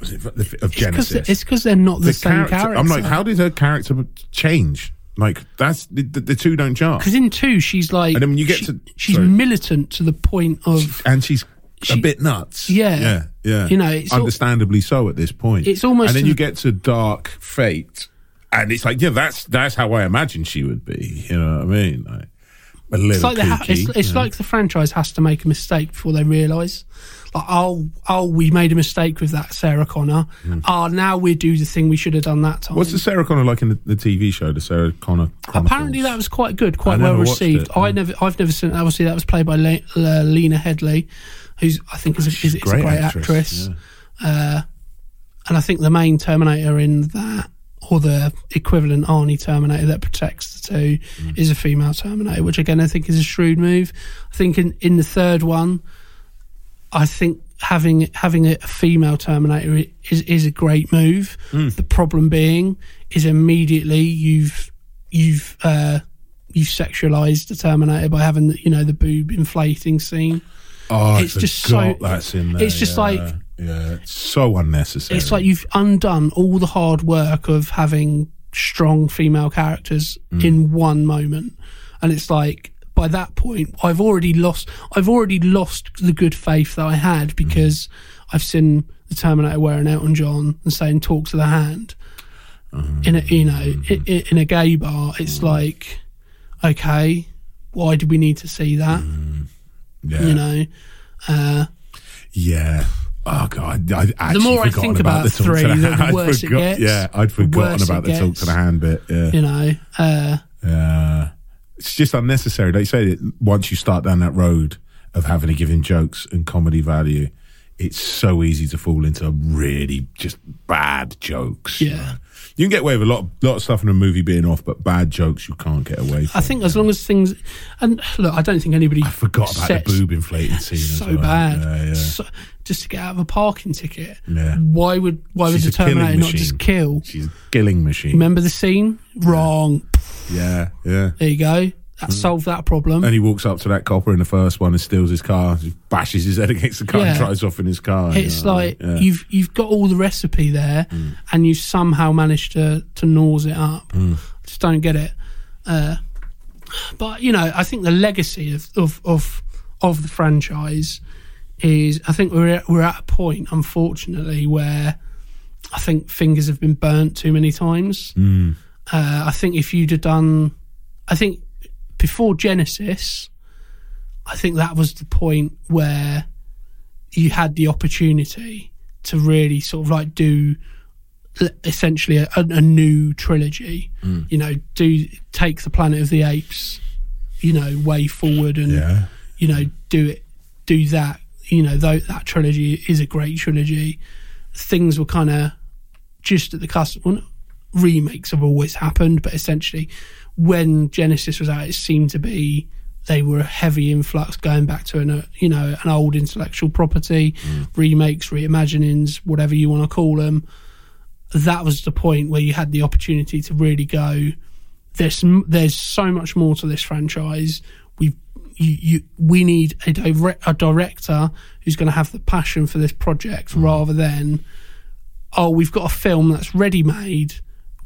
of Genesis. It's because they're not the, same character. I'm like, how did her character change? Like that's the, the, the two don't jar. Because in two, she's like, And then when you get she- to- she's sorry. militant to the point of And she's a bit nuts. Yeah. yeah, yeah. You know, it's al- understandably so at this point. It's almost and then you get to Dark Fate, and it's like, yeah, that's that's how I imagine she would be. You know what I mean? Like, a little it's like the ha- it's, it's like the franchise has to make a mistake before they realise. Like, oh, oh, we made a mistake with that Sarah Connor. Oh, now we do the thing we should have done that time. What's the Sarah Connor like in the, the TV show? The Sarah Connor. Apparently, that was quite good, quite well received. it, I never, I've never seen. Obviously, that was played by Le- Le- Lena Headey, who's I think is a, is, is a great actress. yeah. and I think the main Terminator in that, or the equivalent Arnie Terminator that protects the two, Mm. is a female Terminator, which again I think is a shrewd move. I think in, in the third one, I think having having a female Terminator is is a great move. Mm. The problem being is immediately you've you've uh, you've sexualized the Terminator by having the, you know the boob inflating scene. Oh, I It's just so- that's in there. it's just yeah. like- yeah, it's so unnecessary. It's like you've undone all the hard work of having strong female characters mm. in one moment, and it's like by that point I've already lost. I've already lost the good faith that I had mm. because I've seen the Terminator wearing Elton John and saying "talk to the hand" mm. in a you know i i in a gay bar. It's like okay, why did we need to see that? Yeah. You know. Uh, Yeah. Oh god, I actually the more I think about, about the talk three, to the the- hand. the I'd it gets. Yeah, I'd forgotten about the talk to the hand bit. Yeah, you know. Uh, yeah. It's just unnecessary. They say that once you start down that road of having to give him jokes and comedy value, it's so easy to fall into really just bad jokes. you Yeah. know. You can get away with a lot, of, lot of stuff in a movie being off, but bad jokes you can't get away from. I think as long as things, and look, I don't think anybody I forgot about the boob inflating scene. so well. bad. Yeah, yeah. So- just to get out of a parking ticket. Yeah. Why would why She's would the Terminator not just kill? She's a killing machine. Remember the scene? Wrong. Yeah, yeah. There you go. That solved that problem. And he walks up to that copper in the first one and steals his car, just bashes his head against the car and drives off in his car. you it's know, like yeah. Mm. you've you've got all the recipe there, and you somehow managed to to nose it up. Mm. Just don't get it. Uh, but you know, I think the legacy of of of, of the franchise is. I think we're at, we're at a point, unfortunately, where I think fingers have been burnt too many times. Mm. Uh, I think if you'd have done, I think before Genesis, I think that was the point where you had the opportunity to really sort of like do essentially a, a new trilogy. Mm. You know, do take the Planet of the Apes, you know, way forward and yeah. you know do it, do that. You know, though that trilogy is a great trilogy. Things were kind of just at the cusp. Well, remakes have always happened, but essentially, when Genesis was out, it seemed to be they were a heavy influx going back to an uh, you know an old intellectual property, remakes, reimaginings, whatever you want to call them. That was the point where you had the opportunity to really go. There's there's so much more to this franchise. We you, you we need a direct, a director who's going to have the passion for this project rather than oh, we've got a film that's ready made.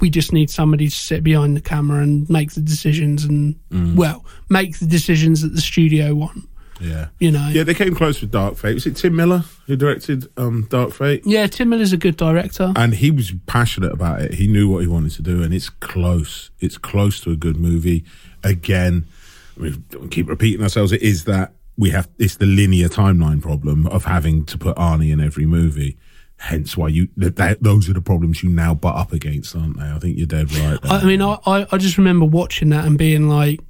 We just need somebody to sit behind the camera and make the decisions and, well, make the decisions that the studio want. Yeah. You know? Yeah, they came close with Dark Fate. Was it Tim Miller who directed um, Dark Fate? Yeah, Tim Miller's a good director. And he was passionate about it. He knew what he wanted to do, and it's close. It's close to a good movie. Again, we don't keep repeating ourselves. It is that we have. It's the linear timeline problem of having to put Arnie in every movie. Hence, why you that, that those are the problems you now butt up against, aren't they? I think you're dead right. There. I, I mean, I, I, I just remember watching that and being like,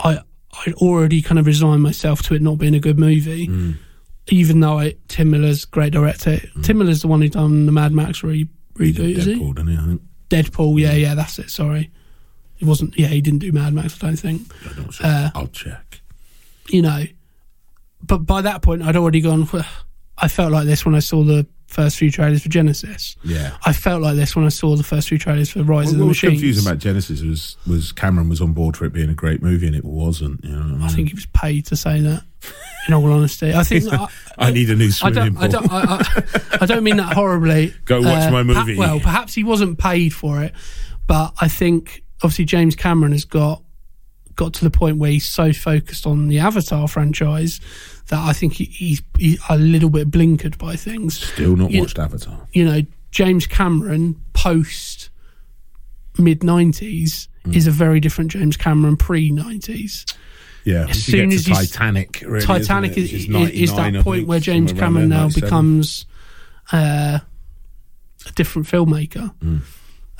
I I'd already kind of resigned myself to it not being a good movie, hmm. even though I, Tim Miller's great director. Hmm. Tim Miller's the one who done the Mad Max re- reboot, is he? Deadpool, didn't he? I think. Deadpool, yeah, hmm. yeah, that's it. Sorry, it wasn't. Yeah, he didn't do Mad Max. I don't think. Not sure. Uh, I'll check. You know, but by that point, I'd already gone. "Well, I felt like this when I saw the first few trailers for Genesis. Yeah. I felt like this when I saw the first few trailers for Rise of the Machines. what was confusing about Genesis was was Cameron was on board for it being a great movie, and it wasn't. You know I, mean? I think he was paid to say that. In all honesty, I think I, I need a new I don't. I don't. I, I, I don't mean that horribly. Uh, Go watch my perha- movie. well, perhaps he wasn't paid for it, but I think obviously James Cameron has got got to the point where he's so focused on the Avatar franchise that I think he, he's, he's a little bit blinkered by things. Still not You- watched Avatar. You know, James Cameron post mid 90s Mm. is a very different James Cameron pre 90s. Yeah, As soon as to you s- Titanic, really, Titanic it? is, is, is that point think, where James Cameron now becomes uh, a different filmmaker. Mm.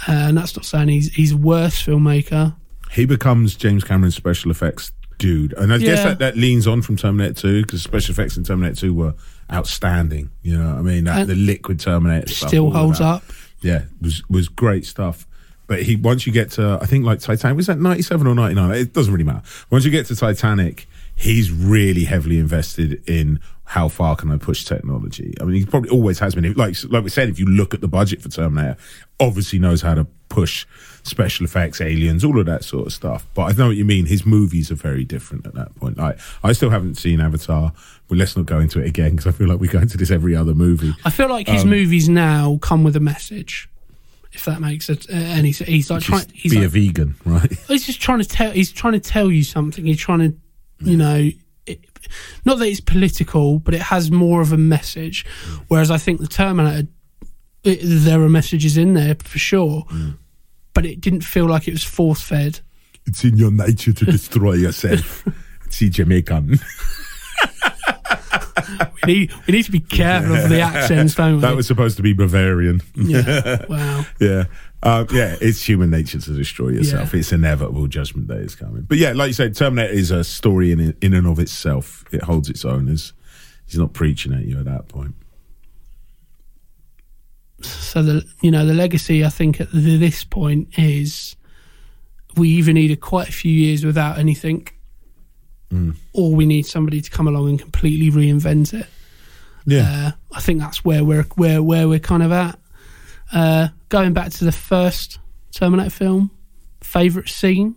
Uh, and that's not saying he's he's a worse filmmaker. he becomes James Cameron's special effects dude, and I guess that, that leans on from Terminator Two because special effects in Terminator Two were outstanding. You know, what I mean, that, the liquid Terminator stuff, Still holds up. Yeah, was was great stuff. But he once you get to I think like Titanic was that ninety seven or ninety nine. It doesn't really matter. Once you get to Titanic, he's really heavily invested in how far can I push technology. I mean, he probably always has been. Like like we said, if you look at the budget for Terminator, obviously knows how to push special effects, aliens, all of that sort of stuff. But I know what you mean. His movies are very different at that point. I I still haven't seen Avatar. But let's not go into it again because I feel like we go into this every other movie. I feel like his Um, movies now come with a message. If that makes it, uh, and he's he's like trying, he's be like, a vegan, right? he's just trying to tell he's trying to tell you something he's trying to you know it, not that it's political but it has more of a message whereas i think the terminator it, there are messages in there for sure but it didn't feel like it was force fed It's in your nature to destroy yourself. See Jamaican. we need, we need to be careful of the accents don't we That was supposed to be Bavarian. yeah wow yeah. Um, yeah, it's human nature to destroy yourself. Yeah. It's inevitable. Judgment Day is coming. But yeah, like you said, Terminator is a story in in and of itself. It holds its own. As he's not preaching at you at that point. So the you know the legacy i think at this point is we either needed quite a few years without anything or we need somebody to come along and completely reinvent it Yeah. uh, i think that's where we're where where we're kind of at uh, going back to the first terminator film favorite scene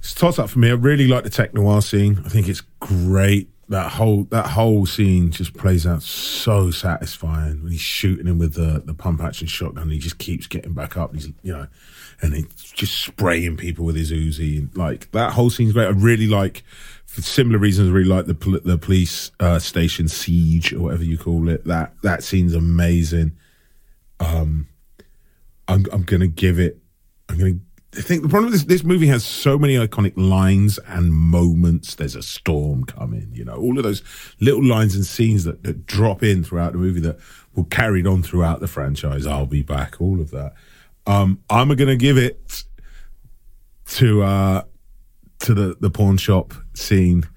It's a toss up for me. I really like the tech noir scene. I think it's great. That whole that whole scene just plays out so satisfying when he's shooting him with the the pump action shotgun. He just keeps getting back up. He's you know, and he's just spraying people with his Uzi. Like that whole scene's great. I really like. For similar reasons, I really like the the police uh, station siege or whatever you call it. That that scene's amazing. Um, I'm I'm gonna give it. I'm gonna. I think the problem is this movie has so many iconic lines and moments. There's a storm coming, you know, all of those little lines and scenes that, that drop in throughout the movie that will carried on throughout the franchise. I'll be back, all of that. Um, I'm gonna give it to uh to the the pawn shop scene.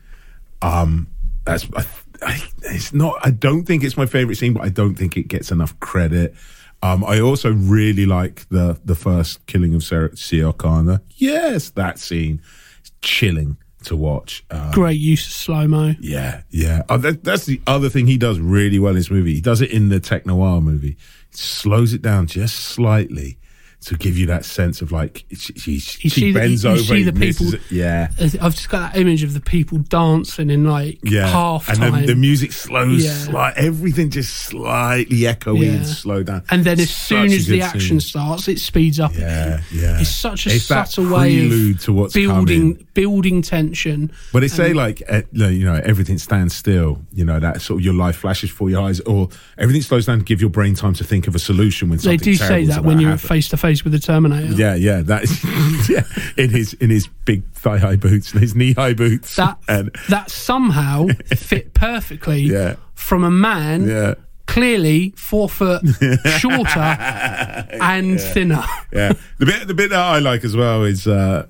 Um, that's I, I, it's not. I don't think it's my favorite scene, but I don't think it gets enough credit. Um, I also really like the the first killing of Sarah Sia Kana. Yes, that scene, it's chilling to watch. Uh, great use of slow mo yeah, yeah. Uh, that, that's the other thing he does really well in this movie. He does it in the tech noir movie. He slows it down just slightly to give you that sense of like she, she, she the- bends you over. see he the people- Yeah, i've just got that image of the people dancing in like yeah. half and time then the music slows, Yeah. slight, everything just slightly echoey Yeah. and slow down. and then as soon as the action scene. starts, it speeds up. Yeah, again. yeah. It's such a It's subtle way of to what's building coming. building tension. But they say like uh, you know everything stands still. You know that sort of your life flashes before your eyes, or everything slows down to give your brain time to think of a solution when something. They do say that when you're face to face with the Terminator. Yeah, yeah, that is yeah. In his in his big thigh high boots and his knee high boots. That and that somehow fit perfectly Yeah. from a man yeah, clearly four foot shorter and thinner. yeah. The bit the bit that I like as well is uh,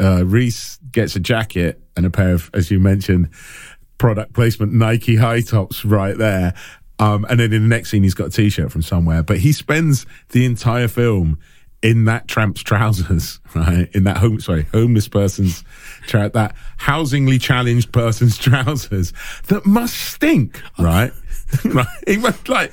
uh, Reese gets a jacket and a pair of, as you mentioned, product placement Nike high tops right there. Um, and then in the next scene, he's got a t-shirt from somewhere, but he spends the entire film in that tramp's trousers, right? In that home, sorry, homeless person's, tra- that housingly challenged person's trousers that must stink, right? right? He must like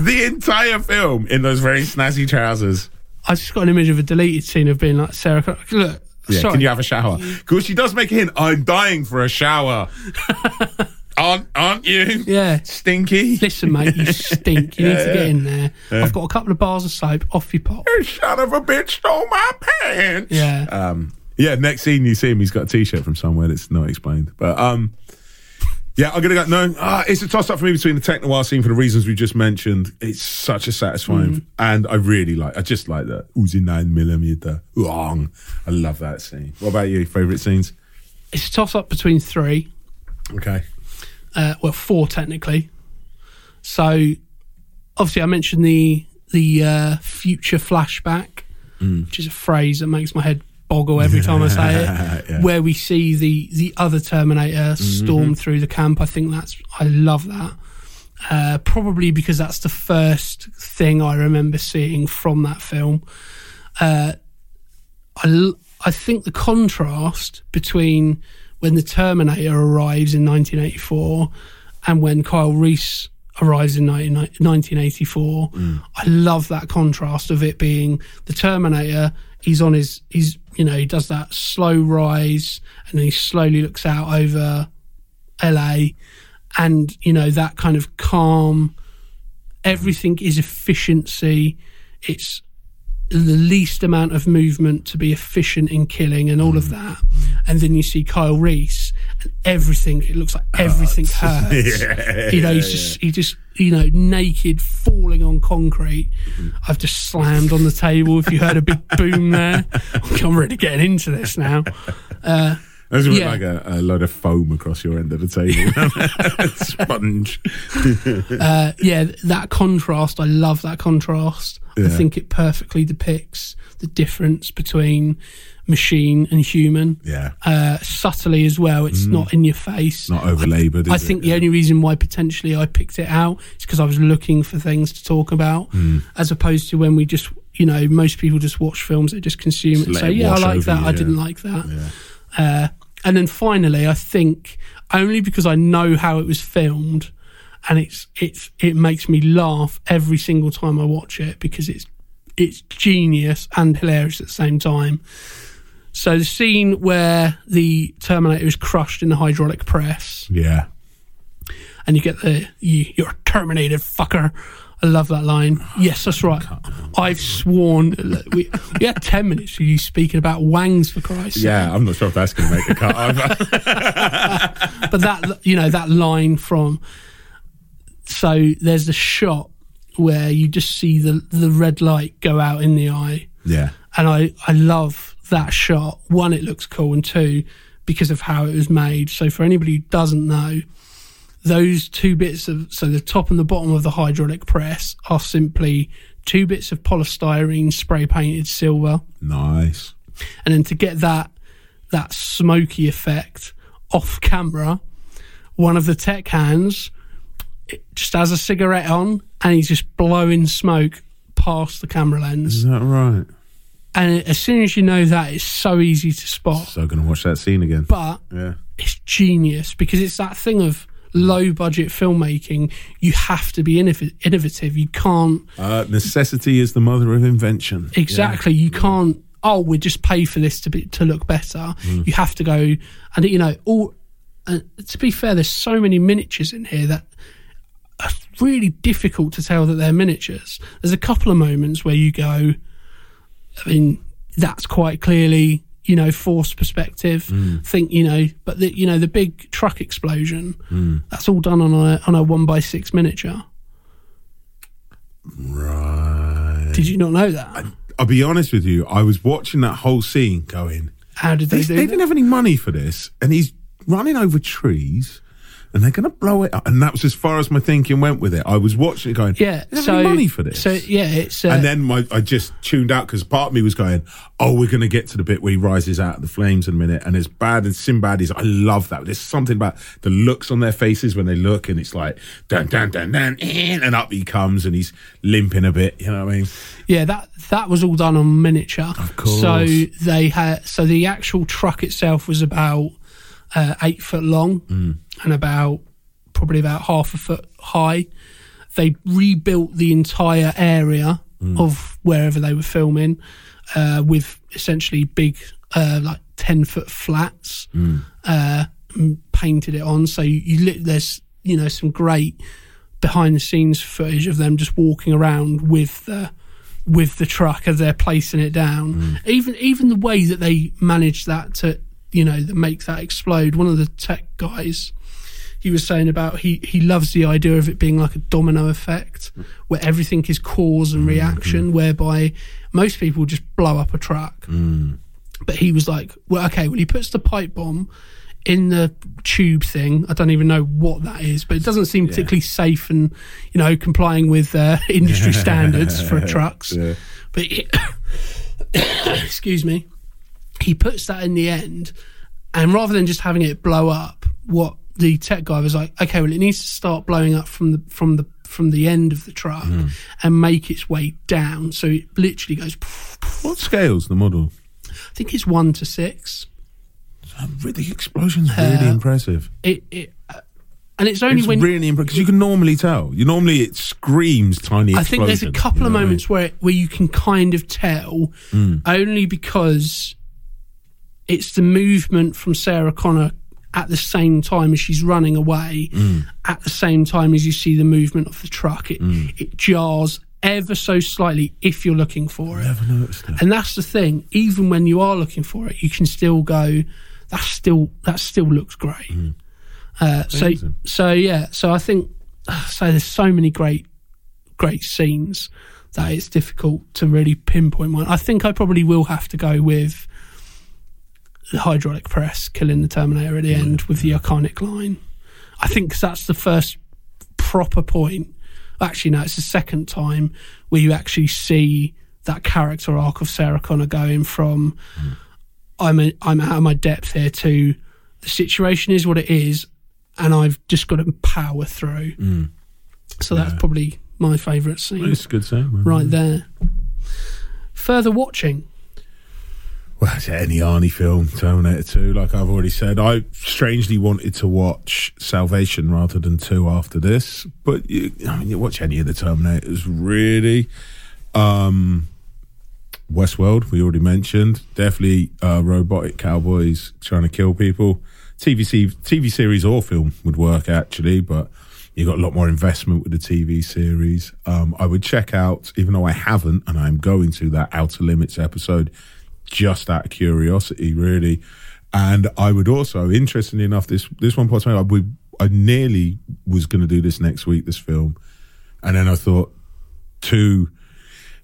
the entire film in those very snazzy trousers. I just got an image of a deleted scene of being like Sarah. Connor- Look, Yeah, sorry, can you have a shower? Because she does make a hint. I'm dying for a shower. Aren't aren't you? Yeah. Stinky. Listen, mate, you stink. You need to get in there. I've got a couple of bars of soap. Off you pop. You son of a bitch stole my pants. Yeah. Um. Yeah, next scene you see him, he's got a T-shirt from somewhere that's not explained. But um, yeah, I'm gonna go. No, ah, it's a toss-up for me between the tech noir scene for the reasons we just mentioned. It's such a satisfying, and I really like. I just like that Uzi nine millimeter. Wrong. I love that scene. What about you? Favorite scenes? It's a toss up between three. Okay. Uh, well, four technically. So, obviously, I mentioned the the uh, future flashback, which is a phrase that makes my head boggle every time I say it. Yeah. Where we see the the other Terminator storm through the camp. I think that's I love that. Uh, probably because that's the first thing I remember seeing from that film. Uh, I, l- I think the contrast between when the Terminator arrives in 1984 and when Kyle Reese arrives in 19, 1984, mm. I love that contrast of it being the Terminator. He's on his, he's, you know, he does that slow rise and then he slowly looks out over LA and, you know, that kind of calm, everything is efficiency. It's the least amount of movement to be efficient in killing and all of mm. that. And then you see Kyle Reese and everything, it looks like oh, everything hurts. you know, he's just, he just, you know, naked, falling on concrete. Mm-hmm. I've just slammed on the table. If you heard a big boom there, I'm really getting into this now. Uh, That's Yeah. like a, a load of foam across your end of the table. Sponge. Uh, yeah, that contrast, I love that contrast. I think it perfectly depicts the difference between machine and human. Yeah. uh, subtly as well. It's not in your face. Not overlaboured, I, I is it? think the only reason why potentially I picked it out is because I was looking for things to talk about, Hmm. as opposed to when we just, you know, most people just watch films, they just consume it and let say, it yeah, I like that, you, I didn't like that. Uh, and then finally, I think only because I know how it was filmed, and it's it's it makes me laugh every single time I watch it because it's it's genius and hilarious at the same time. So the scene where the Terminator is crushed in the hydraulic press, Yeah. and you get the you, "You're terminated, fucker." I love that line. Yes, that's right. I've sworn. We, we had ten minutes of you speaking about wangs for Christ's sake. Yeah, I'm not sure if that's going to make the cut either. but that you know that line from so there's the shot where you just see the the red light go out in the eye yeah. and i i love that shot one it looks cool and two because of how it was made so for anybody who doesn't know those two bits of so the top and the bottom of the hydraulic press are simply two bits of polystyrene spray painted silver Nice. and then to get that that smoky effect off camera, one of the tech hands it just has a cigarette on and he's just blowing smoke past the camera lens. Is that right? And as soon as you know that, it's so easy to spot. So going to watch that scene again. But yeah. it's genius because it's that thing of low budget filmmaking. You have to be innov- innovative. You can't Uh, necessity is the mother of invention. Exactly. You can't. Oh, we just pay for this to be to look better. Mm. You have to go, and you know, all. Uh, to be fair, there's so many miniatures in here that are really difficult to tell that they're miniatures. There's a couple of moments where you go, I mean, that's quite clearly, you know, forced perspective. Mm. Think, you know, but the you know the big truck explosion, Mm. that's all done on a on a one by six miniature. Right. Did you not know that? I'll be honest with you. I was watching that whole scene going, How did they, they, do they didn't have any money for this. And he's running over trees and they're going to blow it up. And that was as far as my thinking went with it. I was watching it going, Yeah, so money for this. So yeah, it's uh, and then my, I just tuned out because part of me was going, "Oh, we're going to get to the bit where he rises out of the flames in a minute." And as bad as Sinbad is, I love that. There's something about the looks on their faces when they look, and it's like dun dun dun dun, and up he comes, and he's limping a bit. You know what I mean? yeah, that that was all done on miniature. Of course. So they had so the actual truck itself was about uh, eight foot long Mm. and about probably about half a foot high. They rebuilt the entire area Mm. of wherever they were filming uh, with essentially big uh, like ten foot flats. Mm. Uh, painted it on. So you, you lit, there's you know some great behind the scenes footage of them just walking around with the with the truck as they're placing it down. Even even the way that they manage that to you know that make that explode. One of the tech guys he was saying about he he loves the idea of it being like a domino effect where everything is cause and reaction whereby most people just blow up a truck but he was like well okay well he puts the pipe bomb in the tube thing. I don't even know what that is but it doesn't seem particularly safe and you know complying with uh, industry standards for trucks. Yeah. but excuse me he puts that in the end and rather than just having it blow up what the tech guy was like okay well it needs to start blowing up from the from the from the end of the truck hmm. and make its way down so it literally goes What scales the model? i think it's one to six The explosion's really uh, impressive. it, it uh, and it's only It's when really impressive because you can normally tell. You normally it screams tiny. I think there's a couple you of what I mean? moments where where you can kind of tell, hmm. only because it's the movement from Sarah Connor at the same time as she's running away, mm. at the same time as you see the movement of the truck. It mm. it jars ever so slightly if you're looking for it. Never noticed it. And that's the thing. Even when you are looking for it, you can still go. That still that still looks great. Mm. Uh, so so yeah. So I think uh, so. There's so many great great scenes that it's difficult to really pinpoint one. I think I probably will have to go with the hydraulic press killing the Terminator at the end with the iconic line. I think 'cause that's the first proper point. Actually, no, it's the second time where you actually see that character arc of Sarah Connor going from hmm. I'm a, I'm out of my depth here to the situation is what it is, and I've just got to power through. Hmm. So that's probably my favourite scene It's a good man. right there. Further watching, Well, it's any Arnie film, Terminator 2, like I've already said. I strangely wanted to watch Salvation rather than 2 after this, but you, I mean, you watch any of the Terminators, really. Um, Westworld, we already mentioned. Definitely uh, robotic cowboys trying to kill people. TV, TV series or film would work, actually, but you got a lot more investment with the TV series. Um, I would check out, even though I haven't, and I'm going to, that Outer Limits episode just out of curiosity, really. And I would also, interestingly enough, this this one part I we I nearly was going to do this next week, this film, and then I thought two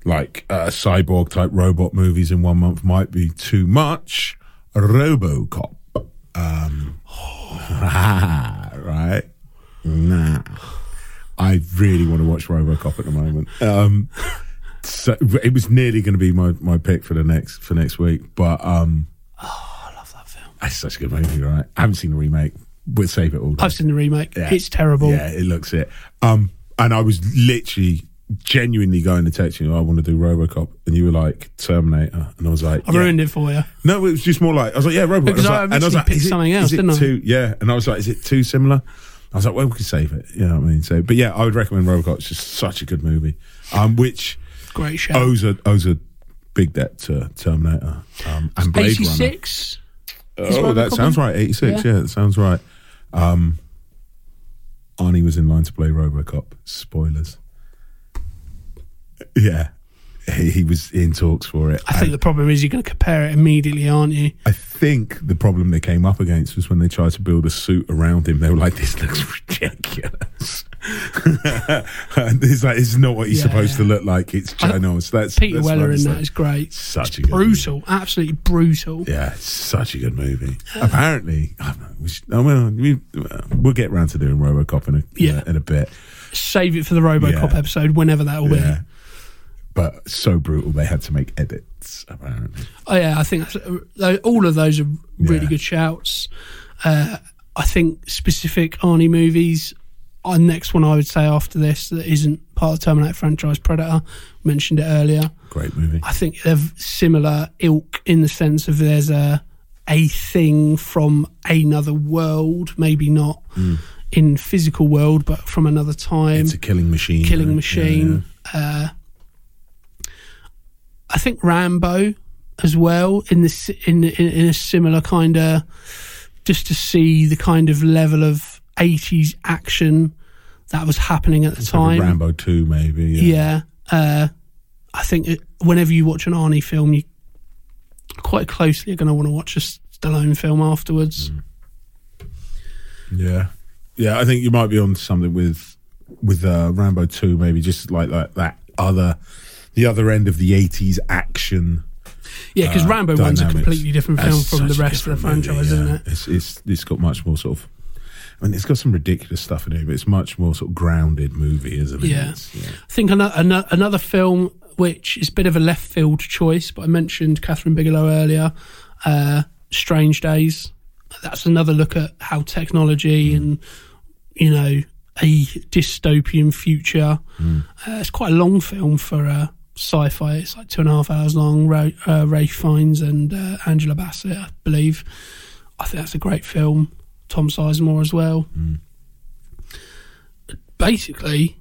like uh, cyborg type robot movies in one month might be too much. RoboCop, um, right? Nah, I really want to watch RoboCop at the moment. Um, so it was nearly going to be my, my pick for the next for next week, but um, oh, I love that film. it's such a good movie, right? I haven't seen the remake. We'll save it all. I've seen the remake. Yeah. It's terrible. Yeah, it looks it. Um, and I was literally genuinely going to text you. I want to do RoboCop, and you were like Terminator, and I was like, I yeah. ruined it for you. No, it was just more like I was like, yeah, RoboCop. Because I was like, and I was like, picked is it- something else, didn't I? too, Yeah, and I was like, is it too similar? I was like, well, we could save it. You know what I mean? So, but yeah, I would recommend RoboCop. It's just such a good movie, um, which Great show. owes a owes a big debt to Terminator um, and Blade Eighty Runner. six. Oh, that sounds right. 86, Yeah. yeah. that sounds right. Um, Arnie was in line to play Robocop. Spoilers. Yeah. He, he was in talks for it. I think And the problem is you're going to compare it immediately, aren't you? I think the problem they came up against was when they tried to build a suit around him. They were like, this looks ridiculous. it's like, it's not what he's Yeah, supposed yeah. to look like. It's ginormous. That's Peter that's Weller in that like. is great. Such It's a good movie. brutal, absolutely brutal. Yeah, such a good movie. Apparently, I don't know. We should, oh, well, we, we'll get round to doing RoboCop in a Yeah. in a bit. Save it for the RoboCop Yeah. episode, whenever that will be. but so brutal they had to make edits. Apparently, Oh yeah, I think uh, all of those are really good shouts. Uh, I think specific Arnie movies. Our next one I would say after this that isn't part of the Terminator franchise, Predator. Mentioned it earlier. great movie. I think they're similar ilk in the sense of there's a a thing from another world, maybe not in physical world, but from another time. It's a killing machine. Killing right? Machine. Uh, I think Rambo as well in this in in, in a similar kind of just to see the kind of level of 80s action that was happening at the Yeah. Like time. Rambo Two, maybe. Yeah. Uh, I think it, whenever you watch an Arnie film, you quite closely are going to want to watch a Stallone film afterwards. Yeah, yeah. I think you might be on something with with uh, Rambo Two, maybe just like that that other the other end of the eighties action. Yeah, because uh, Rambo one's a completely different film That's from the rest of the franchise, movie, isn't it? It's, it's it's got much more sort of. I mean, it's got some ridiculous stuff in it, but it's much more sort of grounded movie, isn't it? Yeah. Yeah. I think another, another film which is a bit of a left field choice, but I mentioned Kathryn Bigelow earlier, uh, Strange Days. That's another look at how technology and you know a dystopian future. Uh, it's quite a long film for uh, sci-fi. It's like two and a half hours long. Ray, uh, Ralph Fiennes and uh, Angela Bassett, I believe. I think that's a great film. Tom Sizemore as well. Basically,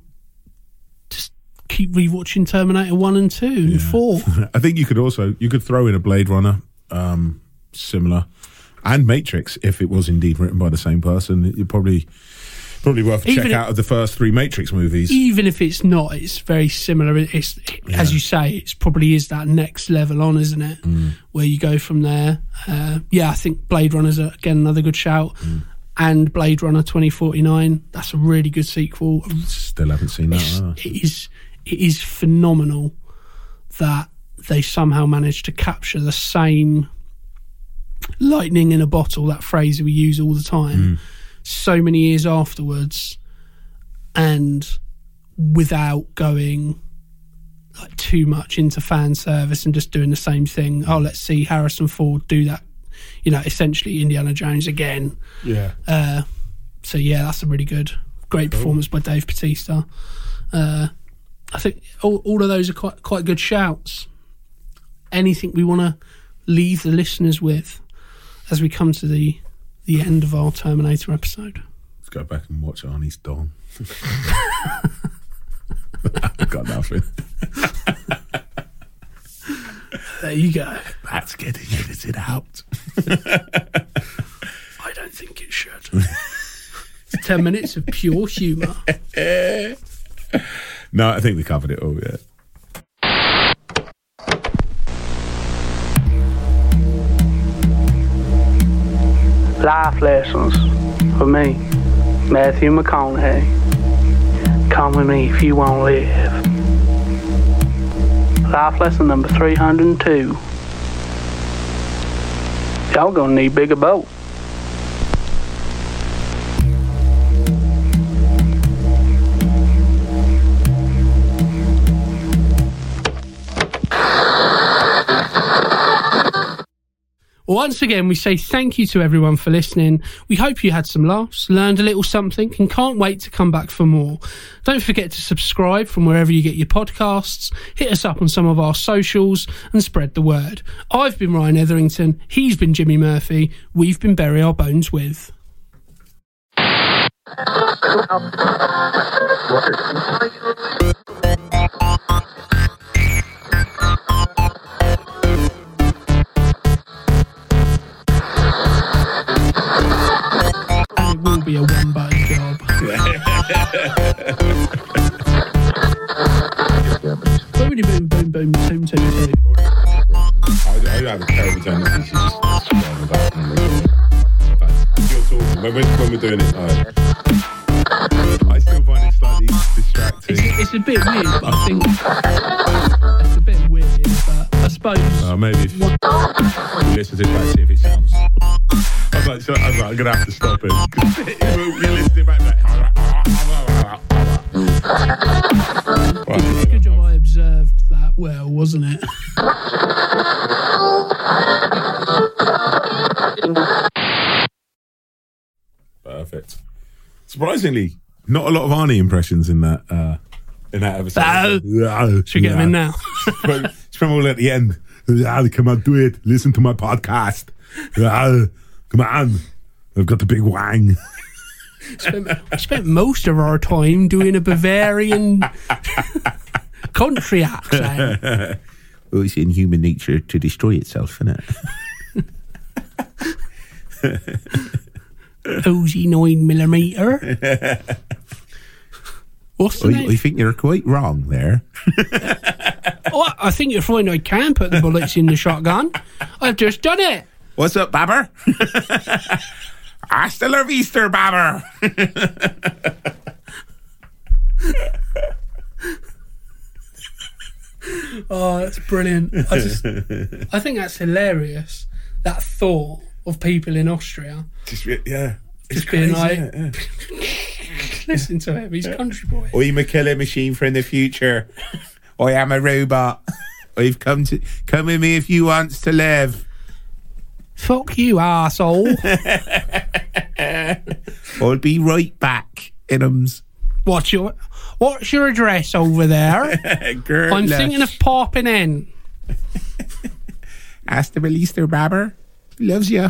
just keep rewatching Terminator One and Two and Four. I think you could also you could throw in a Blade Runner, um, similar, and Matrix if it was indeed written by the same person. You're probably probably worth a Even check if- out of the first three Matrix movies. Even if it's not, it's very similar. It's as you say, it's probably is that next level on, isn't it? Mm. Where you go from there. Uh, yeah, I think Blade Runner's a, uh, again another good shout. Mm. And Blade Runner twenty forty nine. That's a really good sequel. Still haven't seen that. it is it is phenomenal that they somehow managed to capture the same lightning in a bottle that phrase we use all the time mm. So many years afterwards and without going like too much into fan service and just doing the same thing oh let's see harrison ford do that you know essentially indiana jones again yeah. uh, so yeah, that's a really good, great performance by Dave Bautista. Uh, I think all, all of those are quite quite good shouts. Anything we want to leave the listeners with as we come to the the end of our Terminator episode? Let's go back and watch Arnie's Dawn. Got nothing. There you go. That's getting edited out. I don't think it should. It's Ten minutes of pure humour. No, I think we covered it all. Yeah. Life lessons for me, Matthew McConaughey. Come with me if you want to live. Life lesson number 302. Y'all gonna need bigger boat. Once again, we say thank you to everyone for listening. We hope you had some laughs, learned a little something, and can't wait to come back for more. Don't forget to subscribe from wherever you get your podcasts, hit us up on some of our socials, and spread the word. I've been Ryan Etherington, he's been Jimmy Murphy, we've been Bury Our Bones With. be a one bone job. Boom, boom, boom, boom, toom, toom, toom. I, I have a terrible tendency to just about and record. But if you're talking, when we're, when we're doing it, I, I still find it slightly distracting. It's, it's a bit weird, but I think it's a bit weird. But I suppose Uh, maybe if you listen to this back, see if it sounds. Was like, I was like, I'm gonna have to stop it. you listen to it back, like, right. good job I observed that well, wasn't it? Perfect. Surprisingly, not a lot of Arnie impressions in that uh, in that episode. Should we get him in now? But it's from all at the end. Ah, Come on, do it. Listen to my podcast. Come on. I've got the big wang. spent, spent most of our time doing a Bavarian country accent. Well, it's in human nature to destroy itself, isn't it? Uzi nine millimeter. What's the name? think you're quite wrong there. oh, I think you're find I can put the bullets in the shotgun. I've just done it. What's up, Babber? Hasta la vista, Babber. Oh, that's brilliant. I just, I think that's hilarious. That thought of people in Austria Just, yeah. It's Just being crazy, like- yeah, yeah. listen to him. He's a country boy. A killer machine from the future. I am a robot. I've come to come with me if you wants to live. Fuck you, asshole. I'll be right back, Inums. What's your What's your address over there? Girl, I'm thinking of popping in. Ask the release their babber. Loves you.